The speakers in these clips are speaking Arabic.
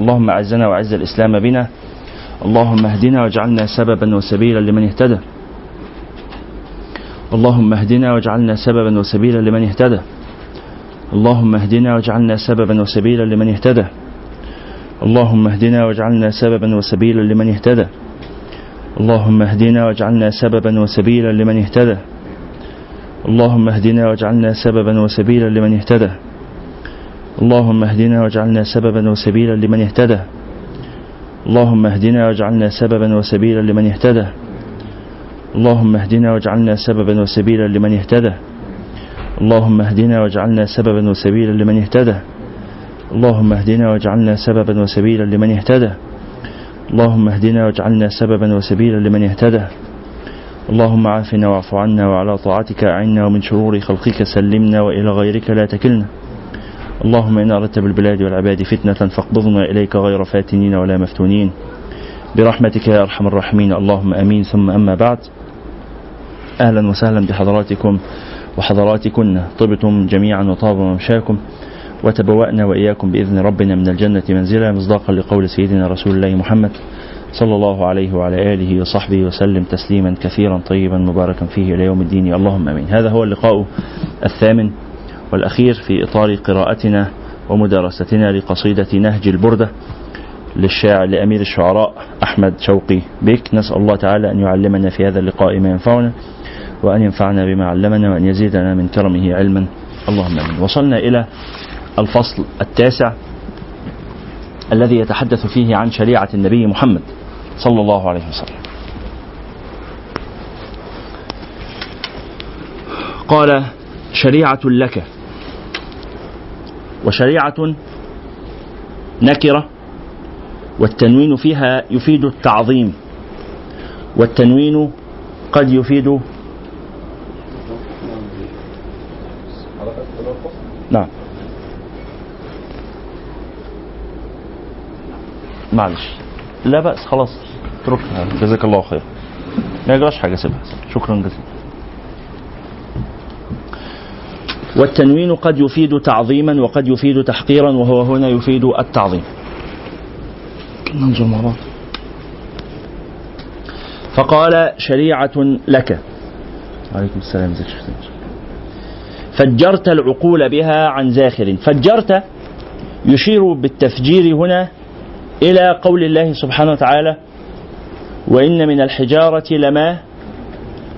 اللهم أعزنا وأعز الإسلام بنا. اللهم اهدنا واجعلنا سببا وسبيلا لمن اهتدى. اللهم اهدنا واجعلنا سببا وسبيلا لمن اهتدى. اللهم اهدنا واجعلنا سببا وسبيلا لمن اهتدى. اللهم اهدنا واجعلنا سببا وسبيلا لمن اهتدى. اللهم اهدنا واجعلنا سببا وسبيلا لمن اهتدى. اللهم اهدنا واجعلنا سببا وسبيلا لمن اهتدى. اللهم اهدنا واجعلنا سببا وسبيلا لمن اهتدى. اللهم اهدنا واجعلنا سببا وسبيلا لمن اهتدى. اللهم اهدنا واجعلنا سببا وسبيلا لمن اهتدى. اللهم اهدنا واجعلنا سببا وسبيلا لمن اهتدى. اللهم اهدنا واجعلنا سببا وسبيلا لمن اهتدى. اللهم اهدنا واجعلنا سببا وسبيلا لمن اهتدى. اللهم عافنا واعف عنا وعلى طاعتك أعنا ومن شرور خلقك سلمنا وإلى غيرك لا تكلنا. اللهم إن أردت بالبلاد والعباد فتنة فاقبضنا إليك غير فاتنين ولا مفتونين. برحمتك يا أرحم الراحمين. اللهم أمين. ثم أما بعد. أهلا وسهلا بحضراتكم وحضراتكن. طبتم جميعا وطاب ممشاكم وتبوأنا وإياكم بإذن ربنا من الجنة منزلا مصداقا لقول سيدنا رسول الله محمد صلى الله عليه وعلى آله وصحبه وسلم تسليما كثيرا طيبا مباركا فيه إلى يوم الدين. اللهم أمين. هذا هو اللقاء الثامن والأخير في إطار قراءتنا ومدارستنا لقصيدة نهج البردة للشاعر لأمير الشعراء أحمد شوقي بك نسأل الله تعالى أن يعلمنا في هذا اللقاء ما ينفعنا وأن ينفعنا بما علمنا وأن يزيدنا من كرمه علما اللهم آمين. وصلنا إلى الفصل التاسع الذي يتحدث فيه عن شريعة النبي محمد صلى الله عليه وسلم. قال شريعة لك وشريعة نكرة والتنوين فيها يفيد التعظيم والتنوين قد يفيد نعم. معلش. لا بأس خلاص. اتركها. جزاك الله خير. ما يجراش حاجة سيبها. شكرا جزيلا. والتنوين قد يفيد تعظيما وقد يفيد تحقيرا وهو هنا يفيد التعظيم. ننظر مع بعض. فقال شريعة لك. عليكم السلام فجرت العقول بها عن زاخر. فجرت يشير بالتفجير هنا إلى قول الله سبحانه وتعالى وإن من الحجارة لما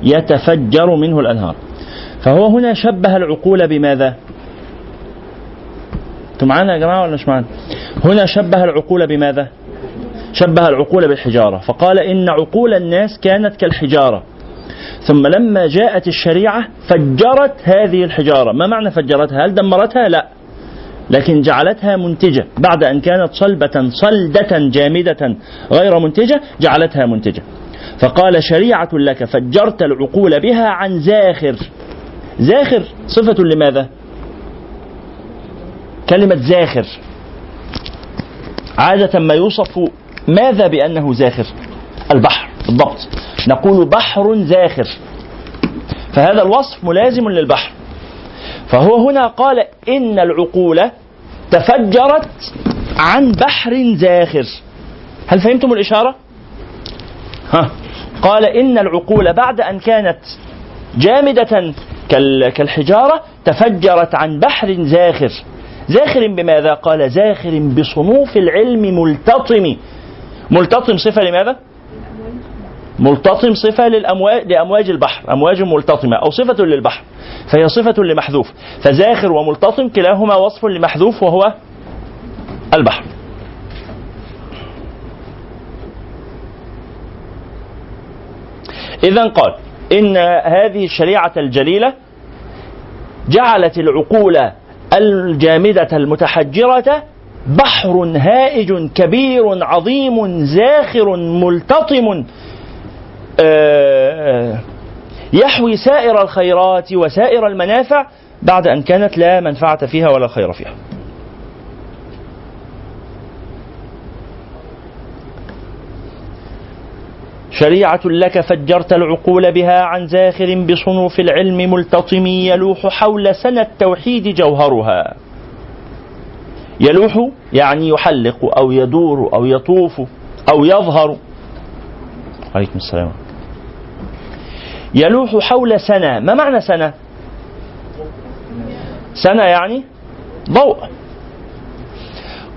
يتفجر منه الأنهار. فهو هنا شبه العقول بماذا؟ أنتم معانا يا جماعة ولا مش معانا هنا شبه العقول بماذا؟ شبه العقول بالحجارة. فقال إن عقول الناس كانت كالحجارة. ثم لما جاءت الشريعة فجرت هذه الحجارة. ما معنى فجرتها؟ هل دمرتها؟ لا. لكن جعلتها منتجة. بعد أن كانت صلبة صلدة جامدة غير منتجة جعلتها منتجة. فقال شريعة لك فجرت العقول بها عن زاخر. زاخر صفة لماذا؟ كلمة زاخر. عادة ما يوصف ماذا بأنه زاخر؟ البحر بالضبط نقول بحر زاخر. فهذا الوصف ملازم للبحر. فهو هنا قال إن العقول تفجرت عن بحر زاخر. هل فهمتم الإشارة؟ ها. قال إن العقول بعد أن كانت جامدة كالحجارة تفجرت عن بحر زاخر زاخر بماذا؟ قال زاخر بصنوف العلم ملتطم ملتطم صفة لماذا؟ ملتطم صفة للأمواج لأمواج البحر أمواج ملتطمة أو صفة للبحر فهي صفة لمحذوف فزاخر وملتطم كلاهما وصف لمحذوف وهو البحر إذا قال إن هذه الشريعة الجليلة جعلت العقول الجامدة المتحجرة بحر هائج كبير عظيم زاخر ملتطم آه، يحوي سائر الخيرات وسائر المنافع بعد أن كانت لا منفعة فيها ولا خير فيها. شريعة لك فجرت العقول بها عن زاخر بصنوف العلم ملتطم يلوح حول سنة التوحيد جوهرها. يلوح يعني يحلق أو يدور أو يطوف أو يظهر. عليكم السلام. يلوح حول سنة. ما معنى سنة؟ سنة يعني ضوء.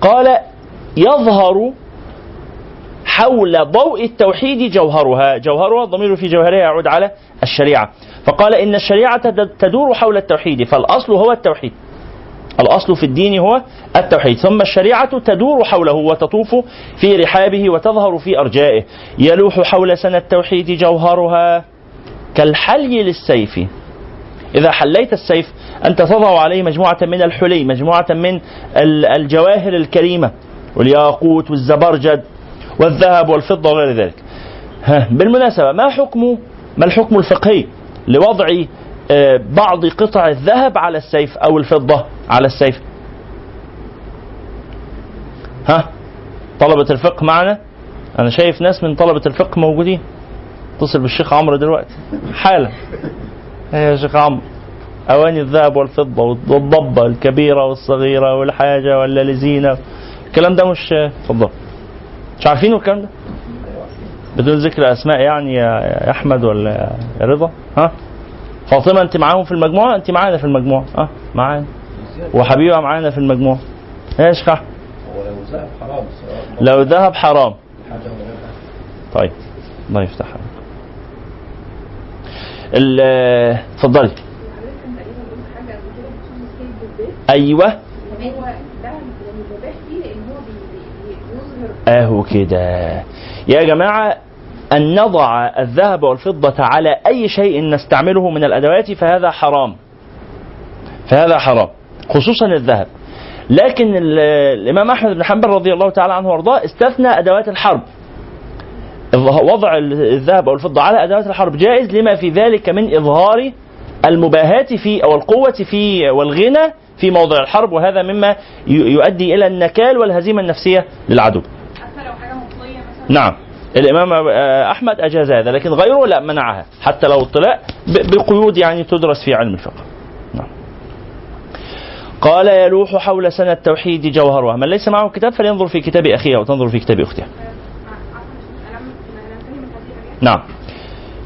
قال يظهر حول ضوء التوحيد جوهرها. جوهرها الضمير في جوهرها يعود على الشريعة. فقال إن الشريعة تدور حول التوحيد فالأصل هو التوحيد. الأصل في الدين هو التوحيد. ثم الشريعة تدور حوله وتطوف في رحابه وتظهر في أرجائه. يلوح حول سنة التوحيد جوهرها كالحلي للسيف. إذا حليت السيف أنت تضع عليه مجموعة من الحلي مجموعة من الجواهر الكريمة. والياقوت والزبرجد والذهب والفضة وغير ذلك. ها بالمناسبة ما حكم ما الحكم الفقهي لوضع آه، بعض قطع الذهب على السيف أو الفضة على السيف؟ ها طلبة الفقه معنا؟ أنا شايف ناس من طلبة الفقه موجودين. اتصل بالشيخ عمرو دلوقتي. حالا. يا شيخ عمرو؟ أواني الذهب والفضة والضبة الكبيرة والصغيرة والحاجة واللزينة الكلام ده مش اتفضل مش عارفين الكلام ده؟ بدون ذكر أسماء يعني يا أحمد ولا يا رضا؟ ها؟ فاطمة أنت معاهم في المجموعة؟ أنت معانا في المجموعة ها؟ معانا. وحبيبة معانا في المجموعة. إيش كح لو ذهب حرام. طيب الله يفتح اتفضلي أيوه. اهو كده يا جماعة أن نضع الذهب والفضة على أي شيء نستعمله من الأدوات فهذا حرام. فهذا حرام خصوصا الذهب. لكن الإمام أحمد بن حنبل رضي الله تعالى عنه وأرضاه استثنى أدوات الحرب. وضع الذهب أو الفضه على أدوات الحرب جائز لما في ذلك من إظهار المباهاة في أو القوة في والغنى في موضع الحرب وهذا مما يؤدي إلى النكال والهزيمة النفسية للعدو. نعم. الإمام أحمد أجاز هذا لكن غيره لا منعها. حتى لو اطلاع بقيود يعني تدرس في علم الفقه. نعم. قال يلوح حول سنة التوحيد جوهرها من ليس معه كتاب فلينظر في كتاب أخيه أو تنظر في كتاب أختها نعم.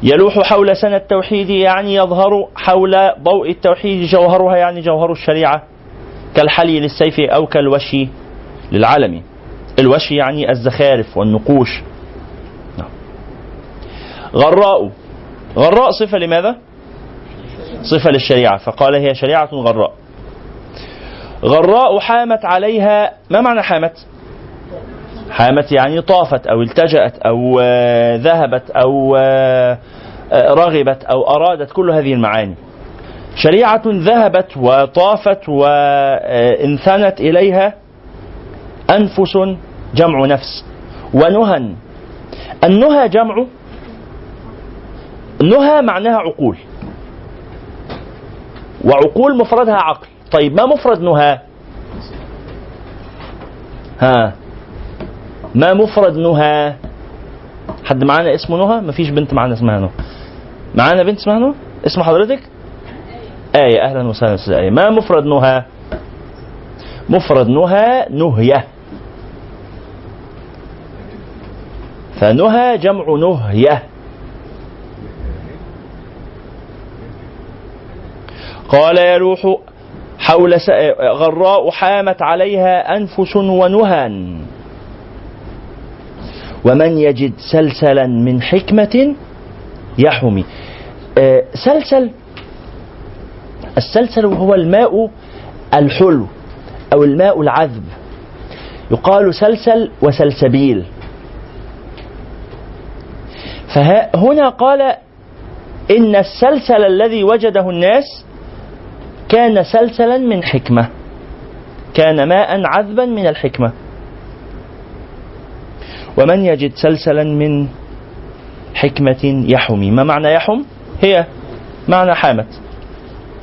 يلوح حول سنة التوحيد يعني يظهر حول ضوء التوحيد جوهرها يعني جوهر الشريعة كالحلي للسيف أو كالوشي للعلم الوشي يعني الزخارف والنقوش نعم. غراء غراء صفة لماذا؟ صفة للشريعة فقال هي شريعة غراء غراء حامت عليها ما معنى حامت؟ حامت يعني طافت أو التجأت أو آه، ذهبت أو آه، آه، رغبت أو أرادت كل هذه المعاني شريعة ذهبت وطافت وإنثنت إليها أنفس جمع نفس. ونهى. النهى جمع. نهى معناها عقول. وعقول مفردها عقل. طيب ما مفرد نهى؟ ها. ما مفرد نهى؟ حد معانا اسمه نهى؟ مفيش بنت معانا اسمها نهى. معانا بنت اسمها نهى؟ اسم حضرتك؟ آية أهلا وسهلا أستاذ آية ما مفرد نهى؟ مفرد نهى نهية. فنهى جمع نهية. قال يلوح حول غراء حامت عليها أنفس ونهى. ومن يجد سلسلا من حكمة يحمي. آه، سلسل السلسل هو الماء الحلو أو الماء العذب. يقال سلسل وسلسبيل. فهنا قال إن السلسل الذي وجده الناس كان سلسلا من حكمة. كان ماء عذبا من الحكمة. ومن يجد سلسلا من حكمة يحمي. ما معنى يحم؟ هي معنى حامت.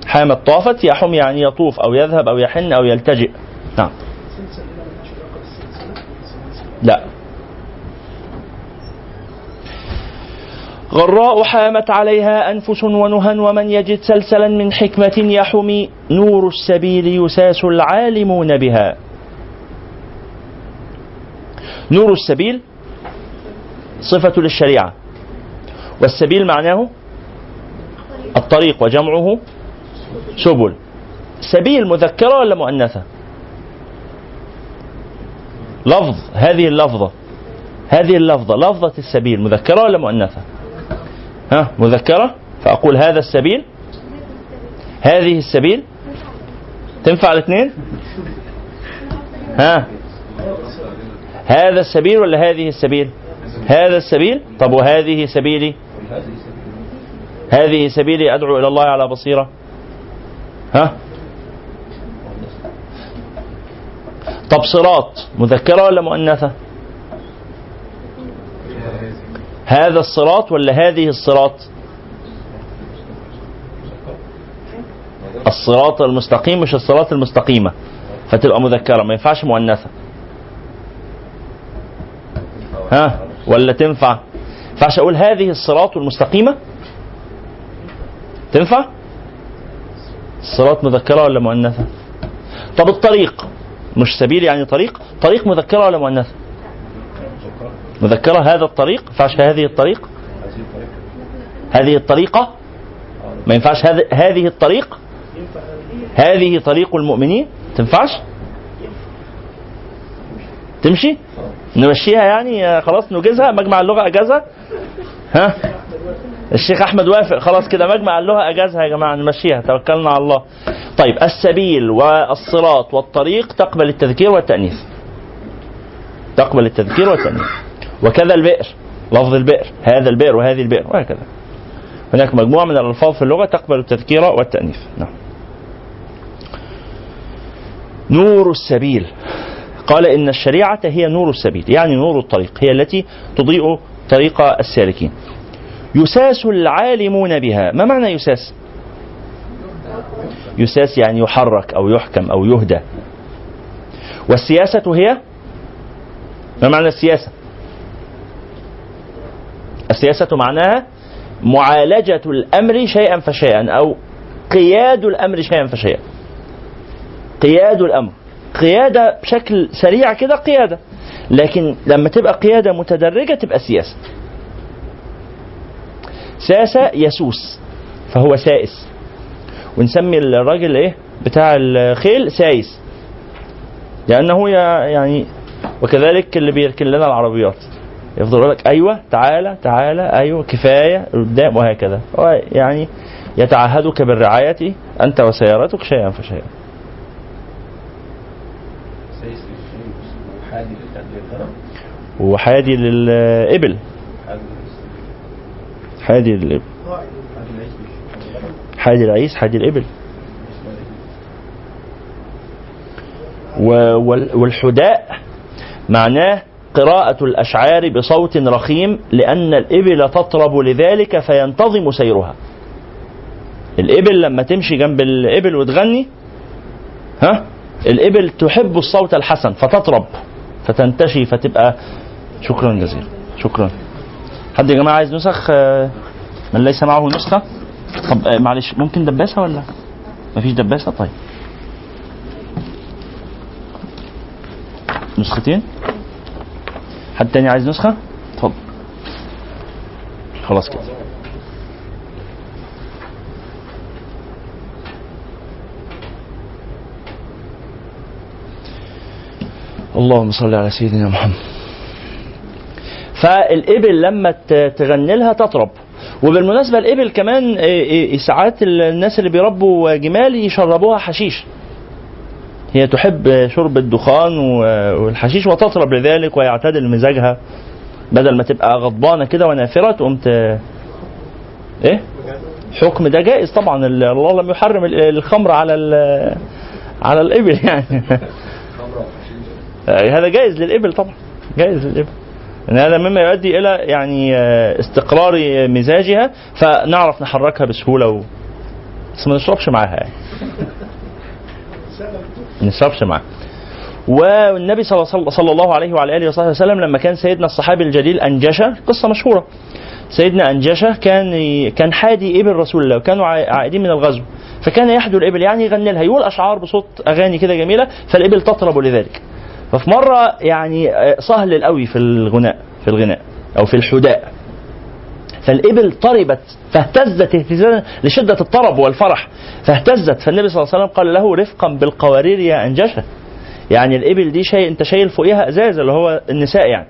حامت طافت يحم يعني يطوف أو يذهب أو يحن أو يلتجئ. نعم. لا. غراء حامت عليها أنفس ونهى ومن يجد سلسلا من حكمة يحمي نور السبيل يساس العالمون بها. نور السبيل صفة للشريعة. والسبيل معناه الطريق وجمعه سبل. سبيل مذكرة ولا مؤنثة؟ لفظ هذه اللفظة هذه اللفظة لفظة السبيل مذكرة ولا مؤنثة؟ ها مذكرة؟ فأقول هذا السبيل. هذه السبيل. تنفع الاثنين؟ ها؟ هذا السبيل ولا هذه السبيل؟ هذا السبيل. طب وهذه سبيلي؟ هذه سبيلي أدعو إلى الله على بصيرة. ها؟ طب صراط مذكرة ولا مؤنثة؟ هذا الصراط ولا هذه الصراط؟ الصراط المستقيم مش الصراط المستقيمة. فتبقى مذكرة ما ينفعش مؤنثة. ها؟ ولا تنفع؟ ينفعش أقول هذه الصراط المستقيمة؟ تنفع؟ الصراط مذكرة ولا مؤنثة؟ طب الطريق مش سبيل يعني طريق؟ طريق مذكرة ولا مؤنثة؟ مذكرة هذا الطريق؟ ما ينفعش هذه الطريق؟ هذه الطريقة؟ ما ينفعش هذه الطريق؟ هذه طريق المؤمنين؟ تنفعش؟ تمشي؟ نمشيها يعني خلاص نجزها؟ مجمع اللغة أجازها؟ ها؟ الشيخ أحمد وافق خلاص كده مجمع اللغة أجازها يا جماعة نمشيها توكلنا على الله. طيب السبيل والصراط والطريق تقبل التذكير والتأنيث. تقبل التذكير والتأنيث. وكذا البئر لفظ البئر هذا البئر وهذه البئر وهكذا. هناك مجموعة من الألفاظ في اللغة تقبل التذكير والتأنيث. نعم. نور السبيل. قال إن الشريعة هي نور السبيل يعني نور الطريق هي التي تضيء طريق السالكين. يساس العالمون بها. ما معنى يساس؟ يساس يعني يحرك أو يحكم أو يهدى. والسياسة هي؟ ما معنى السياسة؟ السياسة معناها معالجة الأمر شيئا فشيئا أو قياد الأمر شيئا فشيئا. قياد الأمر. قيادة بشكل سريع كده قيادة. لكن لما تبقى قيادة متدرجة تبقى سياسة. ساسة يسوس فهو سائس. ونسمي الراجل إيه؟ بتاع الخيل سايس. لأنه يعني وكذلك اللي بيركن لنا العربيات. يفضل يقول لك أيوه تعالى تعالى أيوه كفاية قدام وهكذا. يعني يتعهدك بالرعاية أنت وسيارتك شيئا فشيئا. وحادي للإبل. حادي للإبل. حادي العيس حادي الإبل. والحداء معناه قراءة الأشعار بصوت رخيم لأن الإبل تطرب لذلك فينتظم سيرها. الإبل لما تمشي جنب الإبل وتغني ها؟ الإبل تحب الصوت الحسن فتطرب فتنتشي فتبقى شكرا جزيلا. شكرا. حد يا جماعة عايز نسخ؟ آه، من ليس معه نسخة؟ طب آه، معلش ممكن دباسة ولا؟ مفيش دباسة؟ طيب. نسختين؟ حد تاني عايز نسخة؟ اتفضل. خلاص كده. اللهم صل على سيدنا محمد. فالإبل لما تغني لها تطرب. وبالمناسبة الإبل كمان ساعات الناس اللي بيربوا جمال يشربوها حشيش. هي تحب شرب الدخان والحشيش وتطرب لذلك ويعتدل مزاجها بدل ما تبقى غضبانة كده ونافرة تقوم. إيه حكم ده جائز طبعا الله لم يحرم الخمر على. على الإبل يعني آه، هذا جائز للإبل طبعا جائز للإبل إن هذا مما يؤدي إلى يعني آه، استقرار مزاجها فنعرف نحركها بسهولة و... بس ما نشربش معاها يعني ما نشربش معاها والنبي صلى الله عليه وعلى آله وصحبه وسلم لما كان سيدنا الصحابي الجليل أنجشه قصة مشهورة. سيدنا أنجشه كان كان حادي إبل رسول الله وكانوا عائدين من الغزو. فكان يحدو الابل يعني يغني لها. يقول أشعار بصوت أغاني كده جميلة فالإبل تطرب لذلك. ففي مرة يعني صهل قوي في الغناء في الغناء أو في الحداء. فالإبل طربت فاهتزت اهتزازا لشدة الطرب والفرح. فاهتزت فالنبي صلى الله عليه وسلم قال له رفقا بالقوارير يا أنجشة يعني الإبل دي شيء أنت شايل فوقها إزاز اللي هو النساء يعني.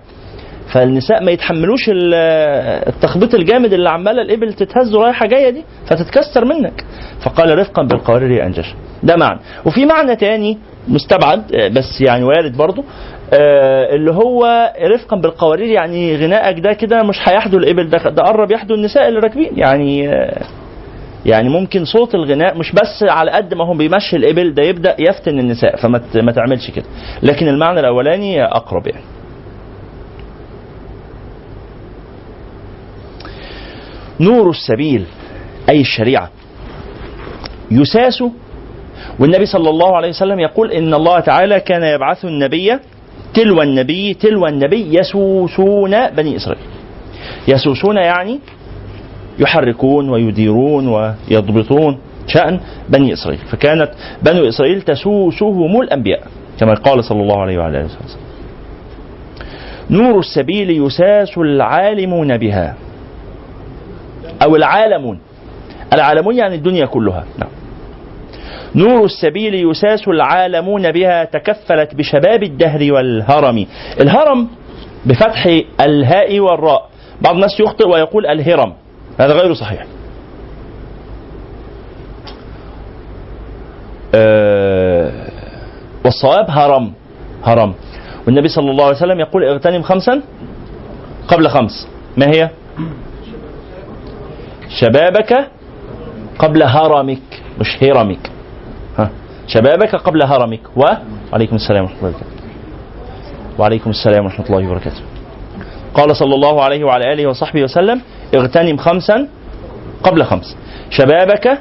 فالنساء ما يتحملوش التخبيط الجامد اللي عمالة الإبل تتهز رايحه جاية دي فتتكسر منك. فقال رفقا بالقوارير يا انجش ده معنى. وفي معنى تاني مستبعد بس يعني وارد برضه اللي هو رفقا بالقوارير يعني غنائك ده كده مش هيحدو الإبل ده ده قرب يحدو النساء اللي راكبين. يعني آه يعني ممكن صوت الغناء مش بس على قد ما هو بيمشي الإبل ده يبدأ يفتن النساء فما ما تعملش كده. لكن المعنى الأولاني أقرب يعني. نور السبيل أي الشريعة يساس والنبي صلى الله عليه وسلم يقول إن الله تعالى كان يبعث النبي تلو النبي تلو النبي يسوسون بني إسرائيل. يسوسون يعني يحركون ويديرون ويضبطون شأن بني إسرائيل. فكانت بنو إسرائيل تسوسهم الأنبياء كما قال صلى الله عليه وعلى آله وسلم. نور السبيل يساس العالمون بها أو العالمون. العالمون يعني الدنيا كلها. نعم. نور السبيل يساس العالمون بها تكفلت بشباب الدهر والهرم. الهرم بفتح الهاء والراء. بعض الناس يخطئ ويقول الهرم. هذا غير صحيح. أه والصواب هرم. هرم. والنبي صلى الله عليه وسلم يقول اغتنم خمسا قبل خمس. ما هي؟ شبابك قبل هرمك مش هرمك. شبابك قبل هرمك. وعليكم السلام ورحمة الله وبركاته. وعليكم السلام ورحمة الله وبركاته. قال صلى الله عليه وعلى آله وصحبه وسلم اغتنم خمسا قبل خمس. شبابك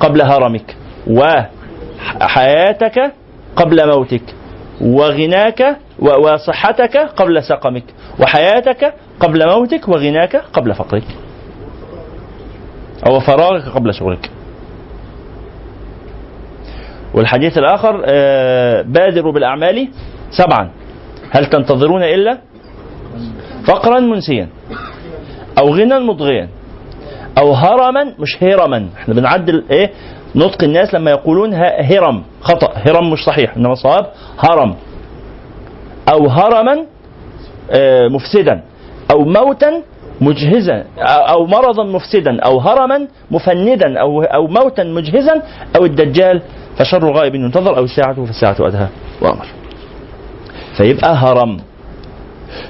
قبل هرمك. وحياتك قبل موتك. وغناك وصحتك قبل سقمك. وحياتك قبل موتك وغناك قبل فقرك. أو فراغك قبل شغلك. والحديث الآخر آه، بادروا بالأعمال سبعا. هل تنتظرون إلا فقرا منسيا أو غنى مضغيا أو هرما مش هرما إحنا بنعدل إيه نطق الناس لما يقولون هرم خطأ هرم مش صحيح إنما صواب هرم. أو هرما آه، مفسدا أو موتا مجهزا أو مرضا مفسدا أو هرما مفندا أو أو موتا مجهزا أو الدجال فشر غائب ينتظر أو الساعة فالساعة أدهى. وأمر. فيبقى هرم.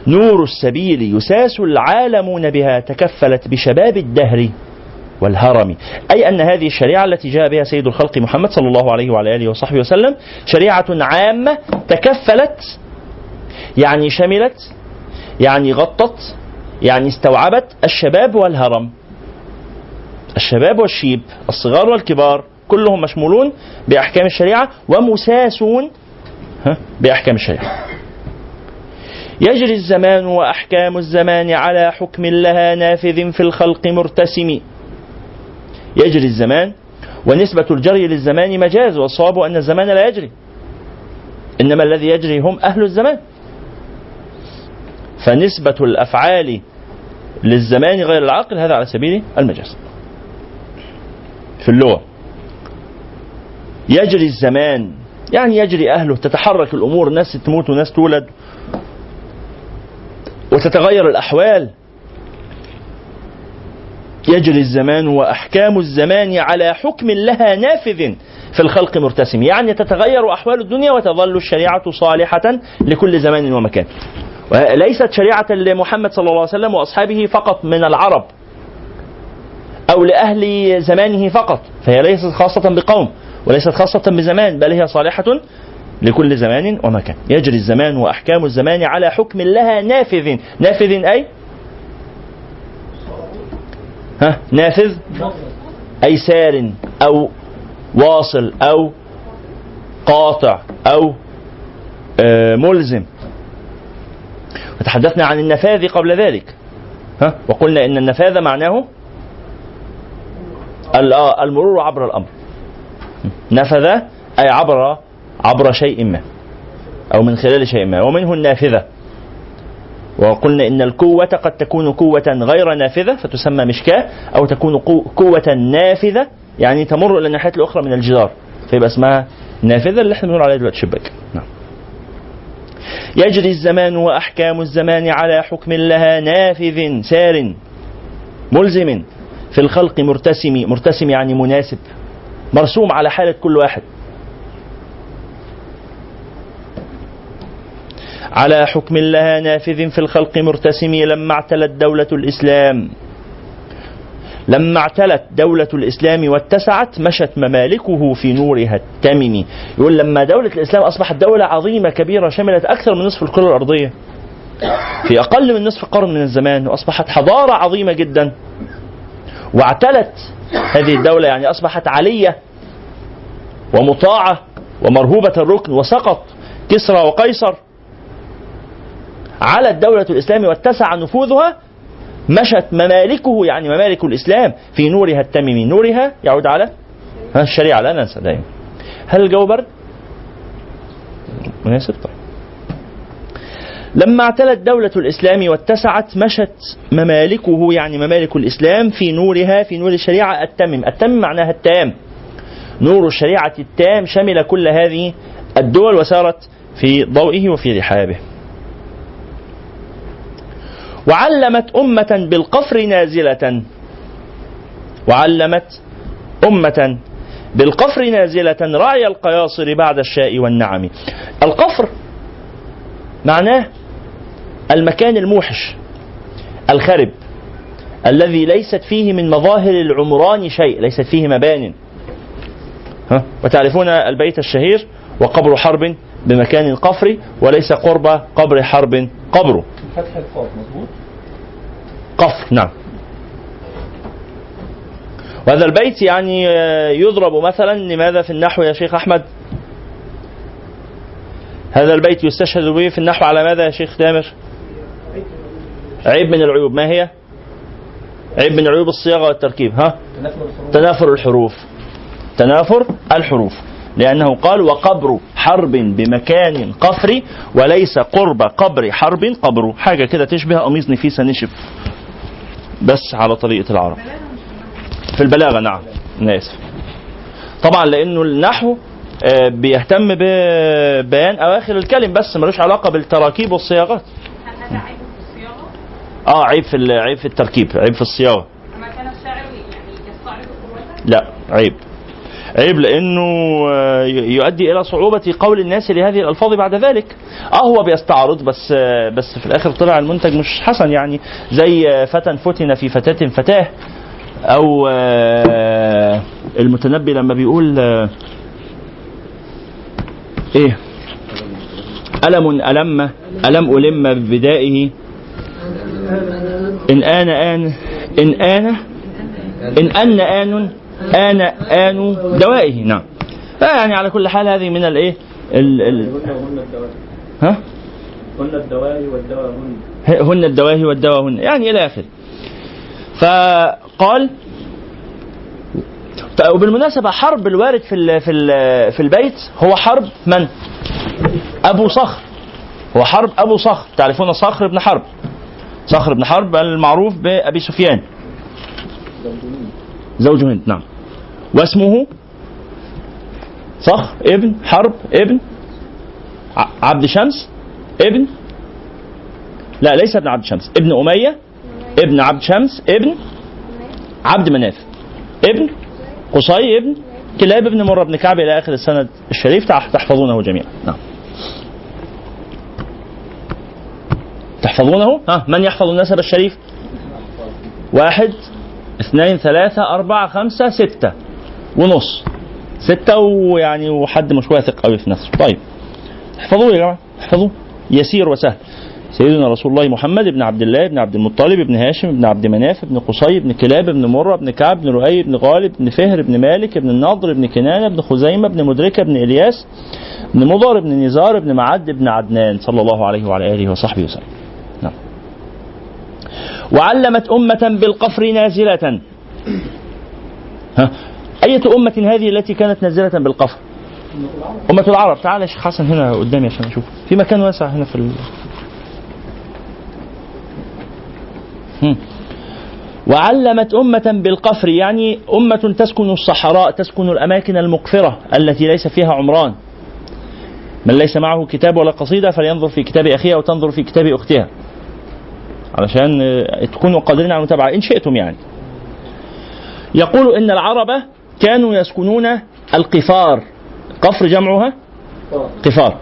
نور السبيل يساس العالمون بها تكفلت بشباب الدهر والهرم. أي أن هذه الشريعة التي جاء بها سيد الخلق محمد صلى الله عليه وعلى آله وصحبه وسلم شريعة عامة تكفلت يعني شملت يعني غطت يعني استوعبت الشباب والهرم. الشباب والشيب الصغار والكبار كلهم مشمولون بأحكام الشريعة ومساسون بأحكام الشريعة. يجري الزمان وأحكام الزمان على حكم لها نافذ في الخلق مرتسم. يجري الزمان ونسبة الجري للزمان مجاز والصواب أن الزمان لا يجري. إنما الذي يجري هم أهل الزمان. فنسبة الأفعال للزمان غير العاقل هذا على سبيل المجاز. في اللغة يجري الزمان يعني يجري أهله تتحرك الأمور ناس تموت وناس تولد وتتغير الأحوال. يجري الزمان وأحكام الزمان على حكم لها نافذ في الخلق مرتسم يعني تتغير أحوال الدنيا وتظل الشريعة صالحة لكل زمان ومكان. وليست شريعة لمحمد صلى الله عليه وسلم وأصحابه فقط من العرب أو لأهل زمانه فقط فهي ليست خاصة بقوم وليست خاصة بزمان بل هي صالحة لكل زمان ومكان. يجري الزمان وأحكام الزمان على حكم لها نافذ. نافذ أي؟ ها؟ نافذ؟ أي سار أو واصل أو قاطع أو آه، ملزم. وتحدثنا عن النفاذ قبل ذلك. ها؟ وقلنا إن النفاذ معناه آه، المرور عبر الأمر. نفذ أي عبر عبر شيء ما أو من خلال شيء ما ومنه النافذة. وقلنا إن القوة قد تكون قوة غير نافذة فتسمى مشكاة أو تكون قوة نافذة يعني تمر إلى الناحية الأخرى من الجدار. فيبقى اسمها نافذة اللي إحنا بنقول عليها دلوقتي شباك. نعم. يجري الزمان وأحكام الزمان على حكم لها نافذ سار ملزم في الخلق مرتسم مرتسم يعني مناسب مرسوم على حالة كل واحد. على حكم لها نافذ في الخلق مرتسم لما اعتلت دولة الإسلام. لما اعتلت دولة الإسلام واتسعت مشت ممالكه في نورها التمم يقول لما دولة الإسلام أصبحت دولة عظيمة كبيرة شملت أكثر من نصف الكرة الأرضية. في أقل من نصف قرن من الزمان وأصبحت حضارة عظيمة جدا. واعتلت هذه الدولة يعني أصبحت علية ومطاعة ومرهوبة الركن وسقط كسرى وقيصر. على الدولة الإسلام واتسع نفوذها مشت ممالكه يعني ممالك الإسلام في نورها التميمي. نورها يعود على الشريعة لا ننسى دائما. هل الجو برد؟ مناسب؟ طيب. لما اعتلت دولة الإسلام واتسعت مشت ممالكه يعني ممالك الإسلام في نورها في نور الشريعة التمم التمم معناها التام. نور الشريعة التام شمل كل هذه الدول وسارت في ضوئه وفي رحابه. وعلمت أمة بالقفر نازلة. وعلمت أمة بالقفر نازلة رعي القياصر بعد الشاء والنعم. القفر معناه المكان الموحش الخرب الذي ليست فيه من مظاهر العمران شيء ليست فيه مبان. ها؟ وتعرفون البيت الشهير وقبر حرب بمكان قفري وليس قرب قبر حرب قبره. فتح القاف مظبوط؟ قفر نعم. وهذا البيت يعني يضرب مثلا لماذا في النحو يا شيخ أحمد؟ هذا البيت يستشهد به في النحو على ماذا يا شيخ تامر عيب من العيوب. ما هي؟ عيب من عيوب الصياغة والتركيب ها؟ تنافر الحروف. تنافر الحروف. لأنه قال وقبر حرب بمكان قفري وليس قرب قبر حرب قبر. حاجة كده تشبه قميص نفيسة نشف. بس على طريقة العرب. في البلاغة نعم. أنا آسف. طبعا لأنه النحو آه، بيهتم ببيان أواخر الكلم بس ملوش علاقة بالتراكيب والصياغات. آه عيب في عيب في التركيب عيب في الصياغة. كان الشاعر يعني لا عيب. عيب لأنه آه، يؤدي إلى صعوبة قول الناس لهذه الألفاظ بعد ذلك. آه هو بيستعرض بس آه، بس في الآخر طلع المنتج مش حسن يعني زي فتى فتن في فتاة فتاه أو آه، المتنبي لما بيقول إيه؟ ألم ألم ألم ألم ببدائه؟ إن آن آن إن آن إن أن آن آن آن دوائه. نعم. يعني على كل حال هذه من الإيه؟ ال ال ها؟ هن الدواهي والدواء هن هن الدواهي والدواء هن يعني إلى آخره. فقال وبالمناسبة حرب الوارد في ال في ال في البيت هو حرب من؟ أبو صخر. هو حرب أبو صخر. تعرفون صخر بن حرب؟ صخر بن حرب المعروف بأبي سفيان. زوج هند نعم. واسمه؟ صخر ابن حرب ابن عبد شمس ابن؟ لا ليس ابن عبد شمس. ابن أمية ابن عبد شمس ابن؟ عبد مناف. ابن؟ قصي ابن؟ كلاب ابن مرة بن كعب إلى آخر السند الشريف تحفظونه جميعا. نعم. تحفظونه؟ ها من يحفظ النسب الشريف؟ واحد. اثنين ثلاثة أربعة خمسة ستة ونص. ستة ويعني وحد مش واثق قوي في نفسه. طيب. احفظوه يا جماعة. احفظوه. يسير وسهل. سيدنا رسول الله محمد بن عبد الله بن عبد المطلب بن هاشم بن عبد مناف بن قصي بن كلاب بن مرة بن كعب بن لؤي بن غالب بن فهر بن مالك بن النضر بن كنانة بن خزيمة بن مدركة بن إلياس بن مضر بن نزار بن معد بن عدنان. صلى الله عليه وعلى آله وصحبه وسلم. وعلمت أمة بالقفر نازلة. ها؟ أية أمة هذه التي كانت نازلة بالقفر؟ أمة العرب. تعال يا شيخ حسن هنا قدامي عشان أشوف في مكان واسع هنا في ال... وعلمت أمة بالقفر يعني أمة تسكن الصحراء تسكن الأماكن المقفرة التي ليس فيها عمران. من ليس معه كتاب ولا قصيدة فلينظر في كتاب أخيه أو تنظر في كتاب أختها. علشان آه، تكونوا قادرين على المتابعة إن شئتم يعني. يقول إن العرب كانوا يسكنون القفار. قفر جمعها؟ قفار.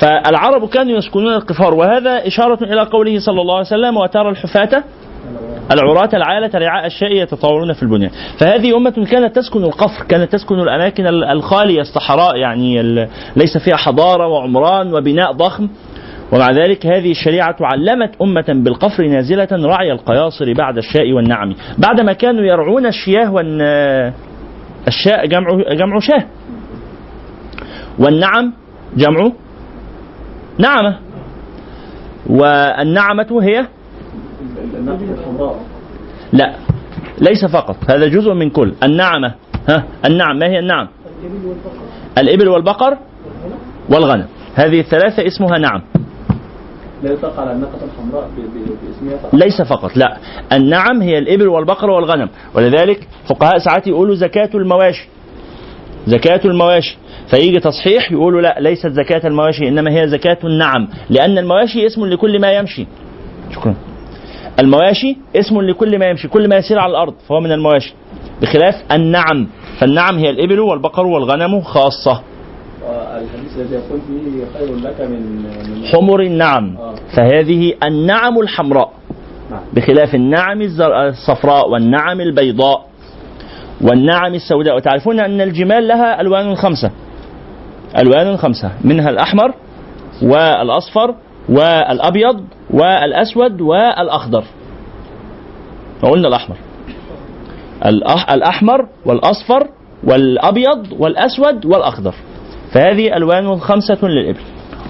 فالعرب كانوا يسكنون القفار وهذا إشارة إلى قوله صلى الله عليه وسلم وترى الحفاة العراة العالة رعاء الشاء يتطاولون في البنيان. فهذه أمة كانت تسكن القفر كانت تسكن الأماكن الخالية الصحراء يعني ليس فيها حضارة وعمران وبناء ضخم. ومع ذلك هذه الشريعة علمت أمة بالقفر نازلة رعي القياصر بعد الشاء والنعم. بعدما كانوا يرعون الشياه والن... الشاء جمع جمع شاه. والنعم جمع نعمة. والنعمة هي؟ لا ليس فقط. هذا جزء من كل. النعمة. ها النعم. ما هي النعم؟ الإبل والبقر والغنم. هذه الثلاثة اسمها نعم. لا يطلق على الناقة الحمراء باسمها فقط ليس فقط لا. النعم هي الإبل والبقر والغنم. ولذلك فقهاء ساعات يقولوا زكاة المواشي. زكاة المواشي. فيجي تصحيح يقولوا لا ليست زكاة المواشي إنما هي زكاة النعم. لأن المواشي اسم لكل ما يمشي. شكرا. المواشي اسم لكل ما يمشي كل ما يسير على الأرض فهو من المواشي. بخلاف النعم. فالنعم هي الإبل والبقر والغنم خاصة. والحديث الذي يقول فيه خير لك من من حمر النعم. آه. فهذه النعم الحمراء. نعم. بخلاف النعم الصفراء والنعم البيضاء والنعم السوداء. وتعرفون أن الجمال لها ألوان خمسة. ألوان خمسة. منها الأحمر والأصفر والأبيض والأسود والأخضر. قلنا الأحمر. الأح- الأحمر والأصفر والأبيض والأسود والأخضر. فهذه ألوان خمسة للإبل.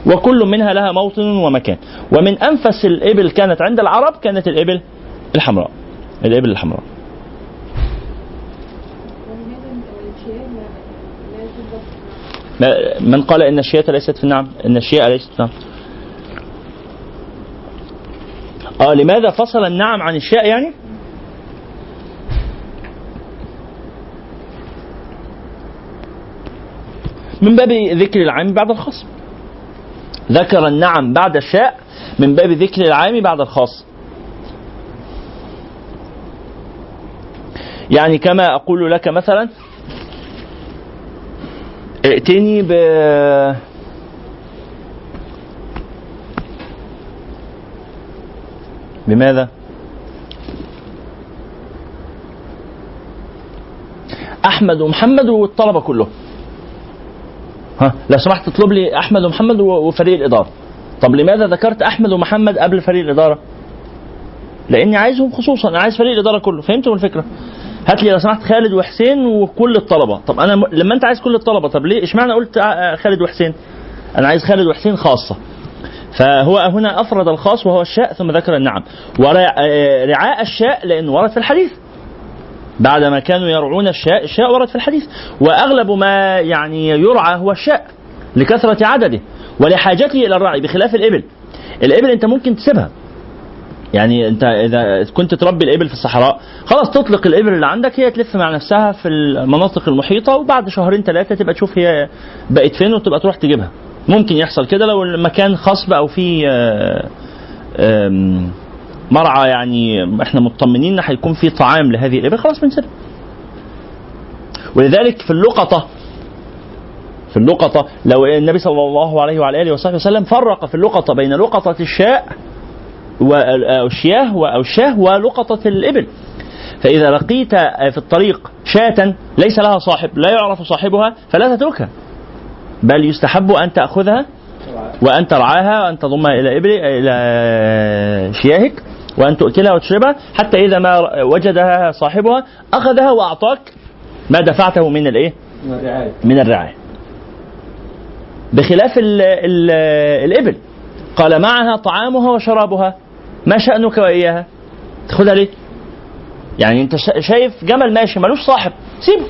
وكل منها لها موطن ومكان. ومن أنفس الإبل كانت عند العرب كانت الإبل الحمراء. الإبل الحمراء. من قال إن الشياة ليست في النعم؟ إن الشياء ليست في النعم. آه لماذا فصل النعم عن الشاء يعني؟ من باب ذكر العام بعد الخاص ذكر النعم بعد الشاء من باب ذكر العام بعد الخاص يعني كما أقول لك مثلا ائتني ب بماذا؟ أحمد ومحمد والطلبة كلهم. ها لو سمحت تطلب لي أحمد ومحمد وفريق الإدارة طب لماذا ذكرت أحمد ومحمد قبل فريق الإدارة؟ لأني عايزهم خصوصا أنا عايز فريق الإدارة كله فهمتوا الفكرة؟ هات لي لو سمحت خالد وحسين وكل الطلبة طب أنا. لما أنت عايز كل الطلبة طب ليه إشمعنى قلت آه، خالد وحسين أنا عايز خالد وحسين خاصة فهو هنا أفرد الخاص وهو الشاء ثم ذكر النعم ورعاء الشاء لأنه ورد في الحديث بعدما كانوا يرعون الشاء الشاء ورد في الحديث. وأغلب ما يعني يرعى هو الشاء لكثرة عدده. ولحاجته إلى الرعي بخلاف الإبل. الإبل أنت ممكن تسيبها. يعني أنت إذا كنت تربي الإبل في الصحراء خلاص تطلق الإبل اللي عندك هي تلف مع نفسها في المناطق المحيطة وبعد شهرين ثلاثة تبقى تشوف هي بقت فين وتبقى تروح تجيبها. ممكن يحصل كده لو المكان خصب أو في آم، مرعى يعني إحنا مطمنين ان هيكون في طعام لهذه الابل خلاص بنسيبها ولذلك في اللقطة في اللقطة لو النبي صلى الله عليه وعلى آله وصحبه وسلم فرق في اللقطة بين لقطة الشاء والشياه أو الشاه ولقطة الإبل. فإذا لقيت في الطريق شاة ليس لها صاحب لا يعرف صاحبها فلا تتركها. بل يستحب أن تأخذها وأن ترعاها وأن تضمها إلى إبل إلى شياهك. وأن تؤكلها وتشربها حتى إذا ما وجدها صاحبها أخذها وأعطاك ما دفعته من الإيه؟ من الرعاية. بخلاف ال ال الإبل. قال معها طعامها وشرابها. ما شأنك وإياها؟ تاخدها ليه؟ يعني أنت شا- شايف جمل ماشي ملوش صاحب. سيبه.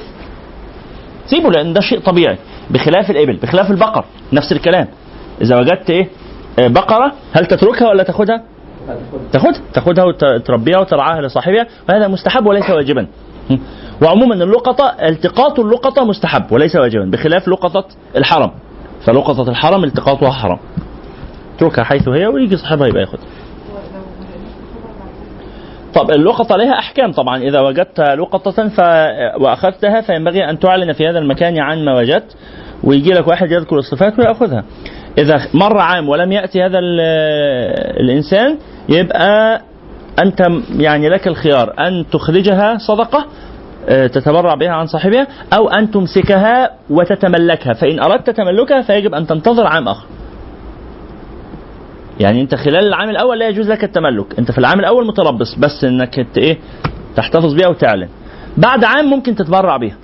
سيبه لأن ده شيء طبيعي. بخلاف الإبل بخلاف البقر. نفس الكلام. إذا وجدت إيه؟ آه، بقرة هل تتركها ولا تاخدها هتاخد تاخدها. تاخدها وتربيها وترعاها لصاحبها وهذا مستحب وليس واجبا. وعموما اللقطة التقاط اللقطة مستحب وليس واجبا بخلاف لقطة الحرم. فلقطة الحرم التقاطها حرام. اتركها حيث هي ويجي صاحبها يبقى ياخدها. طب اللقطة لها أحكام طبعا. إذا وجدت لقطة ف... وأخذتها فينبغي أن تعلن في هذا المكان عن ما وجدت. ويجي لك واحد يذكر الصفات ويأخذها. إذا مر عام ولم يأتي هذا ال... الإنسان يبقى أنت يعني لك الخيار أن تخرجها صدقة آه، تتبرع بها عن صاحبها أو أن تمسكها وتتملكها. فإن أردت تملكها فيجب أن تنتظر عام آخر. يعني أنت خلال العام الأول لا يجوز لك التملك. أنت في العام الأول متربص بس إنك إيه تحتفظ بيها وتعلن. بعد عام ممكن تتبرع بيها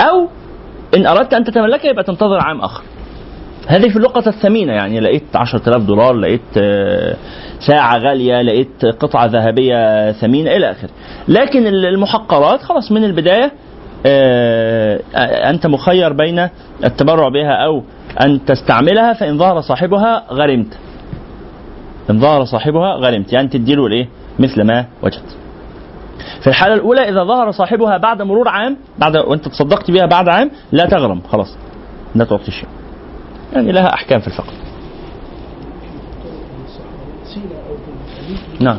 أو إن أردت أن تتملكها يبقى تنتظر عام آخر. هذه في اللقطة الثمينة يعني لقيت 10000 دولار لقيت آه، ساعة غالية لقيت قطعة ذهبية ثمينة إلى آخره. لكن المحقرات خلاص من البداية آه، أنت مخير بين التبرع بها أو أن تستعملها فإن ظهر صاحبها غرمت. إن ظهر صاحبها غرمت يعني تديله الإيه؟ مثل ما وجدت. في الحالة الأولى إذا ظهر صاحبها بعد مرور عام بعد وأنت تصدقت بها بعد عام لا تغرم خلاص لا تعطي شيء. يعني لها أحكام في الفقه. نعم.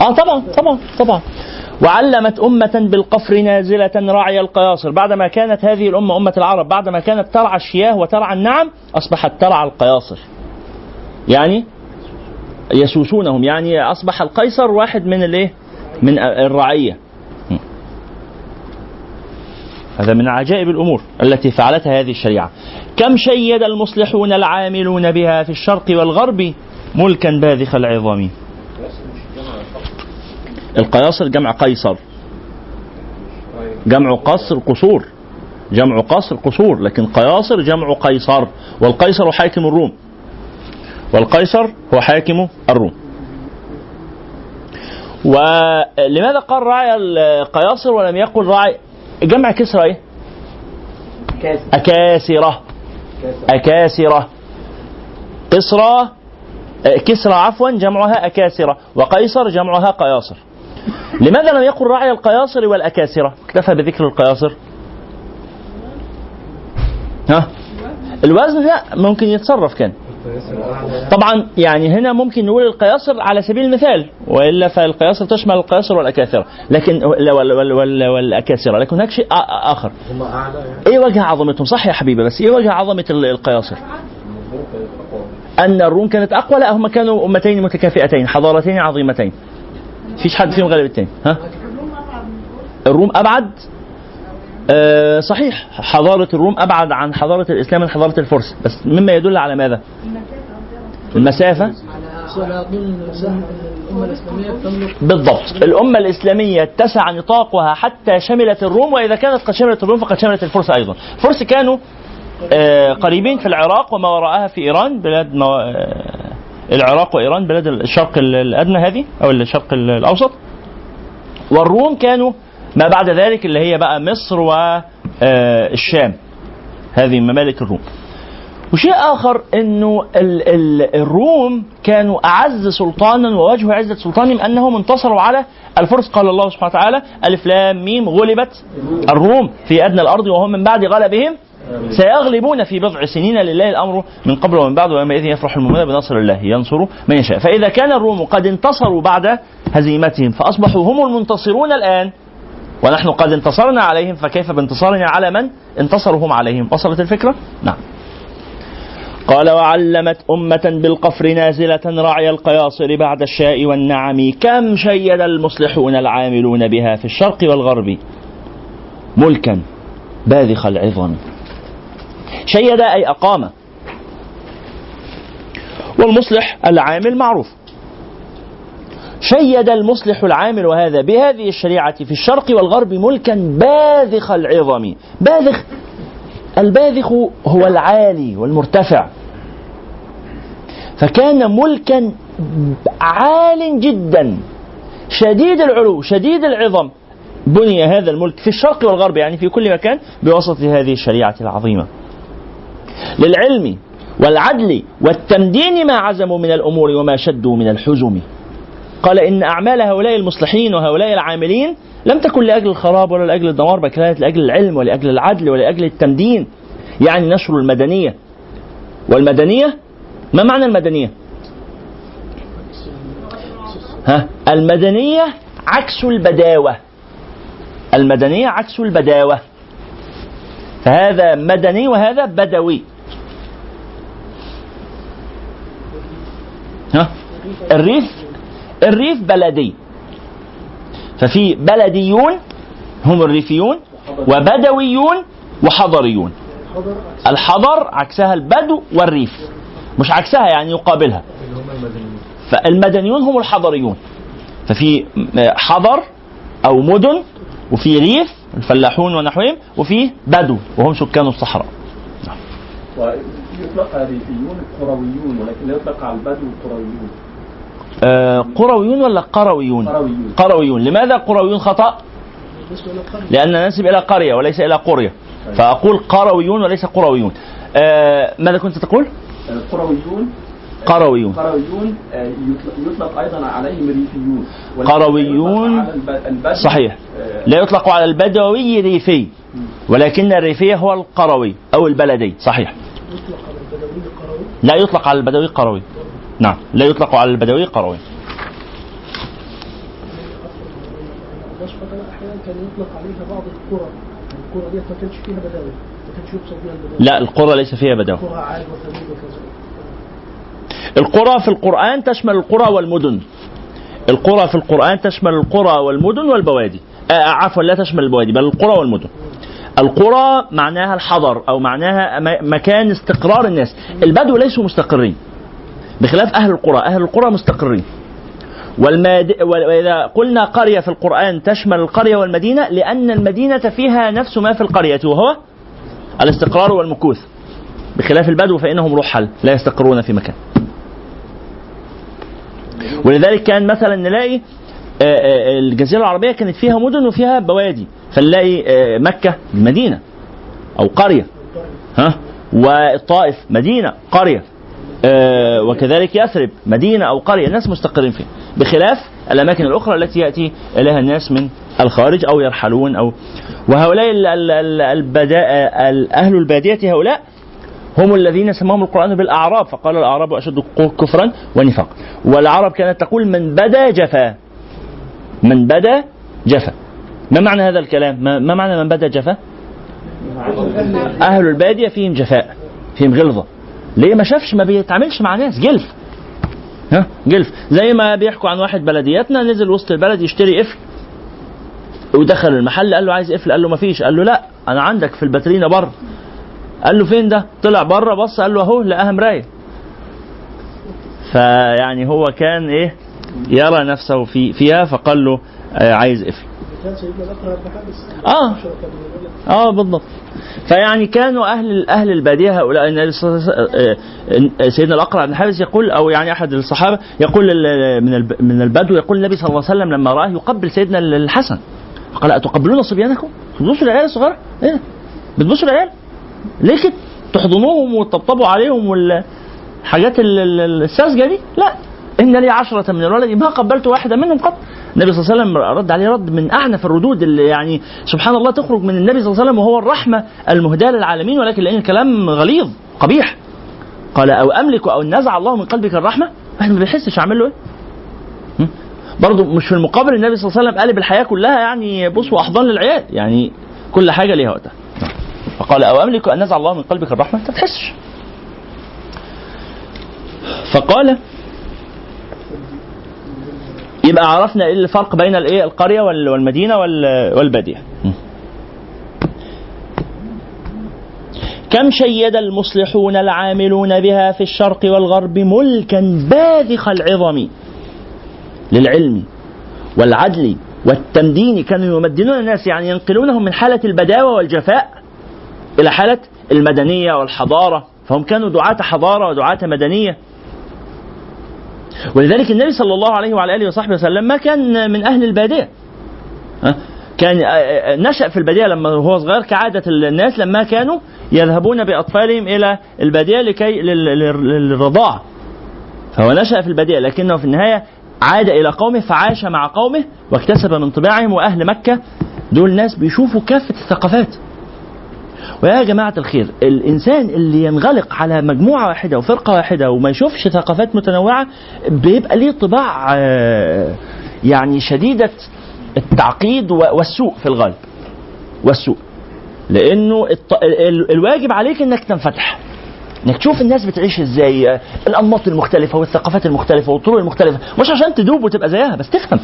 آه طبعا طبعا طبعا. وعلمت أمة بالقفر نازلة رعي القياصر. بعدما كانت هذه الأمة أمة العرب بعدما كانت ترعى الشياه وترعى النعم أصبحت ترعى القياصر. يعني يسوسونهم يعني أصبح القيصر واحد من الإيه؟ من الرعية. هذا من عجائب الأمور التي فعلتها هذه الشريعة. كم شيد المصلحون العاملون بها في الشرق والغرب ملكا باذخ العظام؟ القياصر جمع قيصر. جمع قصر قصور. جمع قصر قصور لكن قياصر جمع قيصر. والقيصر حاكم الروم. والقيصر هو حاكم الروم. ولماذا قال راعي القياصر ولم يقل راعي جمع كسرى إيه؟ أكاسرة. أكاسرة. قصرى كسرى عفوا جمعها أكاسرة. وقيصر جمعها قياصر. لماذا لم يقل راعي القياصر والأكاسرة؟ اكتفى بذكر القياصر. ها؟ الوزن لا ممكن يتصرف كان. طبعا يعني هنا ممكن نقول القياصر على سبيل المثال وإلا فالقياصر تشمل القياصر والاكاثره لكن وال وال وال والاكاثره لكن هناك شيء آخر. هم أعلى يعني. إيه وجه عظمتهم؟ صح يا حبيبي بس إيه وجه عظمة ال- القياصر؟ أن الروم كانت أقوى لا هم كانوا أمتين متكافئتين حضارتين عظيمتين. فيش حد فيهم غلب التاني ها الروم أبعد؟ آه صحيح حضارة الروم أبعد عن حضارة الإسلام من حضارة الفرس. بس مما يدل على ماذا؟ المسافة. بالضبط. الأمة الإسلامية اتسع نطاقها حتى شملت الروم وإذا كانت قد شملت الروم فقد شملت الفرس أيضا. الفرس كانوا آه، قريبين في العراق وما وراءها في إيران بلاد مو... آه، العراق وإيران بلاد الشرق ال- الأدنى هذه أو الشرق ال- الأوسط. والروم كانوا ما بعد ذلك اللي هي بقى مصر والشام هذه ممالك الروم. وشيء آخر إنه ال ال الروم كانوا أعز سلطانا ووجه عزة سلطانهم انهم انتصروا على الفرس. قال الله سبحانه وتعالى ألف لام ميم غلبت الروم في أدنى الأرض وهم من بعد غلبهم سيغلبون في بضع سنين لله الأمر من قبل ومن بعد ويومئذ يفرح المؤمنون بنصر الله ينصر من يشاء. فإذا كان الروم قد انتصروا بعد هزيمتهم فأصبحوا هم المنتصرون الآن ونحن قد انتصرنا عليهم فكيف بانتصارنا على من؟ انتصروا هم عليهم. وصلت الفكرة؟ نعم. قال وعلمت أمة بالقفر نازلة رعي القياصر بعد الشاء والنعم. كم شيد المصلحون العاملون بها في الشرق والغرب؟ ملكا باذخ العظم شيد أي أقام. والمصلح العامل معروف. شيد المصلح العامل وهذا بهذه الشريعة في الشرق والغرب ملكا باذخ العظم. باذخ الباذخ هو العالي والمرتفع. فكان ملكا عال جدا. شديد العلو شديد العظم. بني هذا الملك في الشرق والغرب يعني في كل مكان بواسطة هذه الشريعة العظيمة. للعلم والعدل والتمدين ما عزموا من الأمور وما شدوا من الحزم. قال إن أعمال هؤلاء المصلحين وهؤلاء العاملين لم تكن لأجل الخراب ولا لأجل الدمار بل كانت لأجل العلم ولأجل العدل ولأجل التمدين يعني نشر المدنية. والمدنية؟ ما معنى المدنية؟ ها؟ المدنية عكس البداوة. المدنية عكس البداوة. فهذا مدني وهذا بدوي. ها؟ الريف؟ الريف بلدي. ففي بلديون هم الريفيون وبدويون وحضريون. الحضر عكسها البدو والريف. مش عكسها يعني يقابلها. فالمدنيون هم الحضريون. ففي حضر أو مدن وفي ريف الفلاحون ونحوهم وفي بدو وهم سكان الصحراء. ويطلق على الريفيون قرويون ولكن لا يطلق على البدو قرويون. آه قرويون ولا قرويون؟ قرويون. قرويون. لماذا قرويون خطأ؟ لأن ننسب إلى قرية وليس إلى قرية. فأقول قرويون وليس قرويون. آه ماذا كنت تقول؟ القرويون قرويون. قرويون آه، يطلق- أيضا عليهم ريفيون. قرويون. لا يطلق على الب- البدو. صحيح. لا يطلق على البدوي ريفي. ولكن الريفي هو القروي أو البلدي. صحيح. يطلق على البدوي القروي لا يطلق على البدوي قروي. نعم. لا يطلق على البدوي قروي. لا القرى ليس فيها بدوي. القرى في القرآن تشمل القرى والمدن. القرى في القرآن تشمل القرى والمدن والبوادي. آه عفوا لا تشمل البوادي بل القرى والمدن. القرى معناها الحضر أو معناها مكان استقرار الناس. البدو ليسوا مستقرين. بخلاف أهل القرى أهل القرى مستقرين. والماد... وإذا قلنا قرية في القرآن تشمل القرية والمدينة لأن المدينة فيها نفس ما في القرية وهو الاستقرار والمكوث. بخلاف البدو فإنهم رحل لا يستقرون في مكان. ولذلك كان مثلا نلاقي آه، آه، الجزيرة العربية كانت فيها مدن وفيها بوادي فنلاقي آه، مكة مدينة أو قرية. ها؟ والطائف مدينة قرية. وكذلك يثرب مدينة أو قرية الناس مستقرين فيها. بخلاف الأماكن الأخرى التي يأتي إليها الناس من الخارج أو يرحلون أو وهؤلاء أهل البادية هؤلاء هم الذين سماهم القرآن بالأعراب فقال الأعراب أشد كفرا ونفاقا والعرب كانت تقول من بدا جفا. من بدا جفا. ما معنى هذا الكلام؟ ما ما معنى من بدا جفا؟ أهل البادية فيهم جفاء فيهم غلظة. ليه ما شافش؟ ما بيتعاملش مع ناس. جلف. ها؟ جلف. زي ما بيحكوا عن واحد بلدياتنا نزل وسط البلد يشتري قفل ودخل المحل قال له عايز قفل؟ قال له ما فيش قال له لا أنا عندك في الباترينا بره. قال له فين ده؟ طلع بره بص قال له أهو لقاها مراية. فيعني هو كان إيه؟ يرى نفسه في فيها فقال له آه عايز قفل. آه آه بالضبط فيعني كانوا أهل أهل البادية هؤلاء النبي وسلم- آه، آه، سيدنا الأقرع بن حابس يقول أو يعني أحد الصحابة يقول من من البدو يقول النبي صلى الله عليه وسلم لما راه يقبل سيدنا الحسن قال أتقبلون صبيانكم؟ بتبصوا العيال الصغار؟ إيه؟ بتبصوا العيال؟ ليه كده؟ تحضنوهم وتطبطبوا عليهم والحاجات ال- ال- الساذجة دي؟ لا إن لي عشرة من الولد ما قبلت واحدة منهم قط. النبي صلى الله عليه وسلم رد عليه رد من أعنف الردود اللي يعني سبحان الله تخرج من النبي صلى الله عليه وسلم وهو الرحمة المهداة للعالمين ولكن لأن الكلام غليظ قبيح. قال أو أملك أو نزع الله من قلبك الرحمة؟ واحد ما بيحسش أعمل له إيه؟ برضه مش في المقابل النبي صلى الله عليه وسلم قالب الحياة كلها يعني بص وأحضان للعيال يعني كل حاجة ليها وقتها. فقال أو أملك ان نزع الله من قلبك الرحمة؟ انت ما تحسش. فقال يبقى عرفنا إيه الفرق بين الإيه القرية وال- والمدينة وال- والبادية. كم شيد المصلحون العاملون بها في الشرق والغرب ملكا باذخ العظم للعلم والعدل والتمدين؟ كانوا يمدنون الناس يعني ينقلونهم من حالة البداوة والجفاء إلى حالة المدنية والحضارة. فهم كانوا دعاة حضارة ودعاة مدنية. ولذلك النبي صلى الله عليه وعلى آله وصحبه وسلم ما كان من أهل البادية. ها؟ كان آه، آه، نشأ في البادية لما هو صغير كعادة الناس لما كانوا يذهبون بأطفالهم إلى البادية لكي لل- لل- للرضاعة فهو نشأ في البادية لكنه في النهاية عاد إلى قومه فعاش مع قومه واكتسب من طباعهم وأهل مكة. دول ناس بيشوفوا كافة الثقافات. ويا جماعة الخير الإنسان اللي ينغلق على مجموعة واحدة وفرقة واحدة وما يشوفش ثقافات متنوعة بيبقى ليه طباع آه، يعني شديدة التعقيد والسوء في الغالب والسوء. لأنه الواجب عليك إنك تنفتح إنك تشوف الناس بتعيش إزاي آه، الأنماط المختلفة والثقافات المختلفة والطرق المختلفة مش عشان تدوب وتبقى زيها بس تفهم.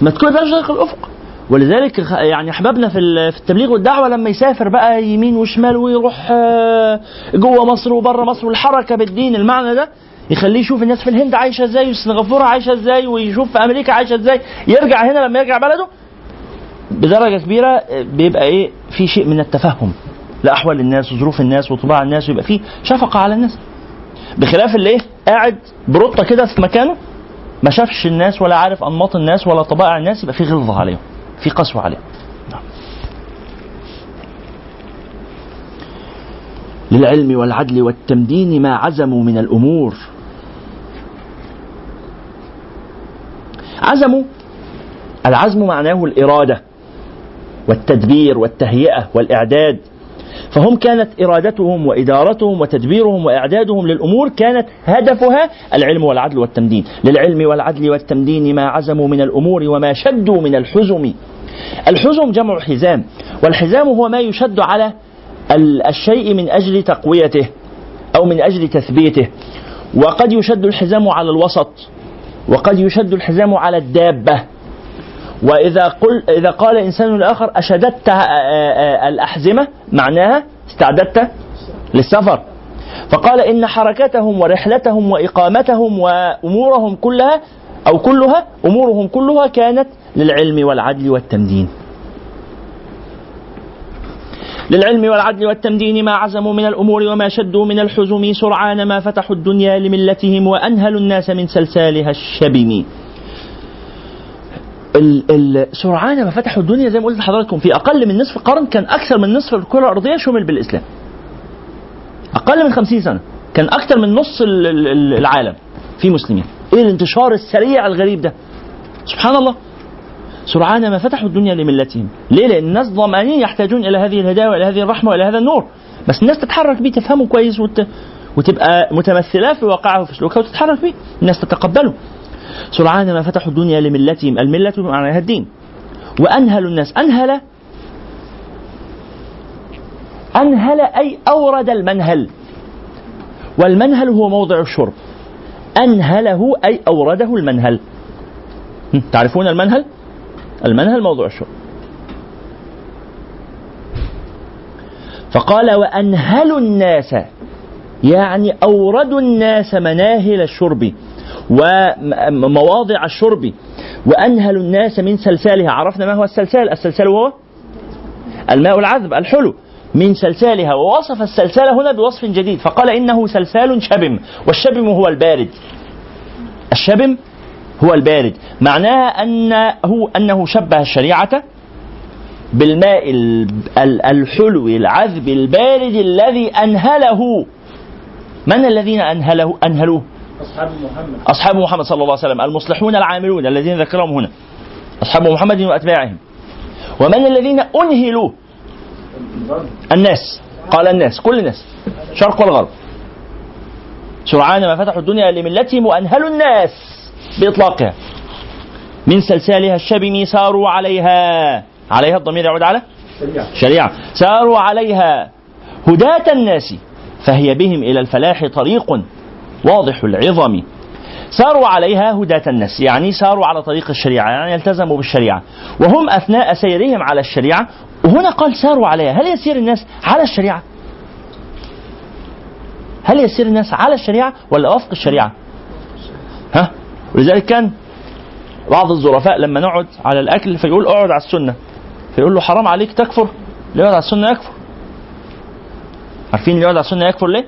ما تكون ده داخل الأفق. ولذلك يعني احبابنا في في التبليغ والدعوة لما يسافر بقى يمين وشمال ويروح آه، جوه مصر وبره مصر والحركة بالدين المعنى ده يخليه يشوف الناس في الهند عايشة إزاي وسنغافوره عايشة إزاي ويشوف في أمريكا عايشة إزاي يرجع هنا لما يرجع بلده بدرجة كبيرة آه، بيبقى إيه في شيء من التفهم لأحوال الناس وظروف الناس وطباع الناس ويبقى في شفقة على الناس. بخلاف اللي إيه قاعد برطه كده في مكانه ما شافش الناس ولا عارف أنماط الناس ولا طبائع الناس يبقى في غلظة عليهم. في قسوه عليهم نعم. للعلم والعدل والتمدين ما عزموا من الأمور. عزموا العزم معناه الإرادة والتدبير والتهيئة والإعداد. فهم كانت إرادتهم وإدارتهم وتدبيرهم وإعدادهم للأمور كانت هدفها العلم والعدل والتمدين، للعلم والعدل والتمدين ما عزموا من الأمور وما شدوا من الحزم. الحزم جمع حزام، والحزام هو ما يشد على ال- الشيء من أجل تقويته أو من أجل تثبيته. وقد يشد الحزام على الوسط، وقد يشد الحزام على الدابة، وإذا قل إذا قال إنسان لآخر أشددت الأحزمة معناها استعددت للسفر. فقال إن حركتهم ورحلتهم وإقامتهم وأمورهم كلها أو كلها أمورهم كلها كانت للعلم والعدل والتمدين. للعلم والعدل والتمدين ما عزموا من الأمور وما شدوا من الحزم سرعان ما فتحوا الدنيا لملتهم وأنهلوا الناس من سلسالها الشبم ال- ال- سرعان ما فتحوا الدنيا زي ما قلت لحضراتكم في أقل من نصف قرن كان أكثر من نصف الكرة الأرضية شمل بالإسلام. أقل من 50 سنة كان أكثر من نص ال- ال- ال- العالم في مسلمين. إيه الانتشار السريع الغريب ده؟ سبحان الله. سرعان ما فتحوا الدنيا لملتهم. ليه؟ لأن الناس ظمانين يحتاجون إلى هذه الهدايه والى هذه الرحمة وإلى هذا النور. بس الناس تتحرك بيه تفهمه كويس وت... وتبقى متمثلة في واقعه وفي سلوكها وتتحرك بيه. الناس تتقبله. سرعان ما فتحوا الدنيا لملتهم الملة معناها الدين. وأنهلوا الناس أنهل؟ أنهل أي أورد المنهل. والمنهل هو موضع الشرب. أنهله أي أورده المنهل. تعرفون المنهل؟ المنهل موضع الشرب. فقال وأنهلوا الناس يعني أوردوا الناس مناهل الشرب. ومواضع الشرب. وأنهلوا الناس من سلسالها. عرفنا ما هو السلسال؟ السلسال هو الماء العذب الحلو. من سلسالها. ووصف السلسال هنا بوصف جديد. فقال إنه سلسال شبم. والشبم هو البارد. الشبم هو البارد. معناها أنه أنه شبه الشريعة بالماء ال- ال- الحلو العذب البارد الذي أنهله. من الذين أنهله؟ أنهلوه. أصحاب محمد. أصحاب محمد صلى الله عليه وسلم المصلحون العاملون الذين ذكرهم هنا. أصحاب محمد وأتباعهم. ومن الذين أنهلوا؟ الناس قال الناس كل الناس. شرق والغرب. سرعان ما فتحوا الدنيا لملتهم وأنهلوا الناس بإطلاقها. من سلسالها الشبم ساروا عليها. عليها الضمير يعود على؟ شريعة. ساروا عليها هداة الناس فهي بهم إلى الفلاح طريق واضح العظم. ساروا عليها هداة الناس يعني ساروا على طريق الشريعة يعني التزموا بالشريعة. وهم أثناء سيرهم على الشريعة وهنا قال ساروا عليها. هل يسير الناس على الشريعة؟ هل يسير الناس على الشريعة ولا وفق الشريعة؟ ها؟ ولذلك كان بعض الظرفاء لما نقعد على الأكل فيقول اقعد على السنة. فيقول له حرام عليك تكفر اللي يقعد على السنة يكفر. عارفين اللي يقعد على السنة يكفر ليه؟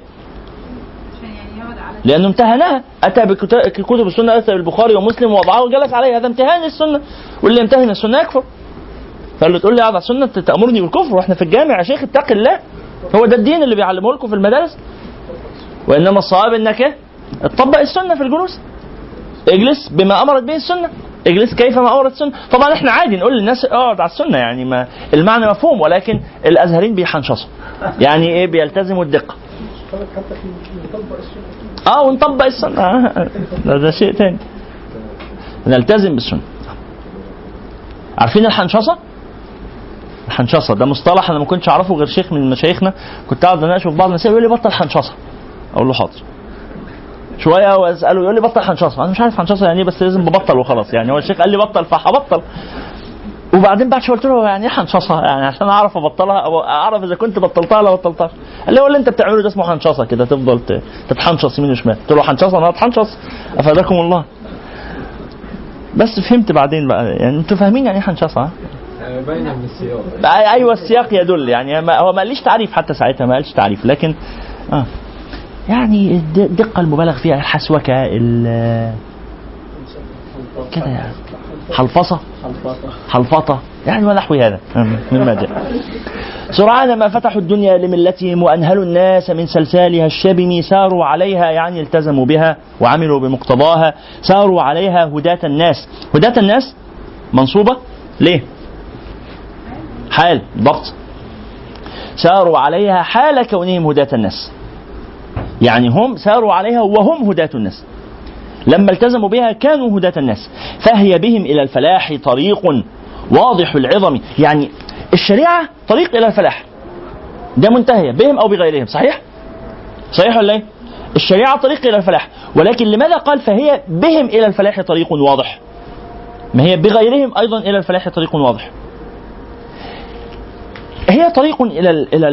لأنه امتهنها أتى بكتب السنة أتى بالبخاري ومسلم ووضعه وجلس عليه هذا امتهان السنة واللي يمتهن السنة يكفر. قال له تقول لي اقعد على السنة تأمرني بالكفر وإحنا في الجامع يا شيخ اتق الله. هو ده الدين اللي بيعلمه لكم في المدارس. وإنما الصواب إيه؟ تطبق السنة في الجلوس. اجلس بما أمرت به السنة. اجلس كيفما أمرت السنة. طبعا إحنا عادي نقول للناس اقعد على السنة. يعني ما المعنى مفهوم ولكن الازهريين بيحنشصوا. يعني إيه؟ بيلتزموا الدقة. آه ونطبق السنة. آه. ده, ده شيء تاني نلتزم بالسنة. عارفين الحنشصه الحنشصه ده مصطلح أنا ما كنتش أعرفه غير شيخ من مشايخنا. كنت قاعد اناقشه في بعض المسائل يقول لي بطل حنشصه أقول له حاضر. شوية وأسأله يقول لي بطل حنشصه أنا مش عارف حنشصه يعني إيه بس لازم ببطل وخلاص. يعني هو الشيخ قال لي بطل فهبطل. وبعدين بعد شوية قلت له يعني إيه يعني عشان أعرف أبطلها أو أعرف إذا كنت بطلتها ولا بطلتها قال لي هو اللي أنت بتعمله ده اسمه حنشصه كده تفضل تتحنشص يمين وشمال. قلت له حنشصه أنا اتحنشص أفادكم الله بس فهمت بعدين بقى يعني أنتوا فاهمين يعني إيه حنشصه؟ باينه من السياق أيوه السياق يدل. يعني ما هو ما قاليش تعريف حتى ساعتها ما قالش تعريف. لكن آه. يعني الد- الدقة المبالغ فيها الحسوكة ال- كده يعني. حلفصة. حلفطة يعني ونحو هذا. مما جاء سرعان ما فتحوا الدنيا لملتهم وأنهلوا الناس من سلسالها الشبم ساروا عليها يعني التزموا بها وعملوا بمقتضاها ساروا عليها هداة الناس. هداة الناس منصوبة؟ ليه؟ حال ضبط. ساروا عليها حال كونهم هداة الناس. يعني هم ساروا عليها وهم هداة الناس. لما التزموا بها كانوا هداة الناس. فهي بهم إلى الفلاح طريق واضح العظم. يعني الشريعة طريق إلى الفلاح. ده منتهية بهم أو بغيرهم صحيح؟ صحيح ولا إيه؟ الشريعة طريق إلى الفلاح. ولكن لماذا قال فهي بهم إلى الفلاح طريق واضح؟ ما هي بغيرهم أيضا إلى الفلاح طريق واضح. هي طريق إلى إلى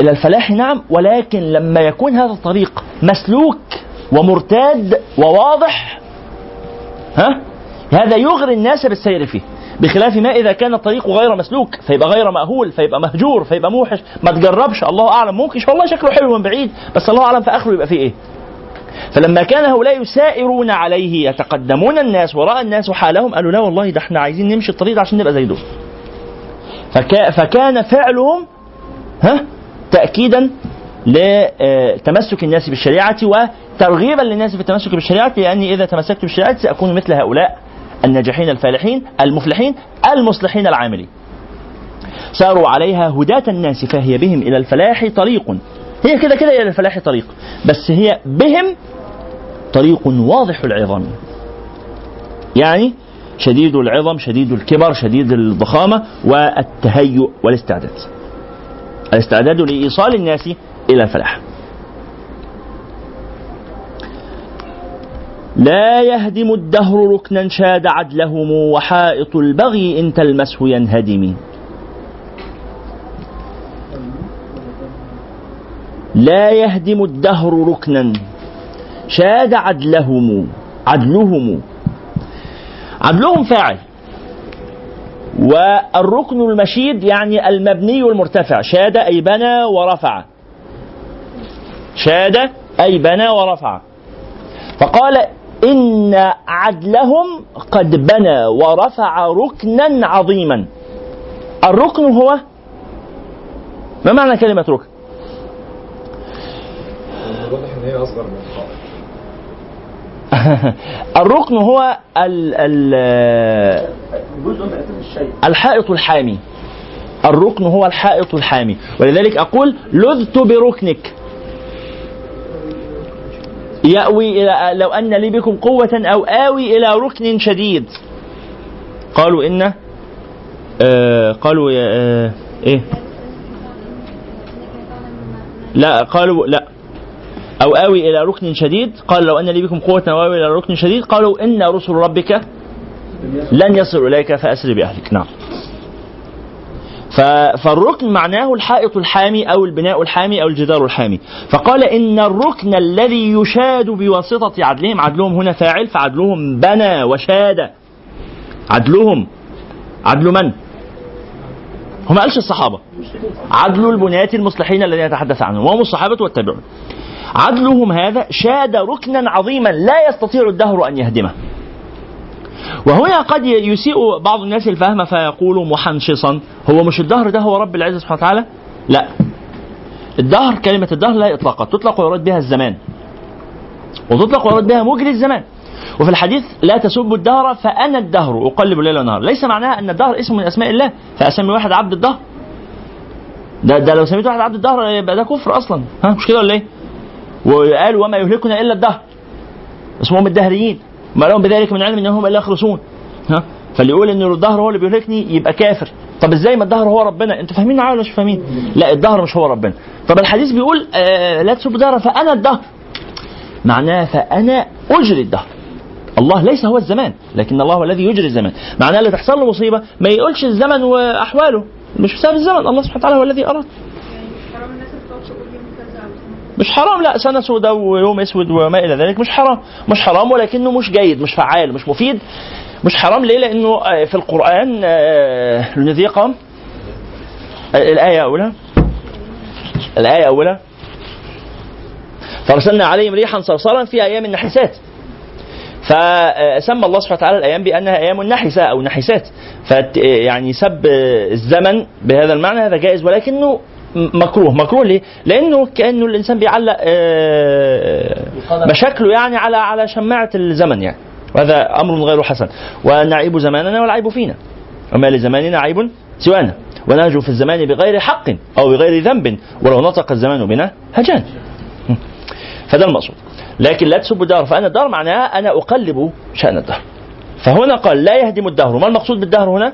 إلى الفلاح نعم ولكن لما يكون هذا الطريق مسلوك ومرتاد وواضح ها؟ هذا يغري الناس بالسير فيه. بخلاف ما إذا كان الطريق غير مسلوك فيبقى غير مأهول فيبقى مهجور فيبقى موحش ما تجربش. الله أعلم. ممكن والله شكله حلو من بعيد بس الله أعلم في اخره يبقى فيه إيه؟ فلما كان هؤلاء يسائرون عليه يتقدمون الناس وراء الناس وحالهم قالوا لا والله ده إحنا عايزين نمشي الطريق ده عشان نبقى زي دول. فكا فكان فعلهم ها؟ تأكيدا لتمسك الناس بالشريعة وترغيبا للناس في التمسك بالشريعة لأني إذا تمسكت بالشريعة سأكون مثل هؤلاء الناجحين الفالحين المفلحين المصلحين العاملين. ساروا عليها هداة الناس فهي بهم إلى الفلاح طريق. هي كده كده إلى الفلاح طريق بس هي بهم طريق واضح العظم. يعني شديد العظم شديد الكبر شديد الضخامة والتهيؤ والاستعداد. الاستعداد لإيصال الناس إلى الفلاح لا يهدم الدهر ركنا شاد عدلهم وحائط البغي إن تلمسه ينهدم. لا يهدم الدهر ركنا شاد عدلهم عدلهم. عدلهم فاعل. والركن المشيد يعني المبني المرتفع. شاد أي بنى ورفع. شاد أي بنى ورفع. فقال إن عدلهم قد بنى ورفع ركنا عظيما. الركن هو ما معنى كلمة ركن؟ ان هي اصغر من الركن هو ال ال الحائط الحامي. الركن هو الحائط الحامي. ولذلك أقول لذت بركنك. يأوي إلى لو أن لي بكم قوة أو آوي إلى ركن شديد. قالوا إن آه قالوا آه إيه؟ لا قالوا لا. أو آوي إلى ركن شديد. قال لو أن لي بكم قوة أو آوي إلى ركن شديد قالوا إن رسل ربك لن يصلوا إليك فأسر بأهلك. نعم. فالركن معناه الحائط الحامي أو البناء الحامي أو الجدار الحامي. فقال إن الركن الذي يشاد بواسطة عدلهم عدلهم هنا فاعل فعدلهم بنى وشاد. عدلهم. عدل من؟ هو ما قالش الصحابة. عدل البناة المصلحين الذين يتحدث عنهم وهم الصحابة والتابعون. عدلهم هذا شاد ركنا عظيما لا يستطيع الدهر أن يهدمه. وهنا قد يسيء بعض الناس الفهم فيقول محنشصا. هو مش الدهر ده هو رب العزة سبحانه وتعالى؟ لا. الدهر كلمة الدهر لا إطلاقا. تطلق ويراد بها الزمان. وتطلق ويراد بها مجري الزمان. وفي الحديث لا تسبوا الدهر فأنا الدهر أقلب الليل والنهار. ليس معناها أن الدهر اسم من أسماء الله. فأسمي واحد عبد الدهر. ده, ده لو سميت واحد عبد الدهر يبقى ده كفر أصلا. ها مش كده ولا إيه؟ وقال وما يهلكنا إلا الدهر. اسمهم الدهريين. ما لهم بذلك من علم إنهم الا يخرصون ها؟ فاللي يقول إن الظهر هو اللي بيهلكني يبقى كافر. طب إزاي ما الظهر هو ربنا؟ أنتوا فاهمين معايا ولا مش فاهمين؟ لا الظهر مش هو ربنا. طب الحديث بيقول آه لا تسبوا الدهر فأنا الدهر معناه فأنا أجري الدهر الله ليس هو الزمان لكن الله هو الذي يجري الزمان. معناه اللي تحصل له مصيبة ما يقولش الزمن وأحواله. مش بسبب الزمن الله سبحانه وتعالى هو الذي أراد حرام الناس بتقعد تقول يوم كذا أو سنة مش حرام لا سنة سوداء ويوم أسود وما إلى ذلك. مش حرام مش حرام ولكنه مش جيد مش فعال مش مفيد مش حرام. ليه؟ لأنه آه، في القرآن آه، لنذيقهم آه، الآية أولى الآية أولى. فأرسلنا عليهم ريحا صرصرا في أيام النحسات. فسمى الله سبحانه وتعالى الأيام بأنها أيام نحسة أو نحسات. فت يعني سب الزمن بهذا المعنى هذا جائز ولكنه مكروه مكروه ليه؟ لأنه كأنه الإنسان بيعلق آه، مشاكله يعني على على شماعة الزمن يعني. وهذا أمر غير حسن. ونعيب زماننا والعيب فينا. وما لزماننا عيب سوانا. ونهجو في الزمان بغير حق أو بغير ذنب. ولو نطق الزمان بنا هجان. فده المقصود. لكن لا تسبوا الدهر. فأنا الدهر معناها أنا أقلب شأن الدهر. فهنا قال لا يهدم الدهر. ما المقصود بالدهر هنا؟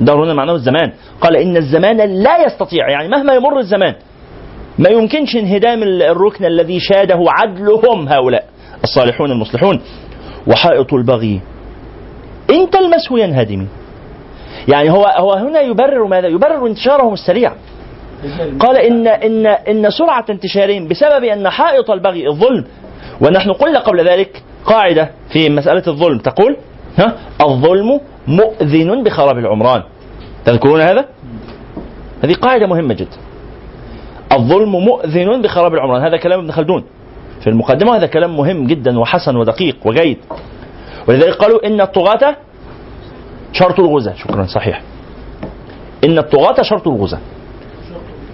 الدهر هنا معناه الزمان. قال إن الزمان لا يستطيع يعني مهما يمر الزمان ما يمكنش انهدام ال- الركن الذي شاده عدلهم هؤلاء الصالحون المصلحون. وحائط البغي ان تلمسه ينهدم يعني هو هو هنا يبرر ماذا؟ يبرر انتشارهم السريع. قال ان ان إن سرعة انتشارهم بسبب أن حائط البغي الظلم. ونحن قلنا قبل ذلك قاعدة في مسألة الظلم. تقول ها؟ الظلم مؤذن بخراب العمران. تذكرون هذا؟ هذه قاعدة مهمة جدا. الظلم مؤذن بخراب العمران. هذا كلام ابن خلدون في المقدمة. هذا كلام مهم جدا وحسن ودقيق وجيد. ولذلك قالوا إن الطغاة شرط الغزاة. شكرا صحيح. إن الطغاة شرط الغزاة.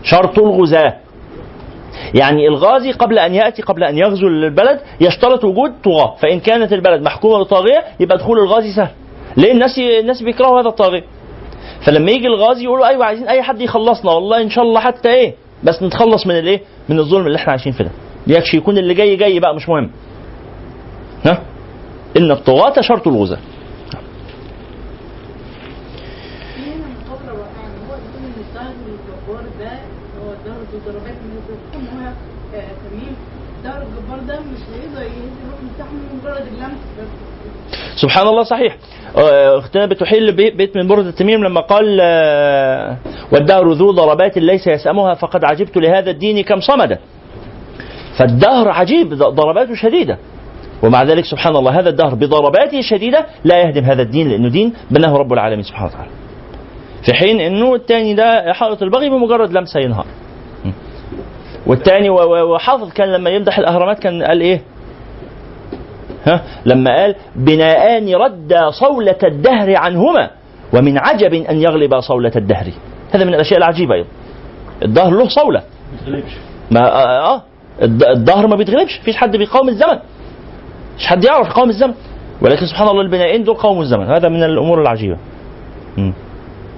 شرط الغزاة. يعني الغازي قبل أن يأتي قبل أن يغزو البلد يشترط وجود طغاة. فإن كانت البلد محكومة بطاغية يبقى دخول الغازي سهل. ليه؟ الناس الناس بيكرهوا هذا الطاغية. فلما يجي الغازي يقولوا أيوه عايزين أي حد يخلصنا والله إن شاء الله حتى إيه؟ بس نتخلص من الإيه؟ من الظلم اللي إحنا عايشين فيه ده. يكشي يكون اللي جاي جاي بقى مش مهم. ها؟ إن الطغاة شرط الغزاة في هنا مقابلة واقعة ان هو بيقول ان الدهر الجبار ده هو الدهر ذو ضربات من الركن هو آه، تميم الدهر الجبار ده مش هيقدر يهز الركن بتاعه من مجرد اللمس سبحان الله صحيح. آه، أختنا بتحيل بي- بيت من برد التميم لما قال آه، والدهر ذو ضربات ليس يسأمها فقد عجبت لهذا الدين كم صمد فالدهر عجيب ضرباته شديدة. ومع ذلك سبحان الله هذا الدهر بضرباته الشديدة لا يهدم هذا الدين لأنه دين بناه رب العالمين سبحانه وتعالى. في حين أنه الثاني ده حائط البغي بمجرد لمسة ينهار. والثاني وحافظ كان لما يمدح الأهرامات كان قال إيه؟ ها لما قال بناءان ردا صولة الدهر عنهما ومن عجب أن يغلب صولة الدهر. هذا من الأشياء العجيبة أيضا. الدهر له صولة. ما آه, آه الد- الدهر ما بيتغلبش. مفيش حد بيقاوم الزمن. مش حد يعرف يقاوم الزمن. ولكن سبحان الله البنائين دول قاوموا الزمن. هذا من الأمور العجيبة.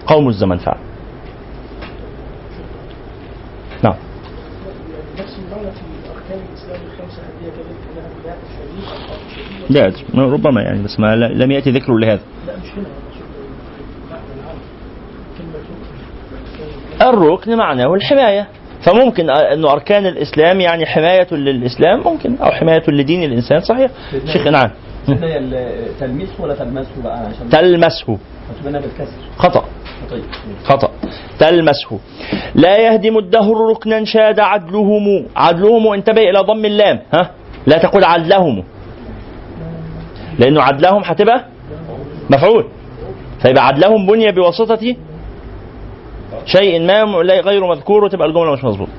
قاوموا الزمن فعلا نعم نفس المعنى في اركان الاسلام الخمسه هديه كذلك انها بناء شديد أو خط شديد لا ربما يعني بس ما لم يأتي ذكره لهذا. الركن معناه الحماية فممكن أنه أركان الإسلام يعني حماية للإسلام ممكن أو حماية لدين الإنسان صحيح. شيخ نعم. تلميسه ولا تلمسه بقى؟ عشان تلمسه. خطأ. خطأ. تلمسه. لا يهدم الدهر ركنا شاد عدلهم عدلهم انتبه إلى ضم اللام ها؟ لا تقول عدلهم. لأنه عدلهم هتبقى مفعول. فيبقى عدلهم بني بواسطة شيء ما غير مذكور وتبقى الجملة مش مظبوطة.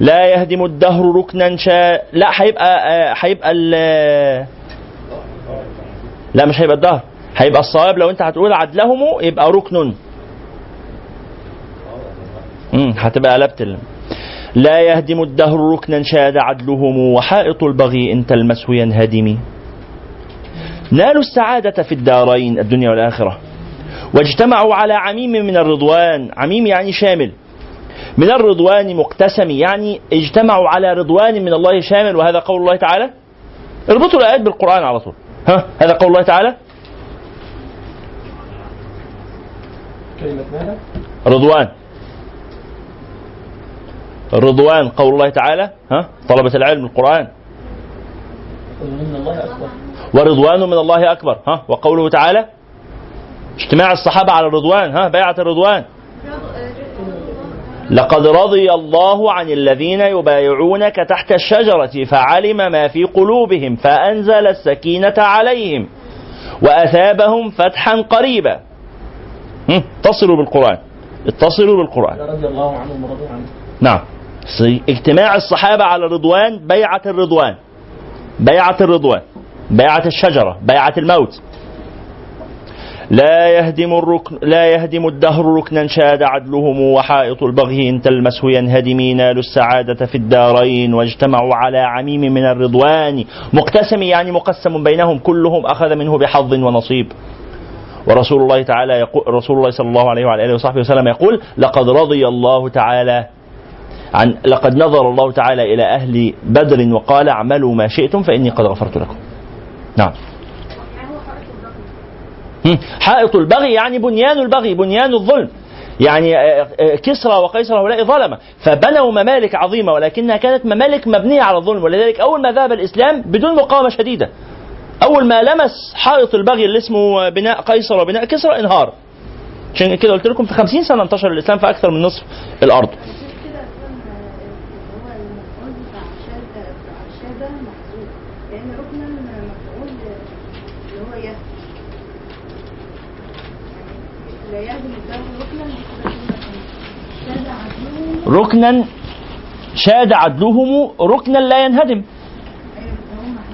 لا يهدم الدهر ركنا شا لا هيبقى آه، هيبقى ال- لا مش هيبقى الدهر. هيبقى الصواب لو انت هتقول عدلهم يبقى ركن. امم هتبقى قلبت. لا يهدم الدهر ركنا شاد عدلهم وحائط البغي إن تلمسه ينهدم. نالوا السعادة في الدارين الدنيا والآخرة. واجتمعوا على عميم من الرضوان. عميم يعني شامل. من الرضوان مقتسم يعني اجتمعوا على رضوان من الله شامل. وهذا قول الله تعالى؟ اربطوا الآيات بالقرآن على طول. ها؟ هذا قول الله تعالى؟ رضوان. الرضوان قول الله تعالى؟ ها؟ طلبة العلم القرآن. من الله أكبر. ورضوان من الله أكبر ها؟ وقوله تعالى اجتماع الصحابة على الرضوان ها؟ بيعة الرضوان. لقد رضي الله عن الذين يبايعونك تحت الشجرة فعلم ما في قلوبهم فأنزل السكينة عليهم وأثابهم فتحا قريبا. اتصلوا بالقرآن. اتصلوا بالقرآن. رضي الله عنهم ورضوا عنه نعم. اجتماع الصحابة على الرضوان بيعة الرضوان. بيعة الرضوان. بيعة الشجرة بيعة الموت. لا يهدم الركن لا يهدم الدهر ركنا شاد عدلهم وحائط البغي إن تلمسه ينهدم نالوا السعادة في الدارين واجتمعوا على عميم من الرضوان. مقتسم يعني مقسم بينهم كلهم أخذ منه بحظ ونصيب. ورسول الله تعالى يقول رسول الله صلى الله عليه وعلى آله وصحبه وسلم يقول لقد رضي الله تعالى عن لقد نظر الله تعالى إلى أهل بدر وقال اعملوا ما شئتم فإني قد غفرت لكم. نعم. حائط البغي يعني بنيان البغي بنيان الظلم. يعني آه، آه، كسرى وقيصر هؤلاء ظلمة فبنوا ممالك عظيمة ولكنها كانت ممالك مبنية على الظلم. ولذلك أول ما ذهب الإسلام بدون مقاومة شديدة. أول ما لمس حائط البغي اللي اسمه بناء قيصر وبناء كسرى انهار. عشان كده قلت لكم في خمسين سنة انتشر الإسلام في أكثر من نصف الأرض عشان كده أصلا هو المفعول بتاع شادة بتاع شادة محذوف لأن ركن المفعول اللي هو يهدي يعني لا يهدم الدم ركنا شادة عدلهم ركنا شاد عدلهم ركنا لا ينهدم.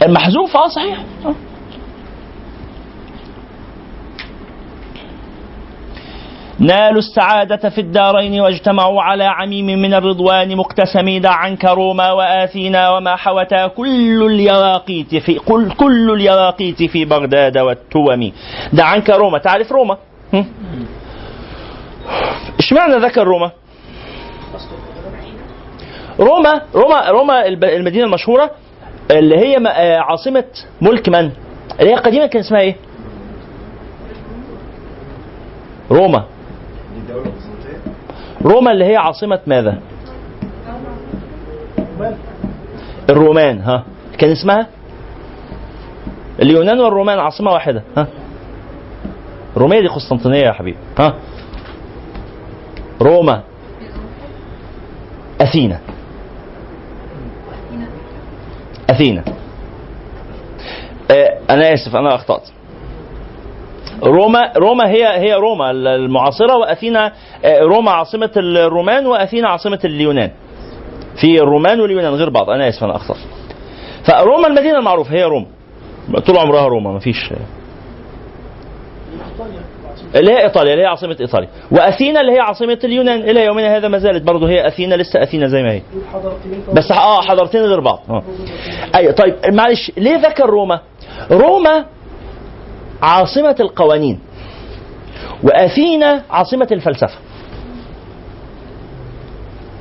المحذوف آه صحيح. نالوا السعادة في الدارين واجتمعوا على عميم من الرضوان مقتسم دع عنك روما وآثينا وما حوتا كل اليواقيت في كل, كل اليواقيت في بغداد والتوم. دع عنك روما. تعرف روما؟ اشمعنى ذكر روما؟ روما روما روما المدينة المشهورة اللي هي آه، عاصمة ملك من؟ اللي هي قديما كان اسمها إيه؟ روما روما اللي هي عاصمة ماذا؟ الرومان ها كان اسمها اليونان والرومان عاصمة واحدة ها رومية دي قسطنطينية يا حبيبي ها روما أثينا. أثينا. آه، أنا آسف أنا أخطأت. روما روما هي هي روما المعاصرة وأثينا آه، روما عاصمة الرومان وأثينا عاصمة اليونان. في الرومان واليونان غير بعض. أنا آسف أنا أخطأت. فروما المدينة المعروفة هي روما. طول عمرها روما ما فيش اللي هي إيطاليا اللي هي عاصمة إيطاليا. وأثينا اللي هي عاصمة اليونان. إلى يومنا هذا ما زالت. برضه هي أثينا لسه أثينا زي ما هي. بس آه حضارتين غير بعض آه. أيوه طيب معلش ليه ذكر روما؟ روما عاصمة القوانين وأثينا عاصمة الفلسفة.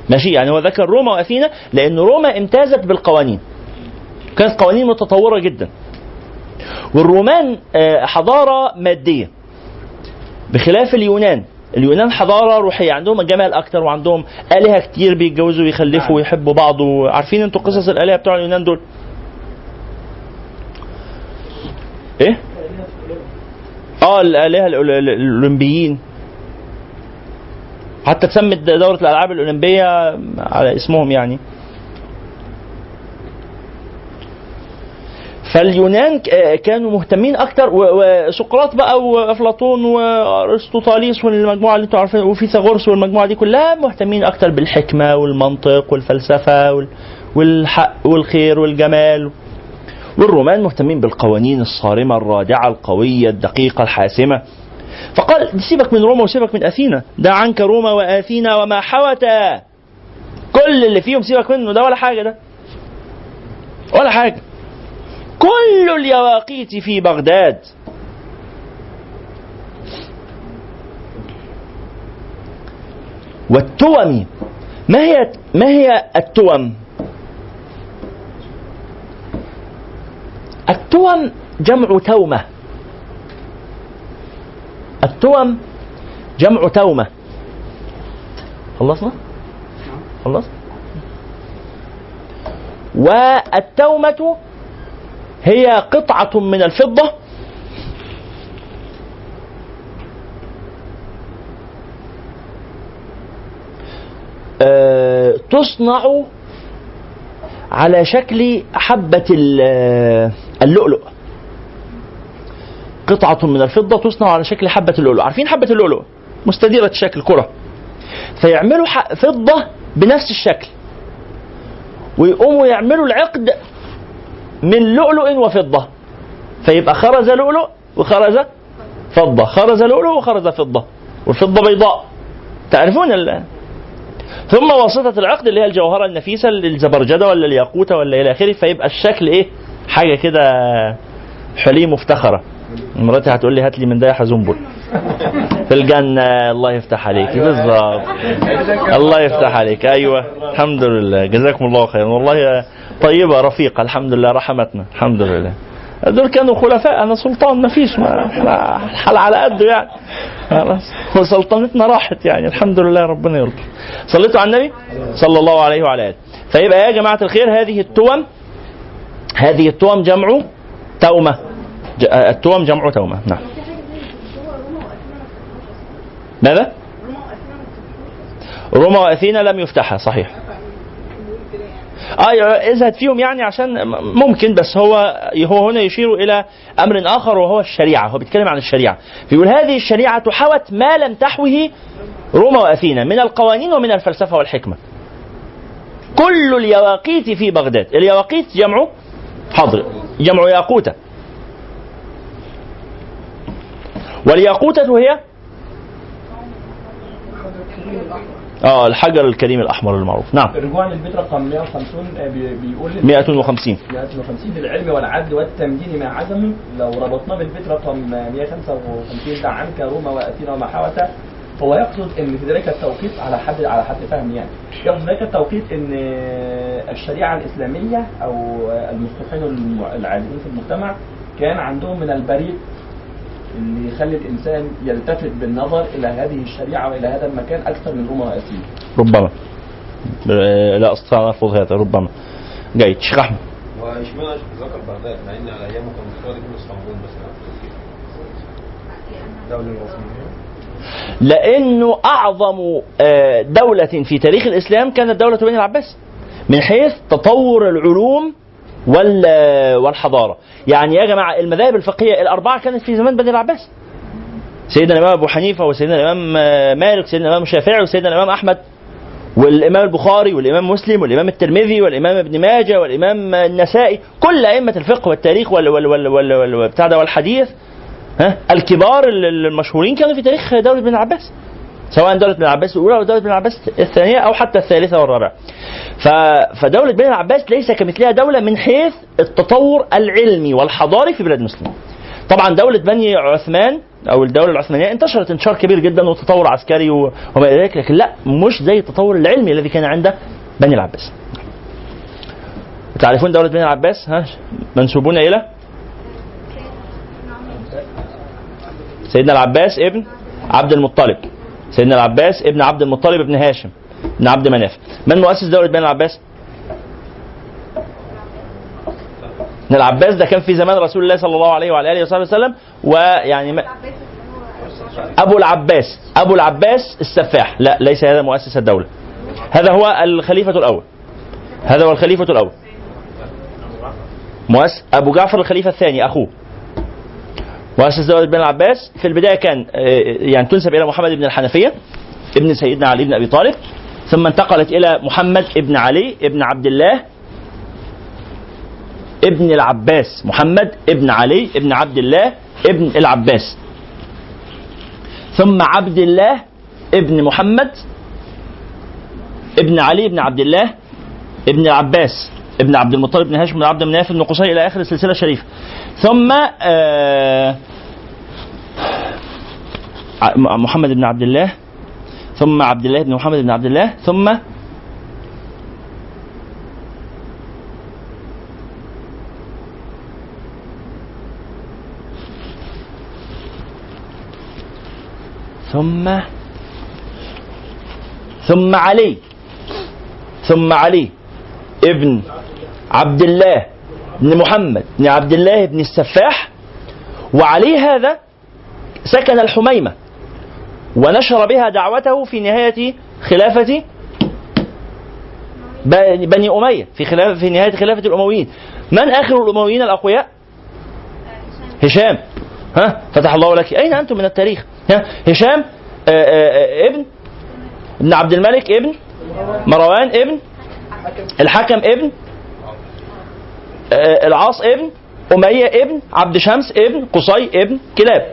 ماشي؟ يعني هو ذكر روما وأثينا لأن روما امتازت بالقوانين. كانت قوانين متطورة جدا. والرومان آه، حضارة مادية. بخلاف اليونان. اليونان حضارة روحية. عندهم جمال أكتر وعندهم آلهة كتير بيتجوزوا ويخلفوا ويحبوا بعض. وعارفين أنتوا قصص الآلهة بتوع اليونان دول؟ إيه؟ آه الآلهة الأولمبيين. حتى تسمت دورة الألعاب الأولمبية على اسمهم يعني. فاليونان ك- كانوا مهتمين أكتر وسقراط بقى وأفلاطون وأرسطوطاليس والمجموعة اللي أنتوا عارفين وفيثاغورس والمجموعة دي كلها مهتمين أكتر بالحكمة والمنطق والفلسفة وال- والحق والخير والجمال. والرومان مهتمين بالقوانين الصارمة الرادعة القوية الدقيقة الحاسمة. فقال سيبك من روما وسيبك من أثينا. دع عنك روما وأثينا وما حوتا كل اللي فيهم سيبك منه ده ولا حاجة ده. ولا حاجة. كل اليواقيت في بغداد والتوم ما هي ما هي التوم؟ التوم جمع تومة التوم جمع تومة خلصنا؟ خلص؟ والتومة هي قطعة من الفضة. آه، تصنع على شكل حبة ال- اللؤلؤ. قطعة من الفضة تصنع على شكل حبة اللؤلؤ. عارفين حبة اللؤلؤ؟ مستديرة الشكل كرة. فيعملوا فضة بنفس الشكل. ويقوموا يعملوا العقد من لؤلؤ وفضة. فيبقى خرز لؤلؤ وخرز فضة. خرز لؤلؤ وخرز فضة. والفضة بيضاء. تعرفون ال... ثم واسطة العقد اللي هي الجوهرة النفيسة الزبرجدة ولا الياقوتة ولا إلى آخره فيبقى الشكل إيه؟ حاجة كده حلي مفتخرة. مراتي هتقول لي هات لي من ده حزنبل في الجنة. الله يفتح عليك. بالظبط. الله يفتح عليك. أيوه. الحمد لله. جزاكم الله خيرا. والله طيبة رفيقة. الحمد لله رحمتنا. الحمد لله دول كانوا خلفاء. أنا سلطان ما فيش ما إحنا الحال على قده يعني. خلاص. وسلطنتنا راحت يعني. الحمد لله ربنا يرضى. صليتوا على النبي؟ صلى الله عليه وعلى آله. فيبقى يا جماعة الخير هذه التوم هذه التوم جمع تومة. التوم جمع تومة. نعم. ماذا؟ روما واثينا لم يفتحها صحيح. آه ازهد فيهم يعني عشان ممكن بس هو هو هنا يشير إلى أمر آخر وهو الشريعة. هو بيتكلم عن الشريعة. بيقول هذه الشريعة حوت ما لم تحوه روما وأثينا من القوانين ومن الفلسفة والحكمة. كل اليواقيت في بغداد. اليواقيت جمع حاضر جمع ياقوتة. والياقوتة هي آه الحجر الكريم الأحمر المعروف. نعم. الرجوع للبيت رقم 150 آه، بي- بيقول 150 150 في العلم والعدل والتمدين مع عزم لو ربطناه بالبيت رقم 155 دع عنك روما واثينا وما حوت هو يقصد إن في ذلك التوقيت على حد على حد فهم يعني. يقصد ذلك التوقيت إن الشريعة الإسلامية أو المصلحين الم- العادلين في المجتمع كان عندهم من البريء اللي يخلي الإنسان يلتفت بالنظر إلى هذه الشريعة وإلى هذا المكان أكثر من روما واثينا ربما. آه، لا أستطيع أن أرفض هذا ربما. جيد شيخ احمد واشمعنى ذكر بغداد مع ان على ايامه كان المفترض يكون إسطنبول مثلا. الدولة العثمانية لأنه أعظم آه، دولة في تاريخ الإسلام كانت دولة بني العباس من حيث تطور العلوم والحضارة. يعني يا جماعة المذاهب الفقهية الأربعة كانت في زمان بني العباس. سيدنا الإمام أبو حنيفة وسيدنا الإمام مالك وسيدنا الإمام الشافعي وسيدنا الإمام أحمد والإمام البخاري والإمام مسلم والإمام الترمذي والإمام ابن ماجه والإمام النسائي كل أئمة الفقه والتاريخ وال وال وال وال وال بتاع ده والحديث ها الكبار ال- المشهورين كانوا في تاريخ دولة بن العباس. سواء دولة بن العباس الأولى أو دولة بن العباس الثانية أو حتى الثالثة والرابعة. ف... فدولة بن العباس ليس كمثلها دولة من حيث التطور العلمي والحضاري في بلاد المسلمين طبعا دولة بني عثمان أو الدولة العثمانية انتشرت انتشار كبير جدا وتطور عسكري وما إلى ذلك لكن لا مش زي التطور العلمي الذي كان عند بني العباس. تعرفون دولة بني العباس؟ ها منسوبون إلى؟ سيدنا العباس ابن عبد المطلب. سيدنا العباس ابن عبد المطلب ابن هاشم ابن عبد مناف. من مؤسس دولة بني العباس؟ ابن العباس ده كان في زمان رسول الله صلى الله عليه وعلى آله وصحبه وسلم ويعني ما أبو العباس أبو العباس السفاح. لا ليس هذا مؤسس الدولة. هذا هو الخليفة الأول. هذا هو الخليفة الأول. مؤسس أبو جعفر الخليفة الثاني أخوه. مؤسس دولة بن العباس في البداية كان آه، يعني تنسب إلى محمد بن الحنفية ابن سيدنا علي بن أبي طالب ثم انتقلت إلى محمد ابن علي ابن عبد الله ابن العباس محمد ابن علي ابن عبد الله ابن العباس. ثم عبد الله ابن محمد ابن علي ابن عبد الله ابن العباس. ابن عبد المطلب بن هاشم بن عبد مناف بن قصي إلى آخر السلسلة الشريفة. ثم آه محمد بن عبد الله ثم عبد الله بن محمد بن عبد الله ثم ثم ثم علي ثم علي ابن عبد الله بن محمد بن عبد الله بن السفاح وعلي هذا سكن الحميمة ونشر بها دعوته في نهاية خلافة بني أمية في خلاف في نهاية خلافة الأمويين. من آخر الأمويين الأقوياء؟ هشام. ها؟ فتح الله لك. أين أنتم من التاريخ؟ ها؟ هشام آه، آه، آه، ابن ابن عبد الملك ابن مروان ابن الحكم ابن العاص ابن أمية ابن عبد شمس ابن قصي ابن كلاب.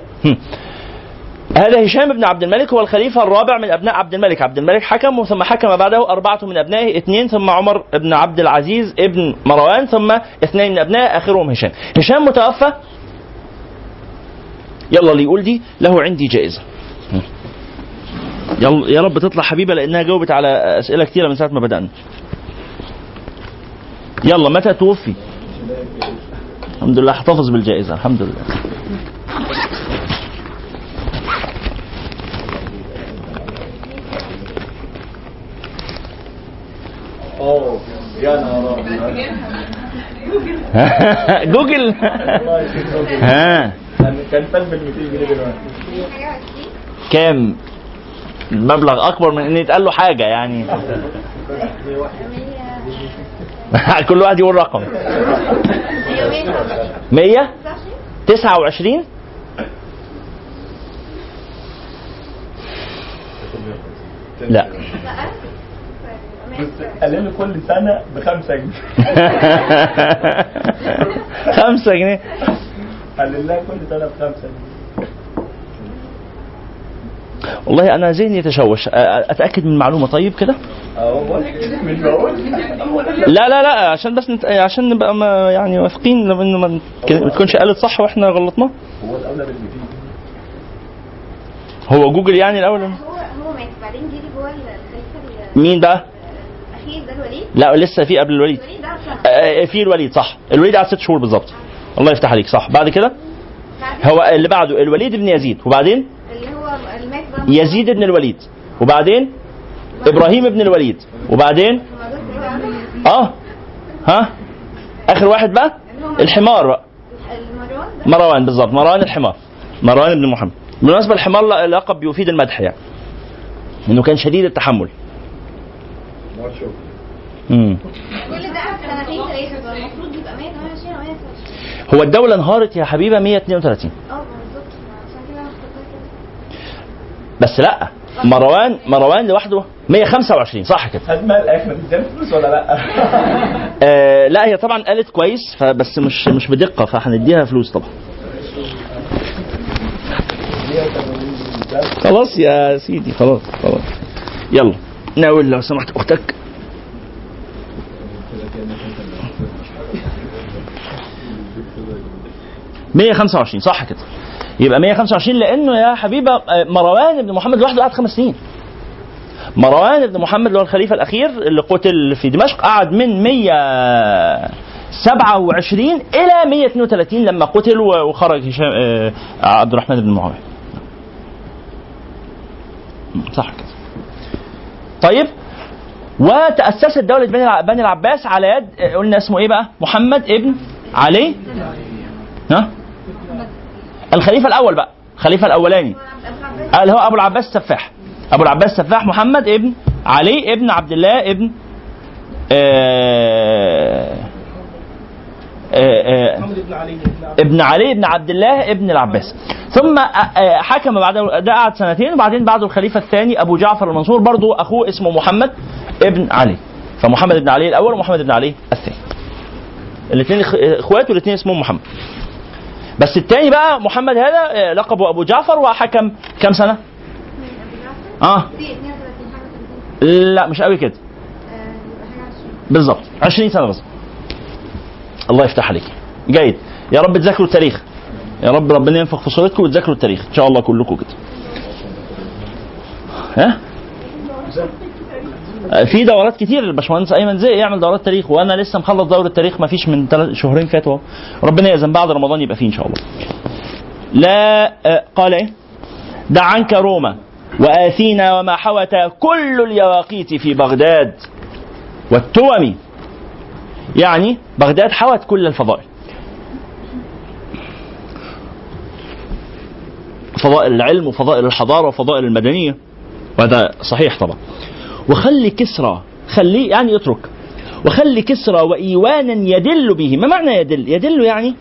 هذا هشام بن عبد الملك هو الخليفة الرابع من أبناء عبد الملك. عبد الملك حكم ثم حكم بعده أربعة من أبنائه اثنين ثم عمر بن عبد العزيز ابن مروان ثم اثنين من أبنائه آخرهم هشام. هشام متوفى. يلا اللي يقول دي له عندي جائزة. يلا يا رب تطلع حبيبة لأنها جاوبت على أسئلة كثيرة من ساعة ما بدأنا. يلا متى توفي؟ الحمد لله. احتفظ بالجائزة. الحمد لله. جوجل ها. كان كان فيلم ب 200 جنيه دلوقتي كام؟ المبلغ أكبر من ان يتقال له حاجة يعني. كل واحد يقول رقم. مية؟ 100 ومية 29 لا. لي كل سنة ب 5 جنيه. خمسة جنيه. قال لها كل سنة ب 5 جنيه. والله أنا ذهني يتشوش. أتأكد من معلومه طيب كده؟ لا لا لا عشان بس نت... عشان نبقى ما يعني واثقين إنه ما ما تكونش قالت صح وإحنا غلطنا. هو الاولى بال 200 هو جوجل يعني الأول؟ هو هو مات. بعدين جه جوه مين بقى؟ ده الوليد؟ لا لسه في قبل الوليد. الوليد في الوليد صح. الوليد قعد ست شهور بالظبط. الله يفتح عليك صح. بعد كده؟ هو اللي بعده الوليد بن يزيد. وبعدين؟ اللي هو يزيد بن الوليد. وبعدين إبراهيم بن الوليد. وبعدين آه. ها؟ آخر واحد بقى؟ الحمار بقى. مروان بالظبط مروان الحمار. مروان بن محمد. بالمناسبة الحمار لقب بيفيد المدح يعني. إنه كان شديد التحمل. كل ده قعد سنتين ثلاثة بقى المفروض يبقى 128 أو 129 هو الدولة انهارت يا حبيبة 132 آه بالظبط عشان كده أنا افتكرت كده. بس لا مروان مروان لوحده 125 صح كده؟ اسماء الآخر بتديها فلوس ولا لا؟ آه لا هي طبعا قالت كويس فبس مش مش بدقة فهنديها فلوس طبعا. خلاص يا سيدي خلاص خلاص. يلا ناول لو سمحت أختك. مية خمسة وعشرين صح كده؟ يبقى 125 لأنه يا حبيبة آه، مروان بن محمد لوحده قعد خمس سنين مروان بن محمد اللي هو الخليفة الأخير اللي قتل في دمشق قعد من 127 إلى 132 لما قتل وخرج هشام آه، عبد الرحمن بن معاوية صح كده طيب بني الع- بني العباس على يد آه، قلنا اسمه إيه بقى؟ محمد ابن علي ها؟ الخليفة الأول بقى الخليفه الأولاني. اللي هو أبو العباس السفاح. أبو العباس السفاح محمد ابن علي ابن عبد الله ابن آه آه آه ابن علي بن عبد الله ابن العباس. ثم حكم بعده ده قعد سنتين وبعدين بعده الخليفة الثاني أبو جعفر المنصور برضو أخوه اسمه محمد ابن علي. فمحمد بن علي الأول ومحمد بن علي الثاني. الاثنين اخوات والاثنين اسمهم محمد. بس الثاني بقى محمد هذا آه، لقبه أبو جعفر وحكم كم سنة؟ آه. في 32 حاجة 30 لا مش قوي كده. يبقى حاجة 20 بالظبط 20 سنة بالظبط الله يفتح عليك. جيد. يا رب تذاكروا التاريخ. يا رب ربنا ينفخ في صورتكم وتذاكروا التاريخ. إن شاء الله كلكم كده. ها؟ في دورات كتير الباشمهندس أيمن زي يعمل دورات تاريخ وأنا لسه مخلص دورة تاريخ ما فيش من ثلاث شهرين فاتوا. ربنا يأذن بعد رمضان يبقى فيه إن شاء الله. لا آه، قال إيه؟ دع عنك روما وآثينا وما حوت كل اليواقيت في بغداد والتوم يعني بغداد حوت كل الفضائل. فضائل العلم وفضائل الحضارة وفضائل المدنية. وهذا صحيح طبعا. وخلي كسرى خليه يعني اترك. وخلي كسرى وإيوانا يدل به. ما معنى يدل؟ يدل يعني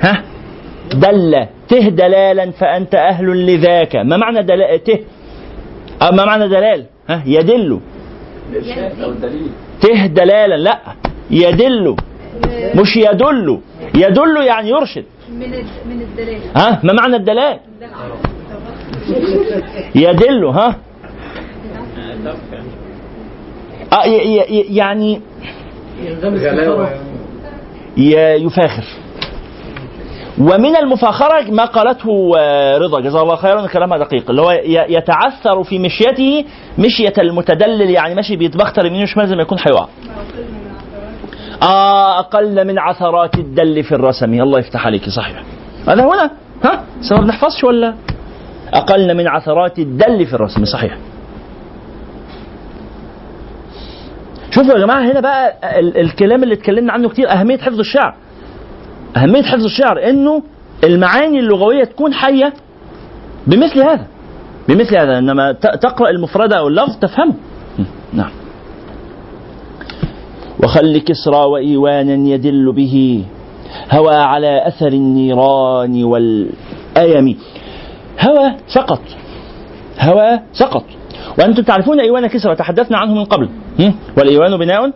ها؟ دل ته دلالا فأنت أهل لذاك. ما معنى دل ته؟ أه ما معنى دلال؟ ها؟ يدل. ته دلالا لا. يدل. مش يدل. يدل يعني يرشد. من من الدلال. ها؟ ما معنى الدلال؟ يدل ها؟ آه يعني ينغمس في غلاوة الثرى. ي- يفاخر. ومن المفاخرة ما قالته آه، رضا جزاه الله خيرا كلامها دقيق. اللي هو يتعثر في مشيته مشية المتدلل يعني ماشي بيتبختر يمين وشمال زي ما يكون هيقع آه أقل من عثرات الدل في الرسم. الله يفتح عليك صحيح. هذا هنا؟ ها؟ ما بنحفظش ولا؟ أقل من عثرات الدل في الرسم صحيح. شوفوا يا جماعة هنا بقى ال- الكلام اللي اتكلمنا عنه كتير أهمية حفظ الشعر. أهمية حفظ الشعر إنه المعاني اللغوية تكون حية بمثل هذا. بمثل هذا إنما ت- تقرأ المفردة أو اللفظ تفهمه. نعم. وخل كسرى وإيوانا يدل به هوى على أثر النيران والأيم. هوى سقط. هوى سقط. وأنتم تعرفون إيوان كسرى تحدثنا عنه من قبل. هم؟ والإيوان بناء؟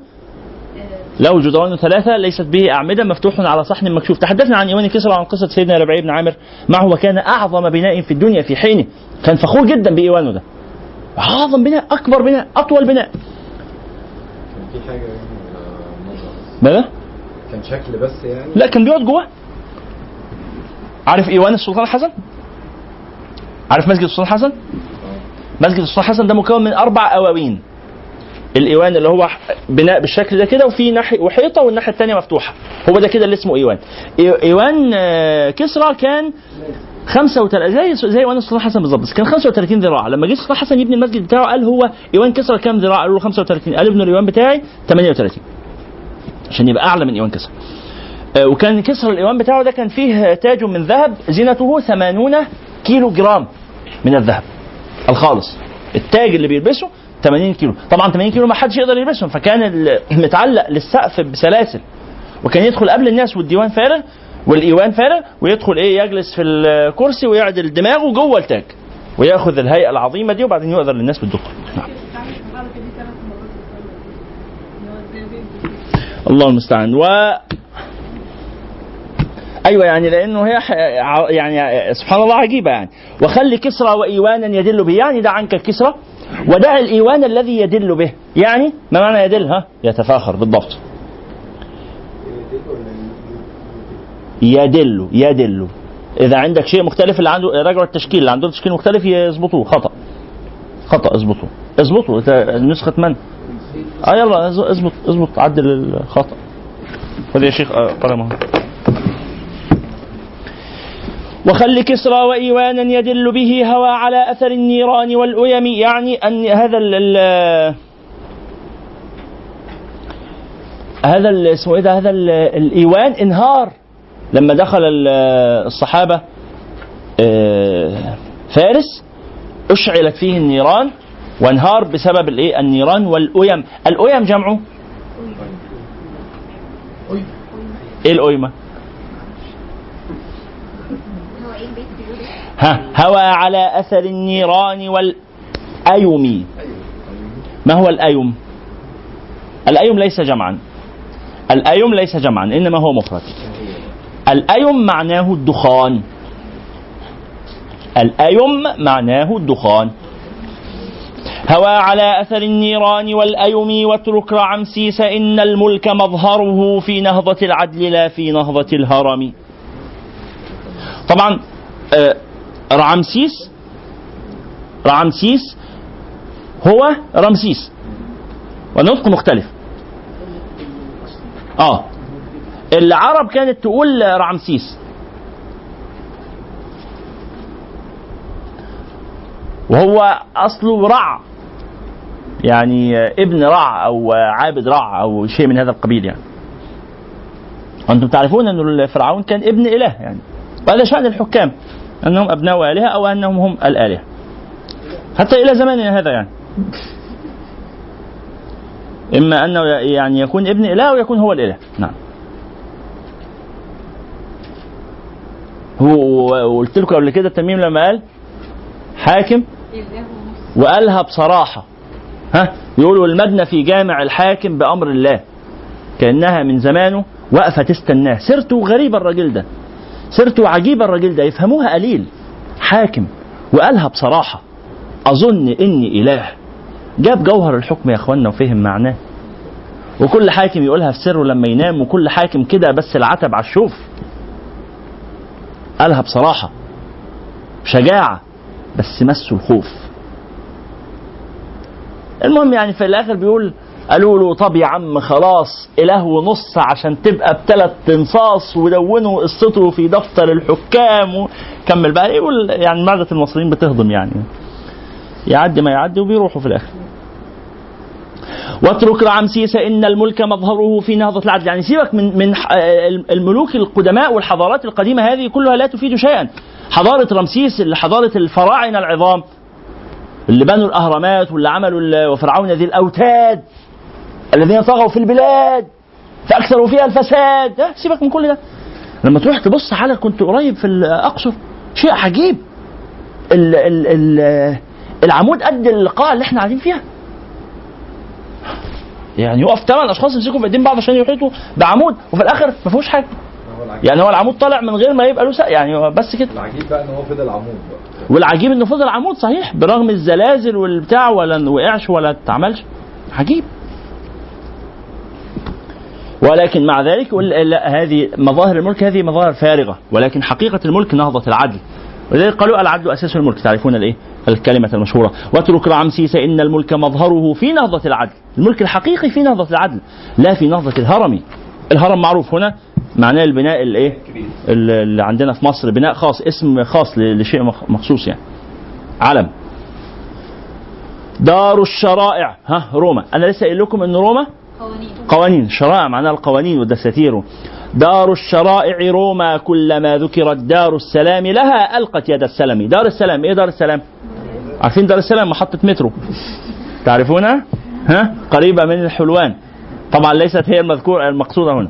له جدران ثلاثة ليست به أعمدة مفتوح على صحن مكشوف. تحدثنا عن إيوان كسرى وعن قصة سيدنا ربيع بن عامر معه وكان أعظم بناء في الدنيا في حينه. كان فخور جدا بإيوانه ده. أعظم بناء أكبر بناء أطول بناء. كان في حاجة يعني بس بلى كان شكل بس يعني؟ لا كان بيقعد جوه عارف إيوان السلطان الحسن عارف مسجد السلطان الحسن مسجد السلطان الحسن ده مكون من أربع أواوين. الإيوان اللي هو بناء بالشكل ده كده وفي ناحية وحيطة والناحية الثانية مفتوحة. هو ده كده اللي اسمه إيوان. إيوان آه، كسرى كان 35 زي زي إيوان السلطان الحسن بالظبط كان 35 ذراع. لما جه السلطان الحسن يبني المسجد بتاعه قال هو إيوان كسرى كام ذراع؟ قالوا له 35 قال ابن الإيوان بتاعي 38 عشان يبقى أعلى من إيوان كسرى. آه، وكان كسر الإيوان بتاعه ده كان فيه تاج من ذهب زينته 80 كيلو جرام من الذهب. الخالص. التاج اللي بيلبسه 80 كيلو. طبعا 80 كيلو ما حدش يقدر يلبسهم. فكان متعلق للسقف بسلاسل. وكان يدخل قبل الناس والديوان فارغ والإيوان فارغ ويدخل إيه يجلس في الكرسي ويعدل دماغه جوه التاج. ويأخذ الهيئة العظيمة دي وبعدين يؤذن للناس بالدخول. نعم. زي الله المستعان. و أيوه يعني لأنه هي يعني سبحان الله عجيبة يعني. وخلي كسرى وإيوانا يدل به. يعني دع عنك الكسرى ودع الإيوان الذي يدل به. يعني ما معنى يدل؟ ها؟ يتفاخر بالضبط. يدل يدل. إذا عندك شيء مختلف اللي عنده راجعوا التشكيل اللي عنده تشكيل مختلف يظبطوه. خطأ. خطأ اظبطوه. اظبطوا إذا نسخة من؟ آه يلا اظبط اظبط عدل الخطأ. خذ يا شيخ آه، قلم اهو وخل كسرى وإيوانا يدل به هوى على أثر النيران والأيم يعني أن هذا ال ال- هذا ال- اسمه إيه ده؟ هذا ال- الإيوان انهار. لما دخل ال- الصحابة آه، فارس أشعلت فيه النيران وانهار بسبب الإيه؟ النيران والأيم. الأيم جمعه؟ إيه الأيمة هو إيه البيت بيقول إيه؟ ها. هوى على أثر النيران والأيم. ما هو الأيم؟ الأيم ليس جمعا. الأيم ليس جمعا إنما هو مفرد. الأيم معناه الدخان. الأيم معناه الدخان. هوى على أثر النيران والأيم واترك رعمسيس ان الملك مظهره في نهضة العدل لا في نهضة الهرم. طبعا آه، رعمسيس رعمسيس هو رمسيس والنطق مختلف. آه. العرب كانت تقول رعمسيس وهو اصله رع. يعني ابن رع أو عابد رع أو شيء من هذا القبيل يعني. أنتم تعرفون أن فرعون كان ابن إله يعني. وهذا شأن الحكام. أنهم أبناء آلهة أو أنهم هم الآلهة. حتى إلى زماننا هذا يعني. إما أنه يعني يكون ابن إله أو يكون هو الإله. نعم. هو وقلت لكم قبل كده التميم لما قال حاكم وقالها بصراحة. ها؟ يقولوا المدنة في جامع الحاكم بأمر الله. كأنها من زمانه واقفة تستناه سيرته غريبة الراجل ده. سيرته عجيبة الراجل ده يفهموها قليل حاكم وقالها بصراحة أظن إني إله. جاب جوهر الحكم يا إخوانا وفهم معناه. وكل حاكم يقولها في سره لما ينام وكل حاكم كده بس العتب على الشوف. قالها بصراحة شجاعة بس مسه الخوف. المهم يعني في الآخر بيقول قالوا له طب يا عم خلاص إله ونص عشان تبقى بثلاث تنصاص ودونوا قصته في دفتر الحكام وكمل بقى. يقول يعني معدة المصريين بتهضم يعني. يعدي ما يعدي وبيروحوا في الآخر. واترك رعمسيس إن الملك مظهره في نهضة العدل. يعني سيبك من من الملوك القدماء والحضارات القديمة هذه كلها لا تفيد شيئا. حضارة رمسيس اللي حضارة الفراعنة العظام اللي بنوا الأهرامات واللي عملوا وفرعون ذي الأوتاد. الذين طغوا في البلاد فأكثروا فيها الفساد. ها، سيبك من كل ده. لما تروح تبص على كنت قريب في الاقصر شيء عجيب. ال ال ال العمود قد القاعه اللي إحنا قاعدين فيها. يعني يقف ثمان أشخاص يمسكوا في إيدين بعض عشان يحيطوا بعمود وفي الآخر ما فيهوش حاجة. يعني هو العمود طالع من غير ما يبقى له سقف يعني بس كده. العجيب بقى إن هو فضل عمود بقى. والعجيب انه فضل عمود صحيح برغم الزلازل والبتاع ولا وقعش ولا اتعملش. عجيب. ولكن مع ذلك لا هذه مظاهر الملك هذه مظاهر فارغة. ولكن حقيقة الملك نهضة العدل. ولذلك قالوا العدل أساس الملك. تعرفون الإيه؟ الكلمة المشهورة. واترك رعمسيس ان الملك مظهره في نهضة العدل. الملك الحقيقي في نهضة العدل لا في نهضة الهرم. الهرم معروف هنا معناه البناء الإيه؟ اللي عندنا في مصر بناء خاص اسم خاص لشيء مخ- مخصوص يعني. علم. دار الشرائع. ها روما. أنا لسه قايل لكم إن روما قوانين شرائع معناها القوانين والدساتير. دار الشرائع روما كلما ذكرت دار السلام لها ألقت يد السلم دار السلام إيه دار السلام؟ عارفين دار السلام؟ محطة مترو. تعرفونها؟ ها؟ قريبة من الحلوان. طبعا ليست هي المذكور المقصودة هنا.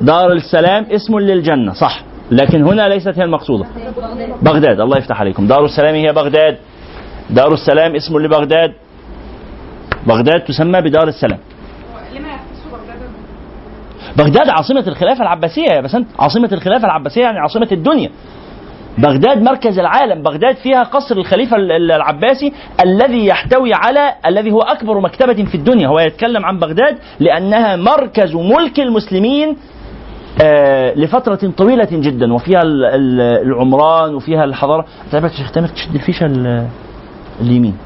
دار السلام اسم للجنة صح. لكن هنا ليست هي المقصودة. بغداد الله يفتح عليكم. دار السلام هي بغداد. دار السلام اسم لبغداد. بغداد تسمى بدار السلام. بغداد؟ بغداد عاصمة الخلافة العباسية يا بسنت عاصمة الخلافة العباسية يعني عاصمة الدنيا. بغداد مركز العالم بغداد فيها قصر الخليفة ال- ال- العباسي الذي يحتوي على الذي هو أكبر مكتبة في الدنيا. هو يتكلم عن بغداد لأنها مركز ملك المسلمين آه لفترة طويلة جدا. وفيها ال- ال- العمران وفيها الحضارة. تعبت شيخ تامر تشد الفيشة ال- اليمين.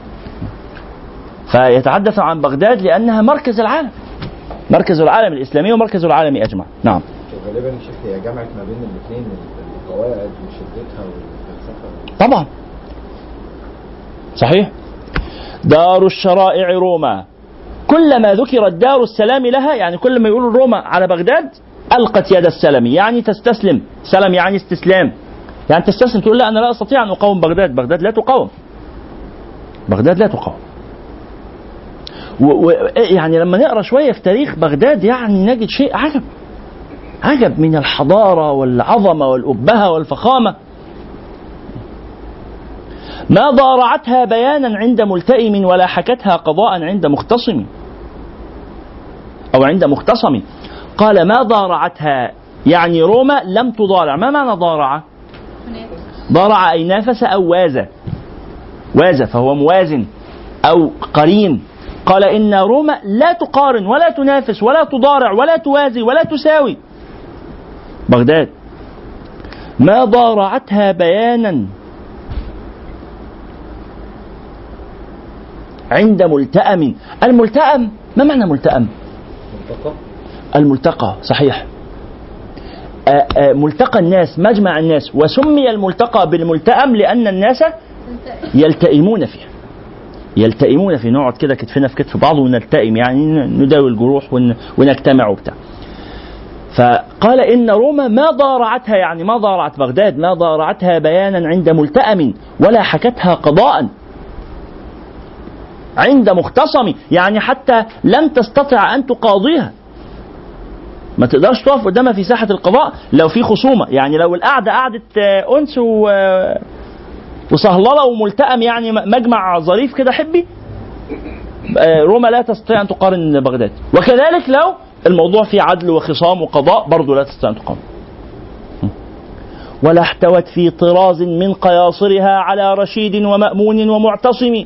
فيتحدث عن بغداد لأنها مركز العالم. مركز العالم الإسلامي ومركز العالم أجمع. نعم. غالبا شيخ هي جمعت ما بين الاثنين القواعد وشدتها والفلسفة. طبعا. صحيح. دار الشرائع روما. كلما ذكرت دار السلام لها يعني كل ما يقولوا روما على بغداد ألقت يد السلم يعني تستسلم. سلم يعني استسلام. يعني تستسلم تقول لا أنا لا أستطيع أن أقاوم بغداد. بغداد لا تقاوم. بغداد لا تقاوم. و و يعني لما نقرأ شوية في تاريخ بغداد يعني نجد شيء عجب. عجب من الحضارة والعظمة والأبهة والفخامة. ما ضارعتها بيانا عند ملتئم ولا حكتها قضاء عند مختصم أو عند مختصم. قال ما ضارعتها؟ يعني روما لم تضارع. ما معنى ضارع؟ ضارع أي نافس أو واز. واز فهو موازن أو قرين. قال إن روما لا تقارن ولا تنافس ولا تضارع ولا توازي ولا تساوي. بغداد. ما ضارعتها بيانا عند ملتأم الملتأم ما معنى ملتأم الملتقى صحيح. ملتقى الناس مجمع الناس وسمي الملتقى بالملتأم لأن الناس يلتئمون. فيه يلتئمون فيه نقعد كده كتفنا في كتف بعض ونلتئم يعني نداوي الجروح ون- ونجتمع وبتاع. فقال إن روما ما ضارعتها يعني ما ضارعت بغداد ما ضارعتها بيانا عند ملتأم ولا حكتها قضاء. عند مختصم يعني حتى لم تستطع أن تقاضيها. ما تقدرش تقف قدامها في ساحة القضاء لو في خصومة. يعني لو القعدة قعدة آه، أنس و وصهللة وملتئم يعني مجمع ظريف كده حبي. آه، روما لا تستطيع أن تقارن بغداد وكذلك لو الموضوع فيه عدل وخصام وقضاء برضه لا تستطيع أن تقارن. ولا احتوت في طراز من قياصرها على رشيد ومأمون ومعتصم.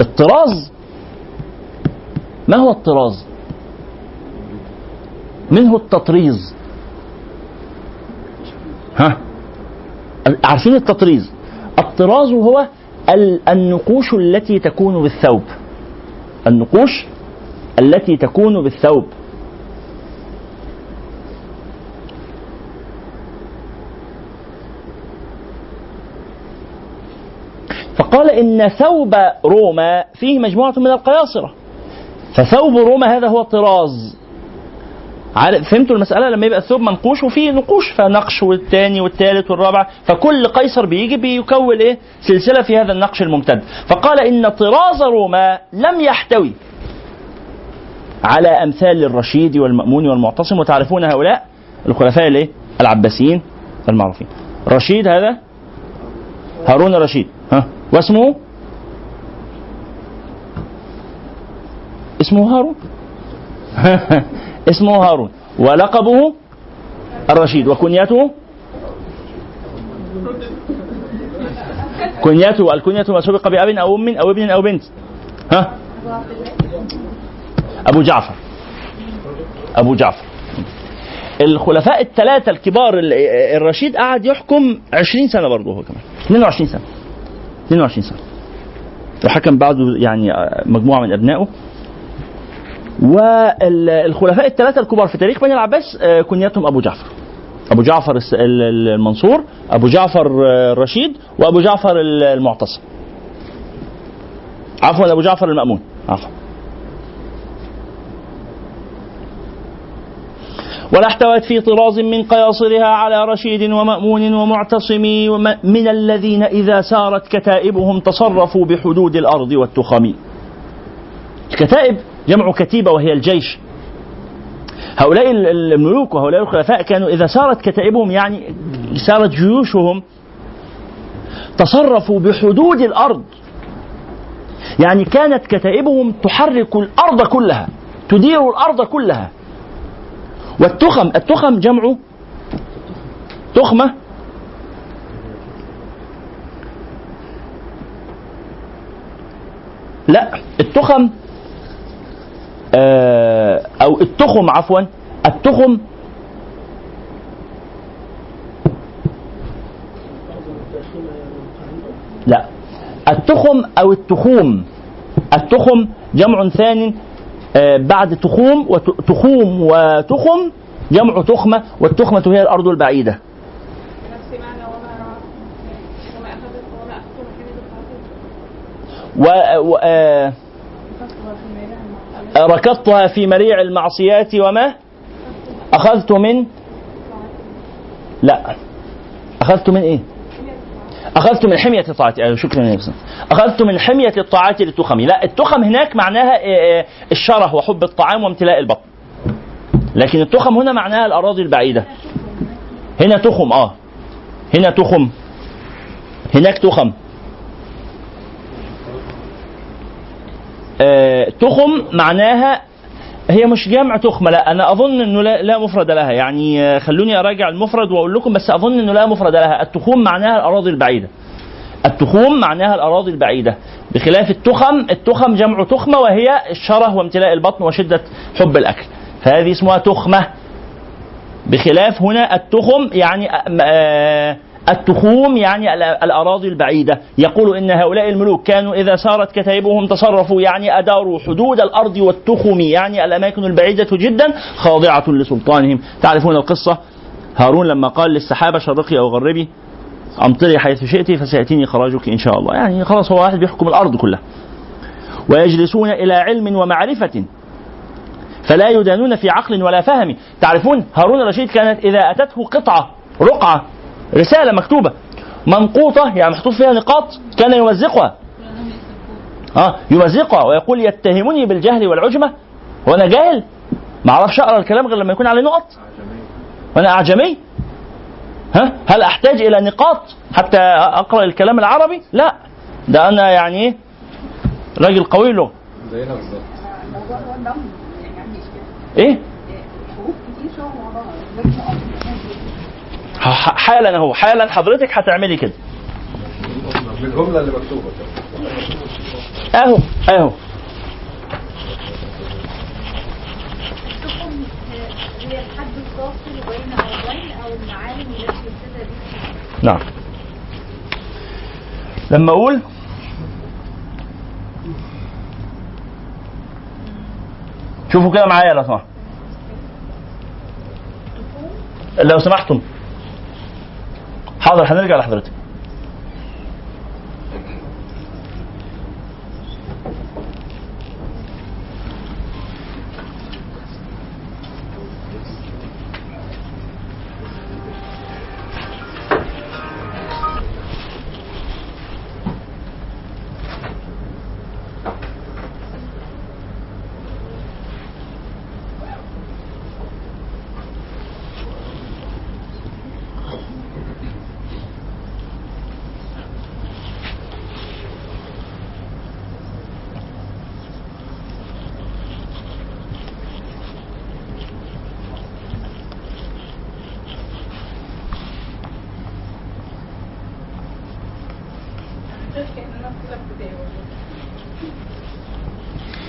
الطراز؟ ما هو الطراز؟ منه التطريز. ها؟ عارفين التطريز الطراز هو ال- النقوش التي تكون بالثوب. النقوش التي تكون بالثوب. فقال إن ثوب روما فيه مجموعة من القياصرة. فثوب روما هذا هو طراز عارف- فهمتوا المسألة؟ لما يبقى الثوب منقوش وفيه نقوش فنقش والثاني والثالث والرابع فكل قيصر بيجي بيكون إيه؟ سلسلة في هذا النقش الممتد. فقال إن طراز روما لم يحتوي على أمثال الرشيد والمأمون والمعتصم. وتعرفون هؤلاء الخلفاء الإيه؟ العباسيين المعروفين. رشيد هذا؟ هارون الرشيد. ها؟ واسمه؟ اسمه هارون. اسمه هارون ولقبه الرشيد وكنيته كنيته الكنية ما سبق بأب أو أم أو ابن أو بنت. ها؟ أبو جعفر. أبو جعفر. الخلفاء الثلاثة الكبار ال- الرشيد قعد يحكم 20 سنة برضه هو كمان. 22 سنة. 22 سنة. وحكم بعده يعني مجموعة من أبنائه. والخلفاء الثلاثة الكبار في تاريخ بني العباس آه، كنيتهم أبو جعفر. أبو جعفر المنصور أبو جعفر آه، الرشيد وأبو جعفر ال- المعتصم. عفوا أبو جعفر المأمون. عفوا. ولا احتوت في طراز من قياصرها على رشيد ومأمون ومعتصم وم- من الذين إذا سارت كتائبهم تصرفوا بحدود الأرض والتخم الكتائب جمع كتيبة وهي الجيش. هؤلاء ال- الملوك وهؤلاء الخلفاء كانوا إذا سارت كتائبهم يعني سارت جيوشهم تصرفوا بحدود الأرض. يعني كانت كتائبهم تحرك الأرض كلها تدير الأرض كلها. والتخم التخم جمع تخمة لا التخم أو التخم عفوا التخم لا التخم أو التخوم. التخم جمع ثان آه، بعد تخوم وتخوم وتخم جمع تخمة والتخمة هي الأرض البعيدة. و... و... آه، ركضتها في مريع المعصيات وما أخذت من لا. أخذت من إيه؟ أخذت من حمية طاعتي أيوه شكرا يا أخذت من حمية الطاعات للتخم. لا التخم هناك معناها إيه، إيه، الشره وحب الطعام وامتلاء البطن. لكن التخم هنا معناها الأراضي البعيدة. هنا تخم آه. هنا تخم. هناك تخم. آه تخم معناها هي مش جمع تخمة لا أنا أظن أنه لا, لا مفرد لها. يعني آه، خلوني أراجع المفرد وأقول لكم بس أظن أنه لا مفرد لها. التخوم معناها الأراضي البعيدة. التخوم معناها الأراضي البعيدة. بخلاف التخم التخم جمع تخمة وهي الشره وامتلاء البطن وشدة حب الأكل. فهذه اسمها تخمة. بخلاف هنا التخم يعني آه، التخوم يعني ال- الأراضي البعيدة. يقول إن هؤلاء الملوك كانوا إذا سارت كتائبهم تصرفوا يعني أداروا حدود الأرض والتخم يعني الأماكن البعيدة جدا خاضعة لسلطانهم. تعرفون القصة؟ هارون لما قال للسحابة شرقي أو غربي أمطري حيث شئت فسيأتيني خراجك إن شاء الله. يعني خلاص هو واحد بيحكم الأرض كلها. ويجلسون إلى علم ومعرفة فلا يدانون في عقل ولا فهم. تعرفون هارون الرشيد كانت إذا أتته قطعة رقعة رسالة مكتوبة. منقوطة يعني محطوط فيها نقاط كان يمزقها. آه يمزقها ويقول يتهمني بالجهل والعجمة. وأنا جاهل. ما أعرفش أقرأ الكلام غير لما يكون عليه نقط. وأنا أعجمي. ها؟ هل أحتاج إلى نقاط حتى أقرأ الكلام العربي؟ لا. ده أنا يعني إيه؟ راجل قوي له. زينا بالظبط. إيه حروف كتير شبه بعضها لازم نقف ح- حالا أهو حالا حضرتك هتعملي كده. بالجمله اللي مكتوبة. أهو أهو. نعم. لما أقول شوفوا كده معايا لو سمحت. لو سمحتم. حاضر هنرجع لحضرتك.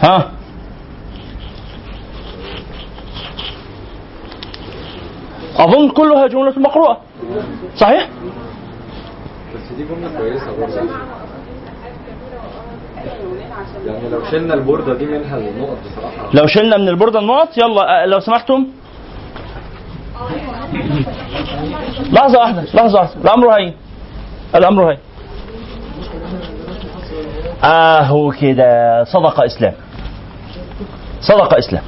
ها؟ أظن كلها جملة مقروءة. صحيح؟ بس دي جملة كويسة برضه. يعني لو شلنا البورده دي منها النقط بصراحة. لو شلنا من البوردة النقط يلا آه، لو سمحتم. لحظة واحدة لحظة واحدة. الأمر هين. الأمر هين. آه كده. صدق إسلام. صدق إسلام.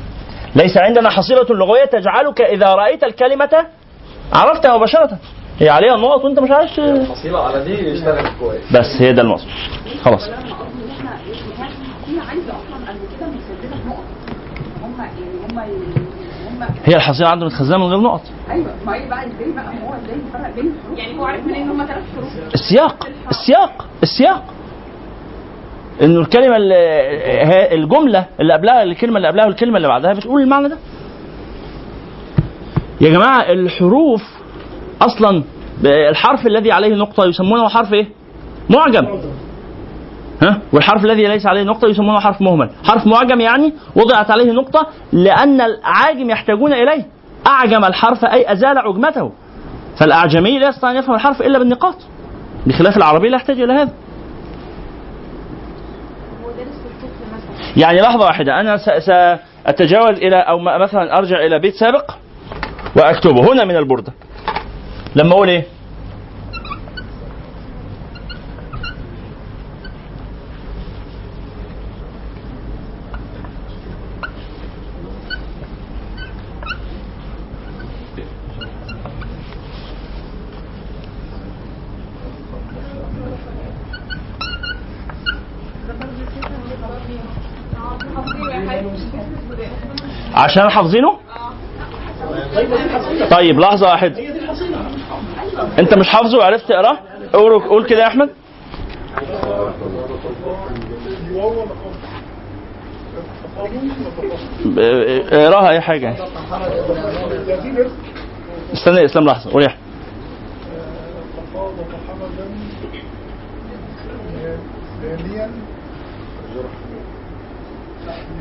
ليس عندنا حصيلة لغوية تجعلك إذا رأيت الكلمة عرفتها مباشرة. هي عليها نقط وأنت مش عارف الحصيله على دي اشتغلت كويس. بس هي ده المقصود خلاص. هي يعني الحصيلة عنده متخزنة من غير نقط. أيوه ما هي بقى إزاي بقى هو إزاي بين الحروف يعني هو عارف منين إن هم ثلاث حروف السياق. السياق. السياق. إنه الكلمة اللي الجملة اللي قبلها الكلمة اللي قبلها والكلمة اللي بعدها بتقول المعنى ده. يا جماعة الحروف أصلا الحرف الذي عليه نقطة يسمونه حرف إيه؟ معجم. ها؟ والحرف الذي ليس عليه نقطة يسمونه حرف مهمل. حرف معجم يعني وضعت عليه نقطة لأن الاعاجم يحتاجون إليه. أعجم الحرف أي أزال عجمته. فالأعجمي لا يستطيع أن يفهم الحرف إلا بالنقاط. بخلاف العربي لا يحتاج إلى هذا. يعني لحظة واحدة أنا س- سأتجاوز إلى أو م- مثلا أرجع إلى بيت سابق وأكتبه هنا من البردة لما أقول إيه؟ عشان حافظينه؟ طيب لحظة واحدة انت مش حافظه وعرفت تقراه؟ قول كده يا أحمد. اقراها أي حاجة. استنى يا إسلام لحظة. قول يا أحمد.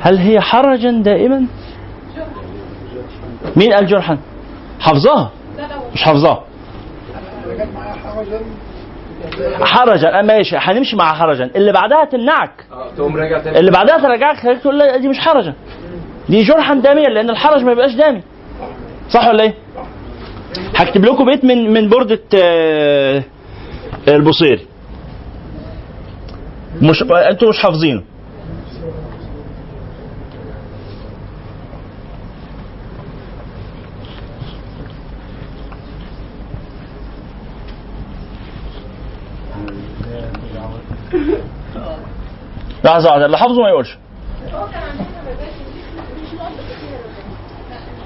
هل هي حرجا دائما؟ مين قال جرحا؟ حافظاها مش حافظاها حرجا. ماشي هنمشي مع حرجا. اللي بعدها تمنعك. اللي بعدها ترجعك خليك تقول لا دي مش حرجا. دي جرحا داميا لأن الحرج ما بيبقاش دامي صح ولا إيه؟ هكتب لكم بيت من من بردة آه، البصيري مش أنتوا مش حافظينه. لحظة واحدة اللي حافظه ما يقولش.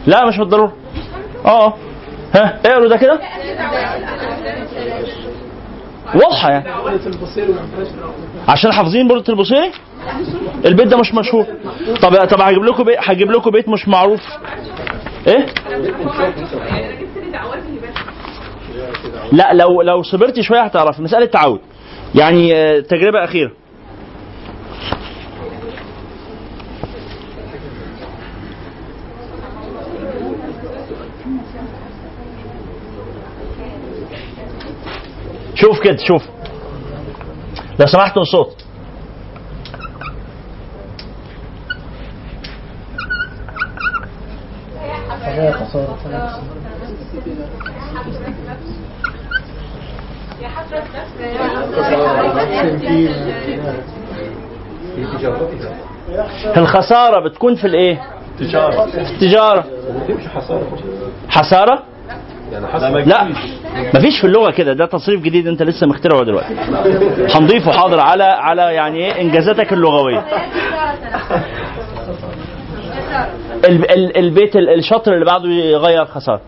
لا مش بالضرورة. آه. ها اقروا ده كده؟ واضحة يعني. عشان حافظين بردة البصيري البيت ده مش مشهور. طب طب هجيب لكم بيت هجيب لكم بيت مش معروف. إيه؟ لا لو لو صبرتي شوية هتعرفي. مسألة تعود. يعني آه، تجربة أخيرة. شوف كده شوف. لو سمحتوا الصوت الخسارة بتكون في الإيه؟ التجارة تمشي حصارة. حسارة؟ يعني لا. مفيش في اللغة كده ده تصريف جديد انت لسه مخترعه دلوقتي. هنضيفه حاضر على على يعني إيه انجازاتك اللغوية. ال- ال- البيت ال- الشطر اللي بعده يغير خسارة.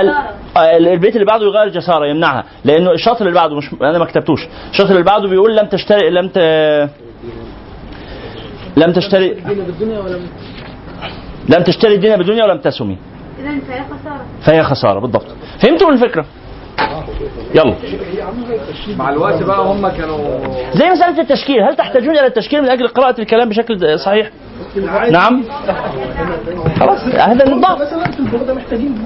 ال- آه، البيت اللي بعده يغير جسارة يمنعها. لأنه الشطر اللي بعده مش أنا ما كتبتوش. الشطر اللي بعده بيقول لم تشتري لم ت لم تشتري بالدنيا لم تشتري الدنيا بدنيا ولم تسمي. اذا فهي خسارة. فهي خسارة بالضبط. فهمتوا الفكرة؟ يلا. مع الوقت بقى هم كانوا زي مسألة التشكيل هل تحتاجون إلى التشكيل من أجل قراءة الكلام بشكل صحيح؟ نعم. خلاص هذا للضعف.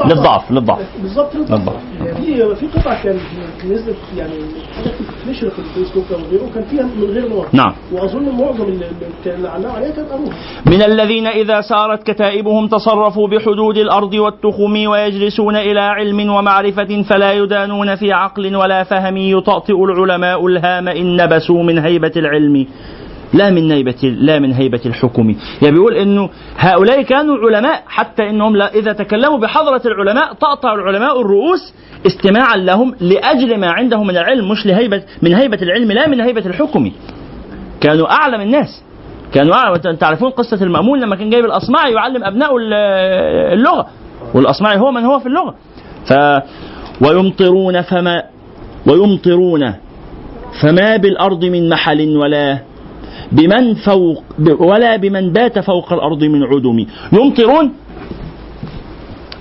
للضعف للضعف. بالظبط للضعف. في في قطعة كان نزلت يعني حاجة نشر في الفيسبوك أو غيره كان فيها من غير نوع. نعم. وأظن معظم اللي اللي علقوا عليها كان قروها من الذين إذا سارت كتائبهم تصرفوا بحدود الأرض والتخم ويجلسون إلى علم ومعرفة فلا يدانون في عقل ولا فهم يطأطئ العلماء الهام إن نبسوا من هيبة العلم. لا من هيبة لا من هيبة الحكم. يعني بيقول إنه هؤلاء كانوا علماء حتى إنهم لا إذا تكلموا بحضرة العلماء تقطع العلماء الرؤوس استماعا لهم لأجل ما عندهم من العلم مش لهيبة من هيبة العلم لا من هيبة الحكم. كانوا أعلم الناس. كانوا أعلم. تعرفون قصة المأمون لما كان جايب الأصمعي يعلم ابنائه ال- اللغة. والأصمعي هو من هو في اللغة. ف ويمطرون فما ويمطرون فما بالأرض من محل ولا بمن فوق ولا بمن بات فوق الأرض من عدم. يمطرون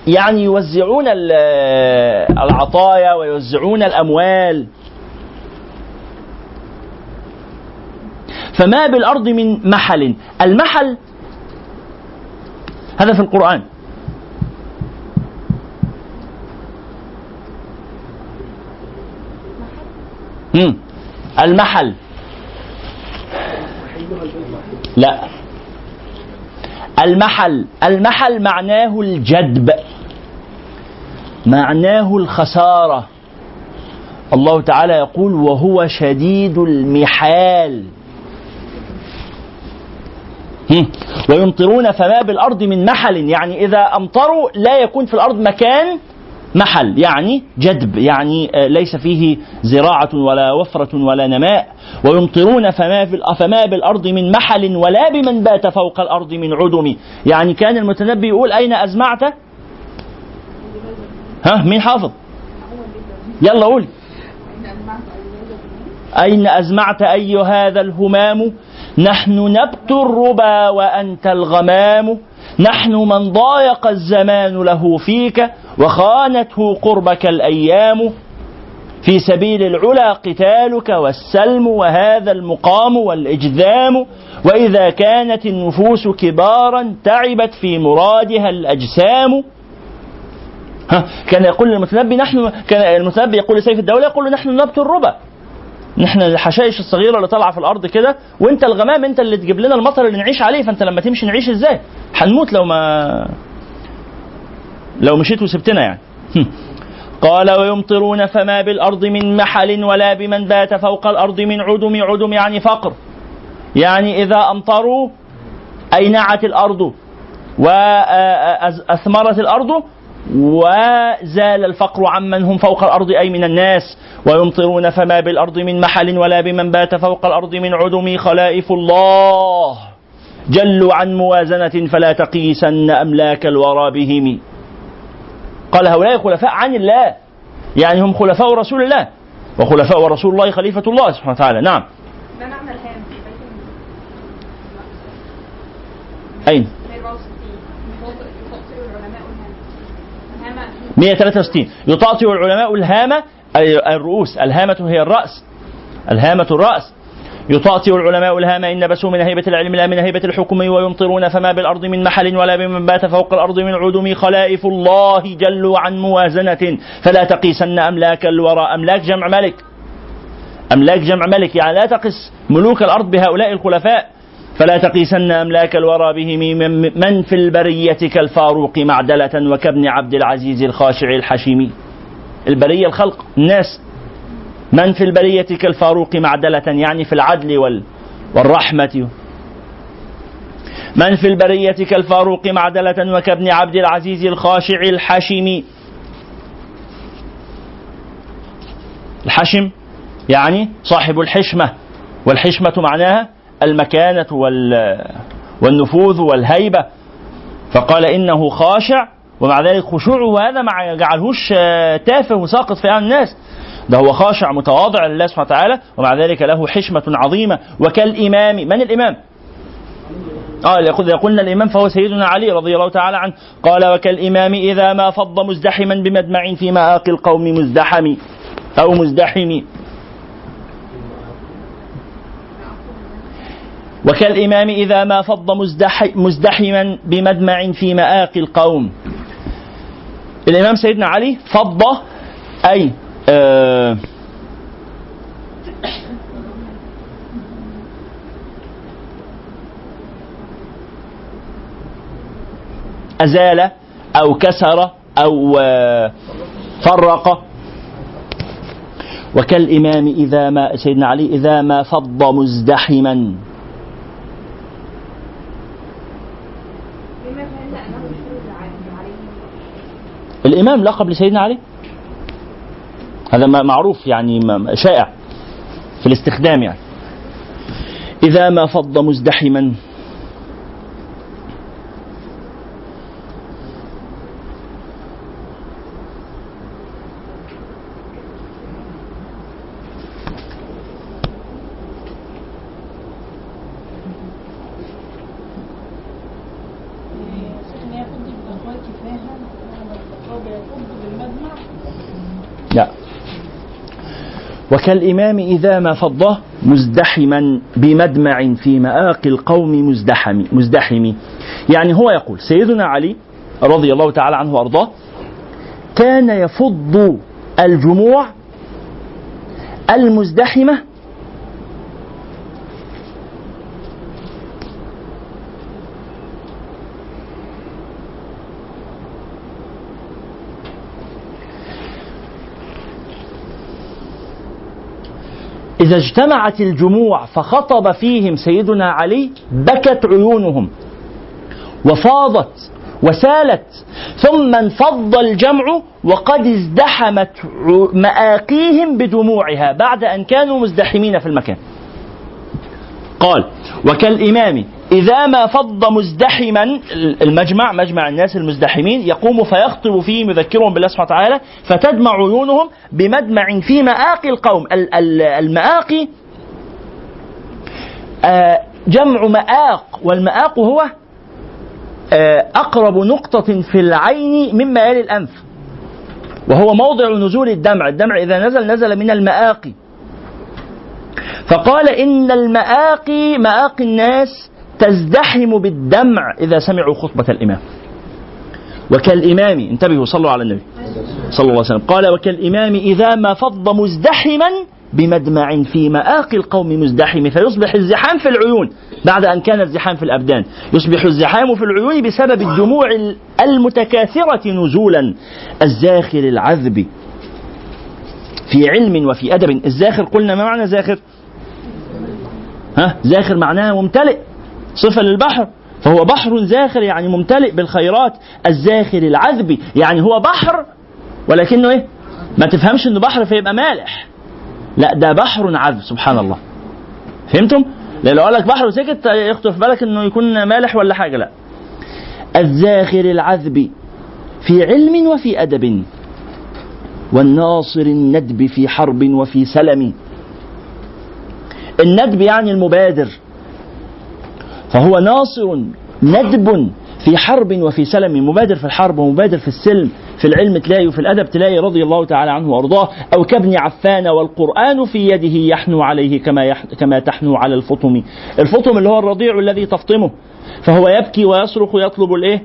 يعني يوزعون ال- العطايا ويوزعون الأموال. فما بالأرض من محل. المحل هذا في القرآن. مم. المحل. لا. المحل المحل معناه الجدب معناه الخسارة. الله تعالى يقول وهو شديد المحال. ويمطرون فما بالأرض من محل يعني إذا أمطروا لا يكون في الأرض مكان محل يعني جدب يعني آه، ليس فيه زراعة ولا وفرة ولا نماء. ويمطرون فما, في فما بالأرض من محل ولا بمن بات فوق الأرض من عدم. يعني كان المتنبي يقول أين أزمعت ها مين حافظ؟ يلا قولي أين أزمعت أي هذا الهمام؟ نحن نبت الربا وأنت الغمام. نحن من ضايق الزمان له فيك. وخانته قربك الأيام في سبيل العلا قتالك والسلم وهذا المقام والإجذام وإذا كانت النفوس كبارا تعبت في مرادها الأجسام ها كان يقول المتنبي نحن كان المتنبي يقول لسيف الدولة يقول نحن نبت الربا نحن الحشائش الصغيرة اللي طالعة في الأرض كده وأنت الغمام أنت اللي تجيب لنا المطر اللي نعيش عليه فأنت لما تمشي نعيش إزاي؟ هنموت لو ما لو مشيت وسبتنا يعني. قال ويمطرون فما بالأرض من محل ولا بمن بات فوق الأرض من عدم عدم يعني فقر. يعني إذا أمطروا أينعت الأرض وأثمرت الأرض وزال الفقر عمن هم فوق الأرض أي من الناس. ويمطرون فما بالأرض من محل ولا بمن بات فوق الأرض من عدم خلائف الله. جلوا عن موازنة فلا تقيسن أملاك الورى بهم. قال هؤلاء خلفاء عن الله. يعني هم خلفاء رسول الله. وخلفاء رسول الله خليفة الله سبحانه وتعالى. نعم؟ أين؟ 163 يطاطئ العلماء الهامة أي الرؤوس. الهامة هي الرأس. الهامة الرأس. يطاطئ العلماء الهامة إن بسوا من هيبة العلم لا من هيبة الحكم ويمطرون فما بالأرض من محل ولا بمن بات فوق الأرض من عدم خلائف الله جلوا عن موازنة. فلا تقيسن أملاك الورى أملاك جمع ملك. أملاك جمع ملك. يعني لا تقس ملوك الأرض بهؤلاء الخلفاء. فلا تقيسن أملاك الورى به من في البرية كالفاروق معدلة وكابن عبد العزيز الخاشع الحشيمي. البرية الخلق. الناس. من في البرية كالفاروق معدلة يعني في العدل وال والرحمة. من في البرية كالفاروق معدلة وكابن عبد العزيز الخاشع الحشيمي الحشم يعني صاحب الحشمة والحشمة معناها المكانة والنفوذ والهيبة. فقال إنه خاشع ومع ذلك خشوعه هذا ما جعلهوش تافه وساقط في الناس. ده هو خاشع متواضع لله سبحانه وتعالى ومع ذلك له حشمة عظيمة. وكالإمام من الإمام؟ آه إذا قلنا الإمام فهو سيدنا علي رضي الله تعالى عنه. قال وكالإمام إذا ما فض مزدحما بمدمع في مآقي القوم مزدحم أو مزدحم. وكالإمام إذا ما فض مزدحما بمدمع في مآقي القوم. الإمام سيدنا علي فض أي آه أزال أو كسر أو آه، فرق. وكالإمام إذا ما سيدنا علي إذا ما فض مزدحما. الإمام لقب لسيدنا علي؟ هذا معروف يعني شائع في الاستخدام يعني. إذا ما فض مزدحما وكالإمام إذا ما فضه مزدحما بمدمع في مآقي القوم مزدحم مزدحم. يعني هو يقول سيدنا علي رضي الله تعالى عنه وأرضاه كان يفض الجموع المزدحمة إذا اجتمعت الجموع فخطب فيهم سيدنا علي بكت عيونهم وفاضت وسالت ثم انفض الجمع وقد ازدحمت مآقيهم بدموعها بعد أن كانوا مزدحمين في المكان. قال وكالإمام إذا ما فض مزدحما المجمع مجمع الناس المزدحمين يقوم فيخطب فيهم يذكرهم بالله سبحانه وتعالى فتدمع عيونهم بمدمع في مآقي القوم. ال- ال- المآقي آه، جمع مآق والمآق هو آه، أقرب نقطة في العين مما يلي الأنف وهو موضع نزول الدمع. الدمع إذا نزل نزل من المآقي. فقال إن المآقي مآقي الناس تزدحم بالدمع إذا سمعوا خطبة الإمام. وكالإمام انتبهوا صلوا على النبي. صلى الله عليه وسلم. قال وكالإمام إذا ما فض مزدحما بمدمع في مآقي القوم مزدحم فيصبح الزحام في العيون بعد أن كان الزحام في الأبدان. يصبح الزحام في العيون بسبب الدموع المتكاثرة نزولا. الزاخر العذب. في علم وفي أدب. الزاخر قلنا ما معنى زاخر؟ ها؟ زاخر معناها ممتلئ. صفة للبحر فهو بحر زاخر يعني ممتلئ بالخيرات الزاخر العذب يعني هو بحر ولكنه إيه؟ ما تفهمش إنه بحر فيبقى مالح. لا ده بحر عذب سبحان الله. فهمتم؟ لو قال لك بحر وسكت يخطر في بالك إنه يكون مالح ولا حاجة لا. الزاخر العذب في علم وفي أدب والناصر الندب في حرب وفي سلم. الندب يعني المبادر فهو ناصر ندب في حرب وفي سلم مبادر في الحرب ومبادر في السلم في العلم تلاقي وفي الأدب تلاقي رضي الله تعالى عنه وأرضاه. أو كابن عفان والقرآن في يده يحنو عليه كما يح كما تحنو على الفطم. الفطم اللي هو الرضيع الذي تفطمه. فهو يبكي ويصرخ ويطلب الإيه؟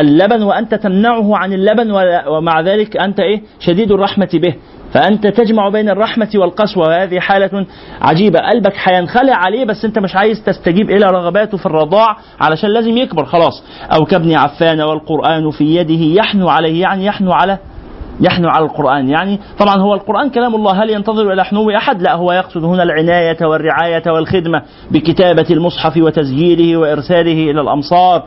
اللبن وأنت تمنعه عن اللبن ومع ذلك أنت إيه؟ شديد الرحمة به. فأنت تجمع بين الرحمة والقسوة. وهذه حالة عجيبة. قلبك هينخلع عليه بس أنت مش عايز تستجيب إلى رغباته في الرضاع علشان لازم يكبر. خلاص. أو كابن عفان والقرآن في يده يحنو عليه يعني يحنو على يحنو على القرآن. يعني طبعا هو القرآن كلام الله. هل ينتظر إلى حنو أحد؟ لا هو يقصد هنا العناية والرعاية والخدمة بكتابة المصحف وتسجيله وإرساله إلى الأمصار.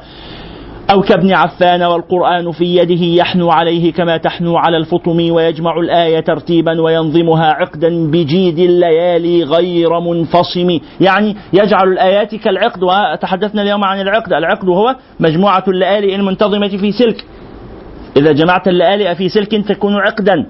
أو كابن عفان والقرآن في يده يحنو عليه كما تحنو على الفطم ويجمع الآية ترتيبا وينظمها عقدا بجيد الليالي غير منفصم. يعني يجعل الآيات كالعقد وتحدثنا اليوم عن العقد. العقد هو مجموعة الليالي المنتظمة في سلك. إذا جمعت الليالي في سلك تكون عقدا.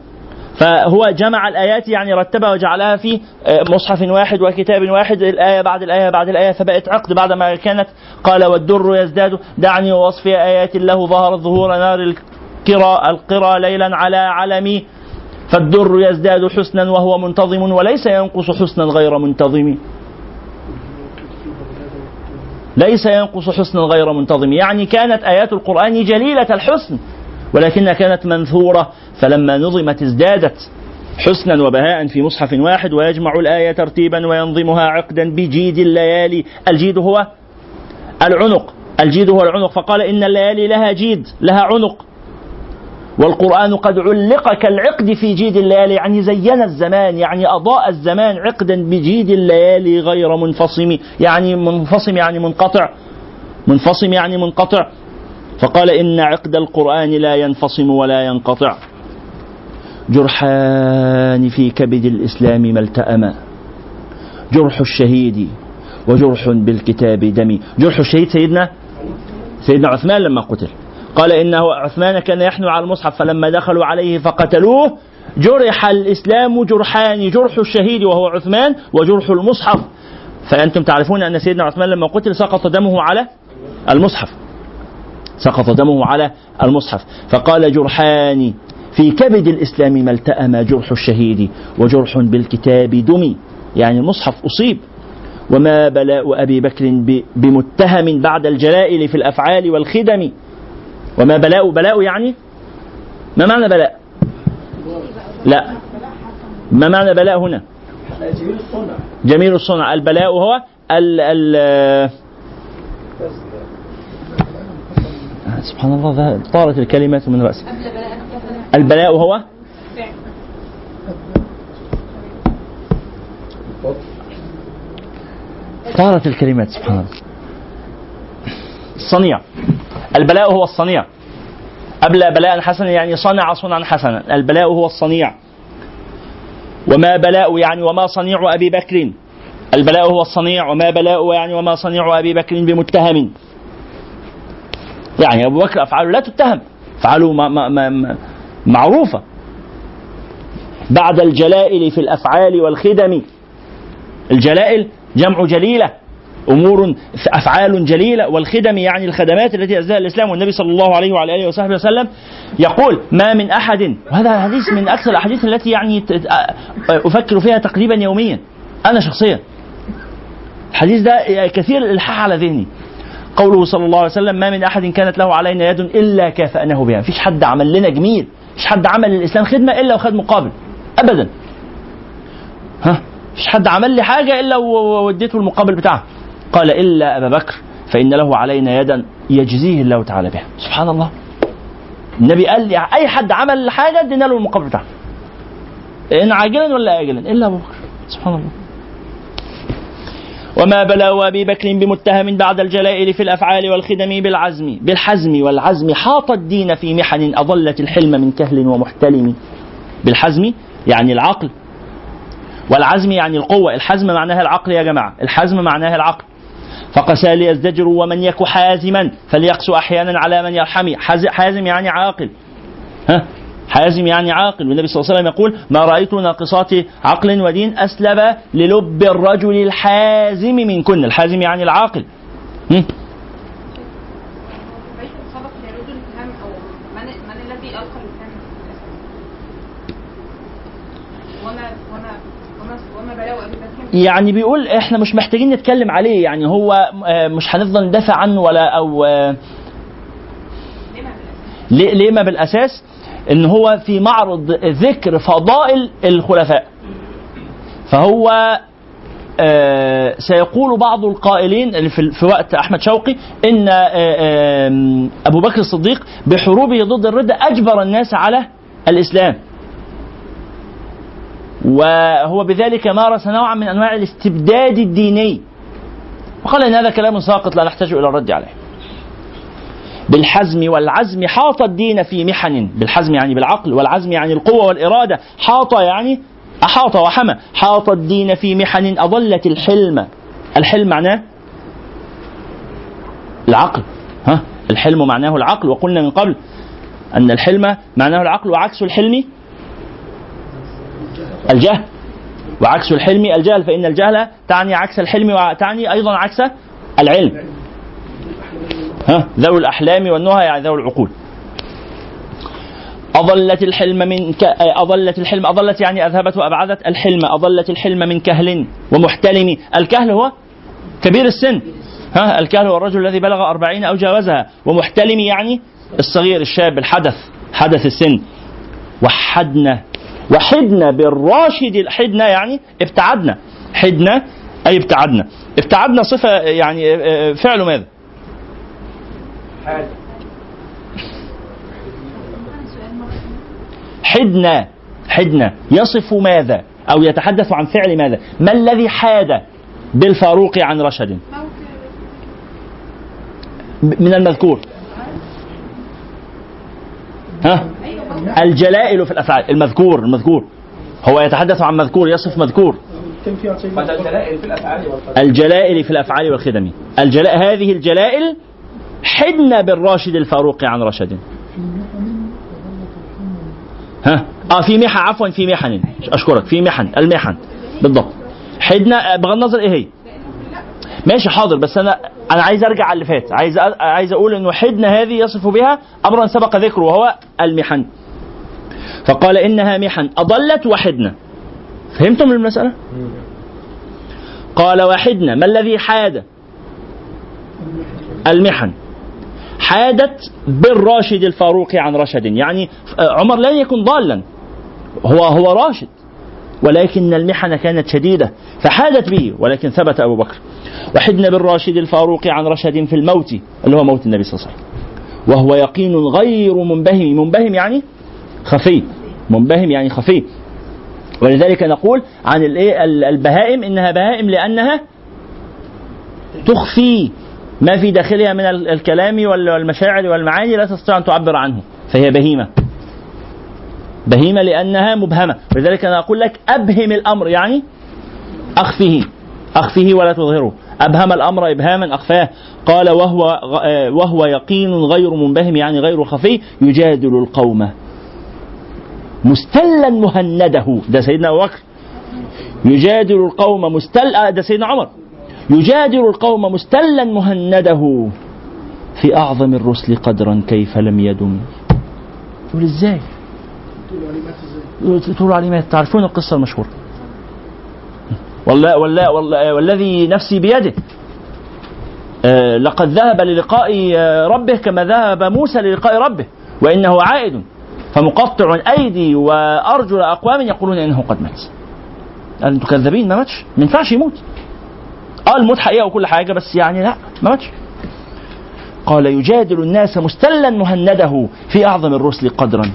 فهو جمع الآيات يعني رتبها وجعلها في آه، مصحف واحد وكتاب واحد الآية بعد الآية بعد الآية فبقت عقد بعد ما كانت. قال والدر يزداد دعني ووصف آيات له ظهرت ظهور نار القرى القرى ليلا على علمي فالدر يزداد حسنا وهو منتظم وليس ينقص حسنا غير منتظم. ليس ينقص حسنا غير منتظم. يعني كانت آيات القرآن جليلة الحسن. ولكنها كانت منثورة فلما نظمت ازدادت حسنا وبهاء في مصحف واحد ويجمع الآية ترتيبا وينظمها عقدا بجيد الليالي. الجيد هو العنق الجيد هو العنق. فقال إن الليالي لها جيد لها عنق. والقرآن قد علق كالعقد في جيد الليالي يعني زين الزمان يعني أضاء الزمان عقدا بجيد الليالي غير منفصم يعني منفصم يعني منقطع. منفصم يعني منقطع. فقال إن عقد القرآن لا ينفصم ولا ينقطع. جرحان في كبد الإسلام ما التأما جرح الشهيد وجرح بالكتاب دمي جرح الشهيد سيدنا؟ سيدنا عثمان لما قتل. قال إنه عثمان كان يحنو على المصحف فلما دخلوا عليه فقتلوه جرح الإسلام جرحان جرح الشهيد وهو عثمان وجرح المصحف. فأنتم تعرفون أن سيدنا عثمان لما قتل سقط دمه على المصحف. سقط دمه على المصحف. فقال جرحان في كبد الإسلام ما التأم جرح الشهيد وجرح بالكتاب دمي. يعني المصحف أصيب. وما بلاء أبي بكر بمتهم بعد الجلائل في الأفعال والخدم. وما بلاء بلاء يعني؟ ما معنى بلاء؟ لا. ما معنى بلاء هنا؟ جميل الصنع. جميل الصنع. البلاء هو ال ال آه، سبحان الله طارت الكلمات من رأسي. البلاء هو طارت الكلمات سبحان الله. الصنيع. البلاء هو الصنيع. أبلى بلاء حسنا يعني صنع صنعا حسنا. البلاء هو الصنيع. وما بلاء يعني وما صنيع أبي بكر. البلاء هو الصنيع. وما بلاء يعني وما صنيع أبي بكر بمتهم. يعني أبو بكر أفعاله لا تتهم. أفعاله ما ما ما معروفة. بعد الجلائل في الأفعال والخدم. الجلائل جمع جليلة. أمور أفعال جليلة. والخدم يعني الخدمات التي ازاها الإسلام. والنبي صلى الله عليه وعلى آله وصحبه وسلم يقول ما من احد وهذا حديث من أكثر الأحاديث التي يعني أفكر فيها تقريبا يوميا. أنا شخصيا. الحديث ده كثير الالحاح على ذهني. قوله صلى الله عليه وسلم ما من أحد كانت له علينا يد إلا كافأناه بها. مفيش حد عمل لنا جميل. مفيش حد عمل للإسلام خدمة إلا وخد مقابل. ابدا. ها؟ مفيش حد عمل لي حاجة إلا ووديته المقابل بتاعها قال إلا أبا بكر فإن له علينا يدا يجزيه الله تعالى بها. سبحان الله. النبي قال لي أي حد عمل حاجة ادينا له المقابل بتاعها إن عاجلا ولا اجلا؟ إلا أبو بكر. سبحان الله. وما بلغ أبي بكر بمتهم بعد الجلائل في الأفعال والخدم بالعزم بالحزم والعزم حاط الدين في محن أضلت الحلم من كهل ومحتلم. بالحزم يعني العقل. والعزم يعني القوة. الحزم معناها العقل يا جماعة. الحزم معناها العقل. فقسى ليزدجر ومن يك حازما فليقس أحيانا على من يرحمي حاز- حازم يعني عاقل. ها؟ حازم يعني عاقل. والنبي صلى الله عليه وسلم يقول ما رأيت ناقصات عقل ودين أسلب للب الرجل الحازم منكن الحازم يعني العاقل. من من بكر يعني بيقول إحنا مش محتاجين نتكلم عليه يعني هو آه، مش هنفضل ندافع عنه ولا أو آه، ليه ما بالأساس؟ إن هو في معرض ذكر فضائل الخلفاء. فهو آه، سيقول بعض القائلين في في وقت أحمد شوقي إن آه، آه، أبو بكر الصديق بحروبه ضد الرده أجبر الناس على الإسلام. وهو بذلك مارس نوعا من أنواع الاستبداد الديني. وقال إن هذا كلام ساقط لا نحتاج إلى الرد عليه. بالحزم والعزم حاط الدين في محن. بالحزم يعني بالعقل والعزم يعني القوة والإرادة. حاط يعني أحاط وحمى حاط الدين في محن أضلت الحلم. الحلم معناه العقل. ها؟ الحلم معناه العقل. وقلنا من قبل أن الحلم معناه العقل وعكس الحلم الجهل. وعكس الحلم الجهل فإن الجهل تعني عكس الحلم وتعني أيضا عكس العلم. ها؟ ذوي الأحلام والنهى يعني ذوي العقول. أضلت الحلم من ك... أضلت الحلم أضلت يعني أذهبت وأبعدت الحلم أضلت الحلم من كهل ومحتلم. الكهل هو كبير السن. ها؟ الكهل هو الرجل الذي بلغ أربعين أو جاوزها. ومحتلم يعني الصغير الشاب الحدث حدث السن. وحدنا وحدنا بالراشد حدنا يعني ابتعدنا. حدنا أي ابتعدنا. ابتعدنا صفة يعني آه، فعل ماذا؟ حاجة حدنا حدنا. يصف ماذا؟ أو يتحدث عن فعل ماذا؟ ما الذي حاد بالفاروق عن رشد؟ من المذكور. ها؟ الجلائل في الأفعال. المذكور المذكور. هو يتحدث عن مذكور يصف مذكور. كان في الأفعال والخلق الجلائل في الأفعال والخدم الجلاء هذه الجلائل حدنا بالراشد الفاروق عن رشد. ها؟ آه في محن عفوا في محن. أشكرك. في محن المحن. بالضبط. حدنا بغض النظر إيه هي؟ ماشي حاضر. بس أنا أنا عايز أرجع على اللي فات. عايز عايز أقول إنه حدنا هذه يصف بها امرا سبق ذكره وهو المحن. فقال إنها محن. أضلت وحدنا. فهمتم المسألة؟ قال وحدنا. ما الذي حاد؟ المحن. حادت بالراشد الفاروق عن رشد. يعني آه، عمر لن يكن ضالا. هو هو راشد. ولكن المحن كانت شديدة فحادت به ولكن ثبت أبو بكر. وحدنا بالراشد الفاروق عن رشد في الموت اللي هو موت النبي صلى الله عليه وسلم. وهو يقين غير منبهم. منبهم يعني خفي. منبهم يعني خفي. ولذلك نقول عن البهائم إنها بهائم لأنها تخفي. ما في داخلها من ال- الكلام وال- والمشاعر والمعاني لا تستطيع أن تعبر عنه. فهي بهيمة. بهيمة لأنها مبهمة. ولذلك أنا أقول لك أبهم الأمر يعني أخفه. أخفه ولا تظهره. أبهم الأمر إبهاما أخفاه. قال وهو آه، وهو يقين غير منبهم يعني غير خفي يجادل القوم. مستلا مهنده. ده سيدنا أبو بكر. يجادل القوم مستل آه، ده سيدنا عمر. يجادل القوم مستلا مهنده في أعظم الرسل قدرا كيف لم يدم. تقول إزاي؟ تقولوا عليه مات. إزاي؟ تقولوا عليه مات تعرفون القصة المشهورة. والله والله والله والذي نفسي بيده. آه، لقد ذهب للقاء آه، ربه كما ذهب موسى للقاء ربه وإنه عائد فمقطع أيدي وأرجل أقوام يقولون إنه قد مات. أنتوا كذابين ما ماتش. ما ينفعش يموت. آه الموت حقيقة وكل حاجة بس يعني لا ما ماتش. قال يجادل الناس مستلا مهنده في أعظم الرسل قدرا.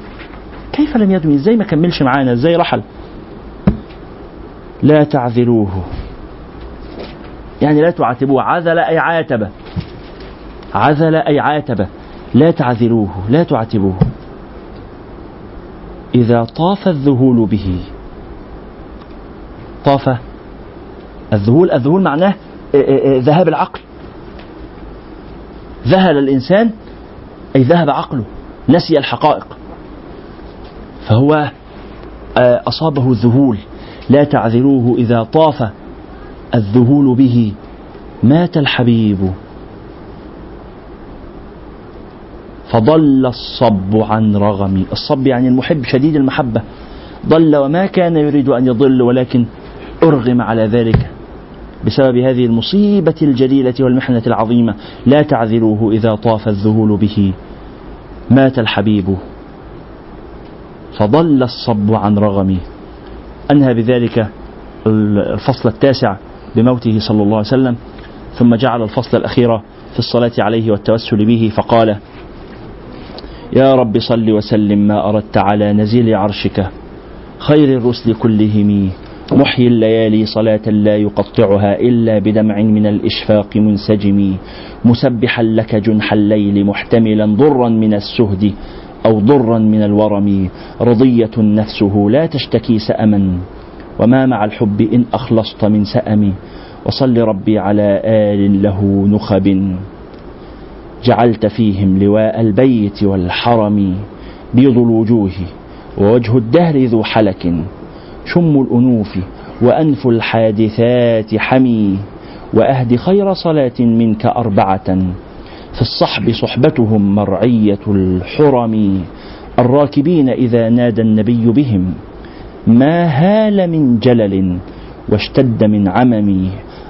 كيف لم يدوي إزاي ما كملش معانا؟ إزاي رحل؟ لا تعذروه يعني لا تعاتبوه. عذل أي عاتب. عذل أي عاتب. لا تعذروه لا تعاتبوه. إذا طاف الذهول به. طاف الذهول الذهول معناه آه، آه، آه، ذهاب العقل. ذهل الإنسان أي ذهب عقله نسي الحقائق. فهو أصابه الذهول. لا تعذروه إذا طاف الذهول به. مات الحبيب. فضل الصب عن رغمي الصب يعني المحب شديد المحبة. ضل وما كان يريد أن يضل ولكن أرغم على ذلك. بسبب هذه المصيبة الجليلة والمحنة العظيمة لا تعذروه إذا طاف الذهول به. مات الحبيب. فضل الصب عن رغمي أنهى بذلك الفصل التاسع بموته صلى الله عليه وسلم ثم جعل الفصل الأخير في الصلاة عليه والتوسل به فقال يا رب صل وسلم ما أردت على نزيل عرشك خير الرسل كلهم. محيي الليالي صلاة لا يقطعها إلا بدمع من الإشفاق منسجم. مسبحا لك جنح الليل محتملا ضرا من السهد أو ضرا من الورم. رضية نفسه لا تشتكي سأما. وما مع الحب إن أخلصت من سأم. وصل ربي على آل له نخب. جعلت فيهم لواء البيت والحرم بيض الوجوه ووجه الدهر ذو حلك. شم الأنوف وأنف الحادثات حمي وأهد خير صلاة منك أربعة في الصحب صحبتهم مرعية الحرم الراكبين إذا نادى النبي بهم ما هال من جلل واشتد من عمم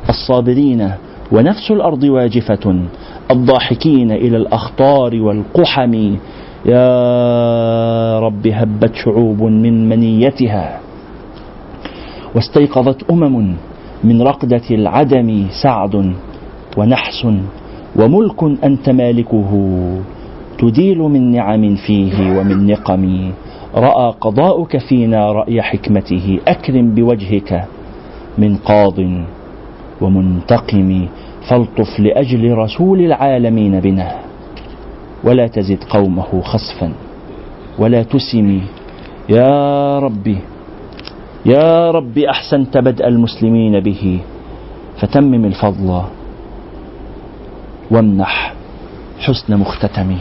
الصابرين ونفس الأرض واجفة الضاحكين إلى الأخطار والقحم يا رب هبت شعوب من منيتها واستيقظت أمم من رقدة العدم سعد ونحس وملك أنت مالكه تديل من نعم فيه ومن نقم رأى قضاؤك فينا رأي حكمته أكرم بوجهك من قاض ومنتقم فالطف لأجل رسول العالمين بنا ولا تزد قومه خسفا ولا تسم يا ربي يا رب أحسنت بدء المسلمين به فتمم الفضل وامنح حسن مختتمه.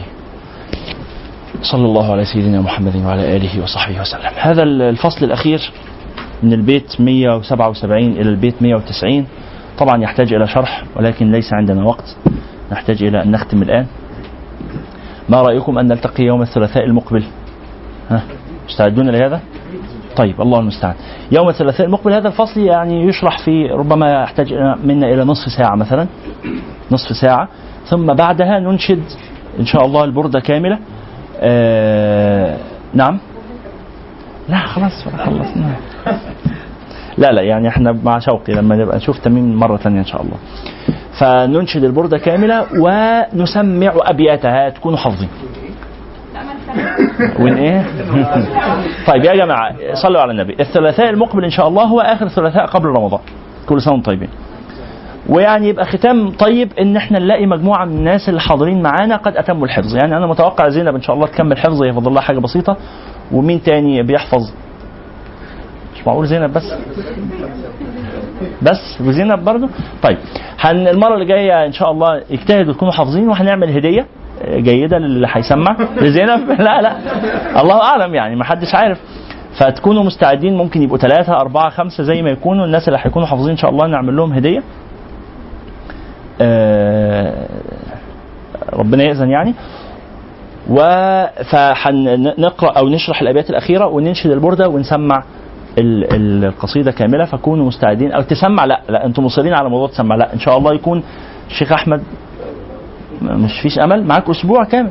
صلى الله على سيدنا محمد وعلى آله وصحبه وسلم. هذا الفصل الأخير من البيت 177 إلى البيت 190 طبعا يحتاج إلى شرح ولكن ليس عندنا وقت. نحتاج إلى أن نختم الآن. ما رأيكم أن نلتقي يوم الثلاثاء المقبل؟ ها؟ مستعدون لهذا؟ طيب الله المستعان. يوم الثلاثاء المقبل هذا الفصل يعني يشرح في ربما يحتاج منا إلى نصف ساعة مثلا. نصف ساعة. ثم بعدها ننشد إن شاء الله البردة كاملة. آه نعم؟ لا خلاص خلصنا لا لا يعني إحنا مع شوقي لما نبقى نشوف تميم مرة ثانية إن شاء الله. فننشد البردة كاملة ونسمع أبياتها تكونوا حافظين. وين إيه؟ طيب يا جماعة صلوا على النبي. الثلاثاء المقبل إن شاء الله هو آخر ثلاثاء قبل رمضان. كل سنة وأنتم طيبين. ويعني يبقى ختام طيب إن إحنا نلاقي مجموعة من الناس اللي حاضرين معانا قد أتموا الحفظ. يعني أنا متوقع زينب إن شاء الله تكمل حفظ هي فاضل لها حاجة بسيطة. ومين تاني بيحفظ؟ مش معقول زينب بس؟ بس؟ وزينب برضو؟ طيب المرة اللي جاية إن شاء الله اجتهدوا تكونوا حافظين وهنعمل هدية. جيدة للي هيسمع. لزينب لا لا. الله أعلم يعني ما حدش عارف. فتكونوا مستعدين ممكن يبقوا ثلاثة أربعة خمسة زي ما يكونوا. الناس اللي هيكونوا حافظين إن شاء الله نعمل لهم هدية. آه، ربنا يأذن يعني. وفنقرأ أو نشرح الأبيات الأخيرة وننشد البردة ونسمع ال- القصيدة كاملة. فكونوا مستعدين. أو تسمع لا لا أنتم مصرين على موضوع تسمع لا إن شاء الله يكون الشيخ أحمد م- مش فيش أمل؟ معاك أسبوع كامل.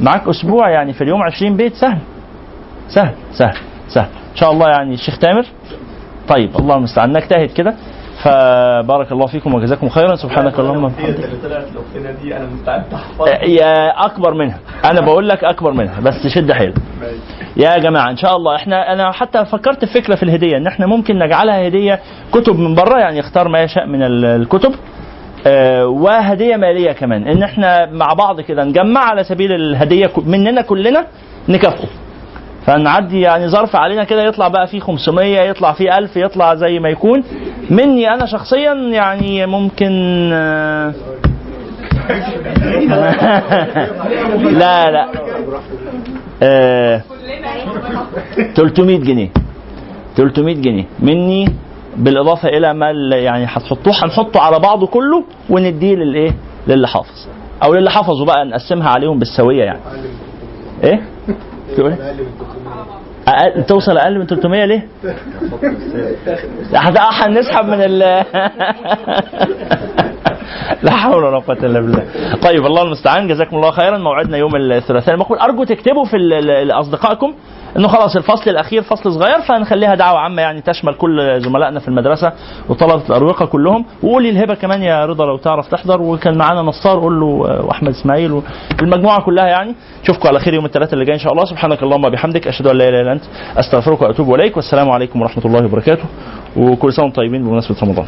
معاك أسبوع يعني في اليوم 20 بيت سهل. سهل سهل سهل. إن شاء الله يعني الشيخ تامر. طيب الله المستعان. نجتهد كده. فبارك الله فيكم وجزاكم خيرا. سبحانك اللهم. وبحمدك. اللي طلعت الاختنا دي أنا مستعد. احفظها يا أكبر منها. أنا بقول لك أكبر منها بس شد حيلك يا جماعة إن شاء الله. إحنا أنا حتى فكرت في فكرة في الهدية إن إحنا ممكن نجعلها هدية كتب من بره يعني يختار ما يشاء من ال- الكتب. وهدية مالية كمان. إن إحنا مع بعض كده نجمع على سبيل الهدية مننا كلنا نكافئه. فنعدي يعني ظرف علينا كده يطلع بقى فيه 500 يطلع فيه 1000 يطلع زي ما يكون. مني أنا شخصيا يعني ممكن آه، لا لا. آه 300 جنيه. 300 جنيه. مني بالإضافة إلى ما يعني هتحطوه هنحطه على بعضه كله ونديه للإيه؟ للي حافظ أو للي حفظوا بقى نقسمها عليهم بالسوية يعني إيه؟ تقول إيه؟ أقل توصل أقل من 300 ليه؟ هنسحب من ال لا حول ولا قوة إلا بالله. طيب الله المستعان. جزاكم الله خيرا. موعدنا يوم الثلاثاء المقبل. أرجو تكتبوا في لأصدقائكم إنه خلاص الفصل الأخير فصل صغير فنخليها دعوة عامة يعني تشمل كل زملائنا في المدرسة وطلبة الأروقة كلهم. وقولي الهبة كمان يا رضا لو تعرف تحضر. وكان معانا نصار قول له وأحمد إسماعيل والمجموعة كلها يعني. نشوفكم على خير يوم الثلاثاء اللي جاي إن شاء الله. سبحانك اللهم وبحمدك أشهد أن لا إله إلا أنت أستغفرك وأتوب إليك. والسلام عليكم ورحمة الله وبركاته. وكل سنة وأنتم طيبين بمناسبة رمضان.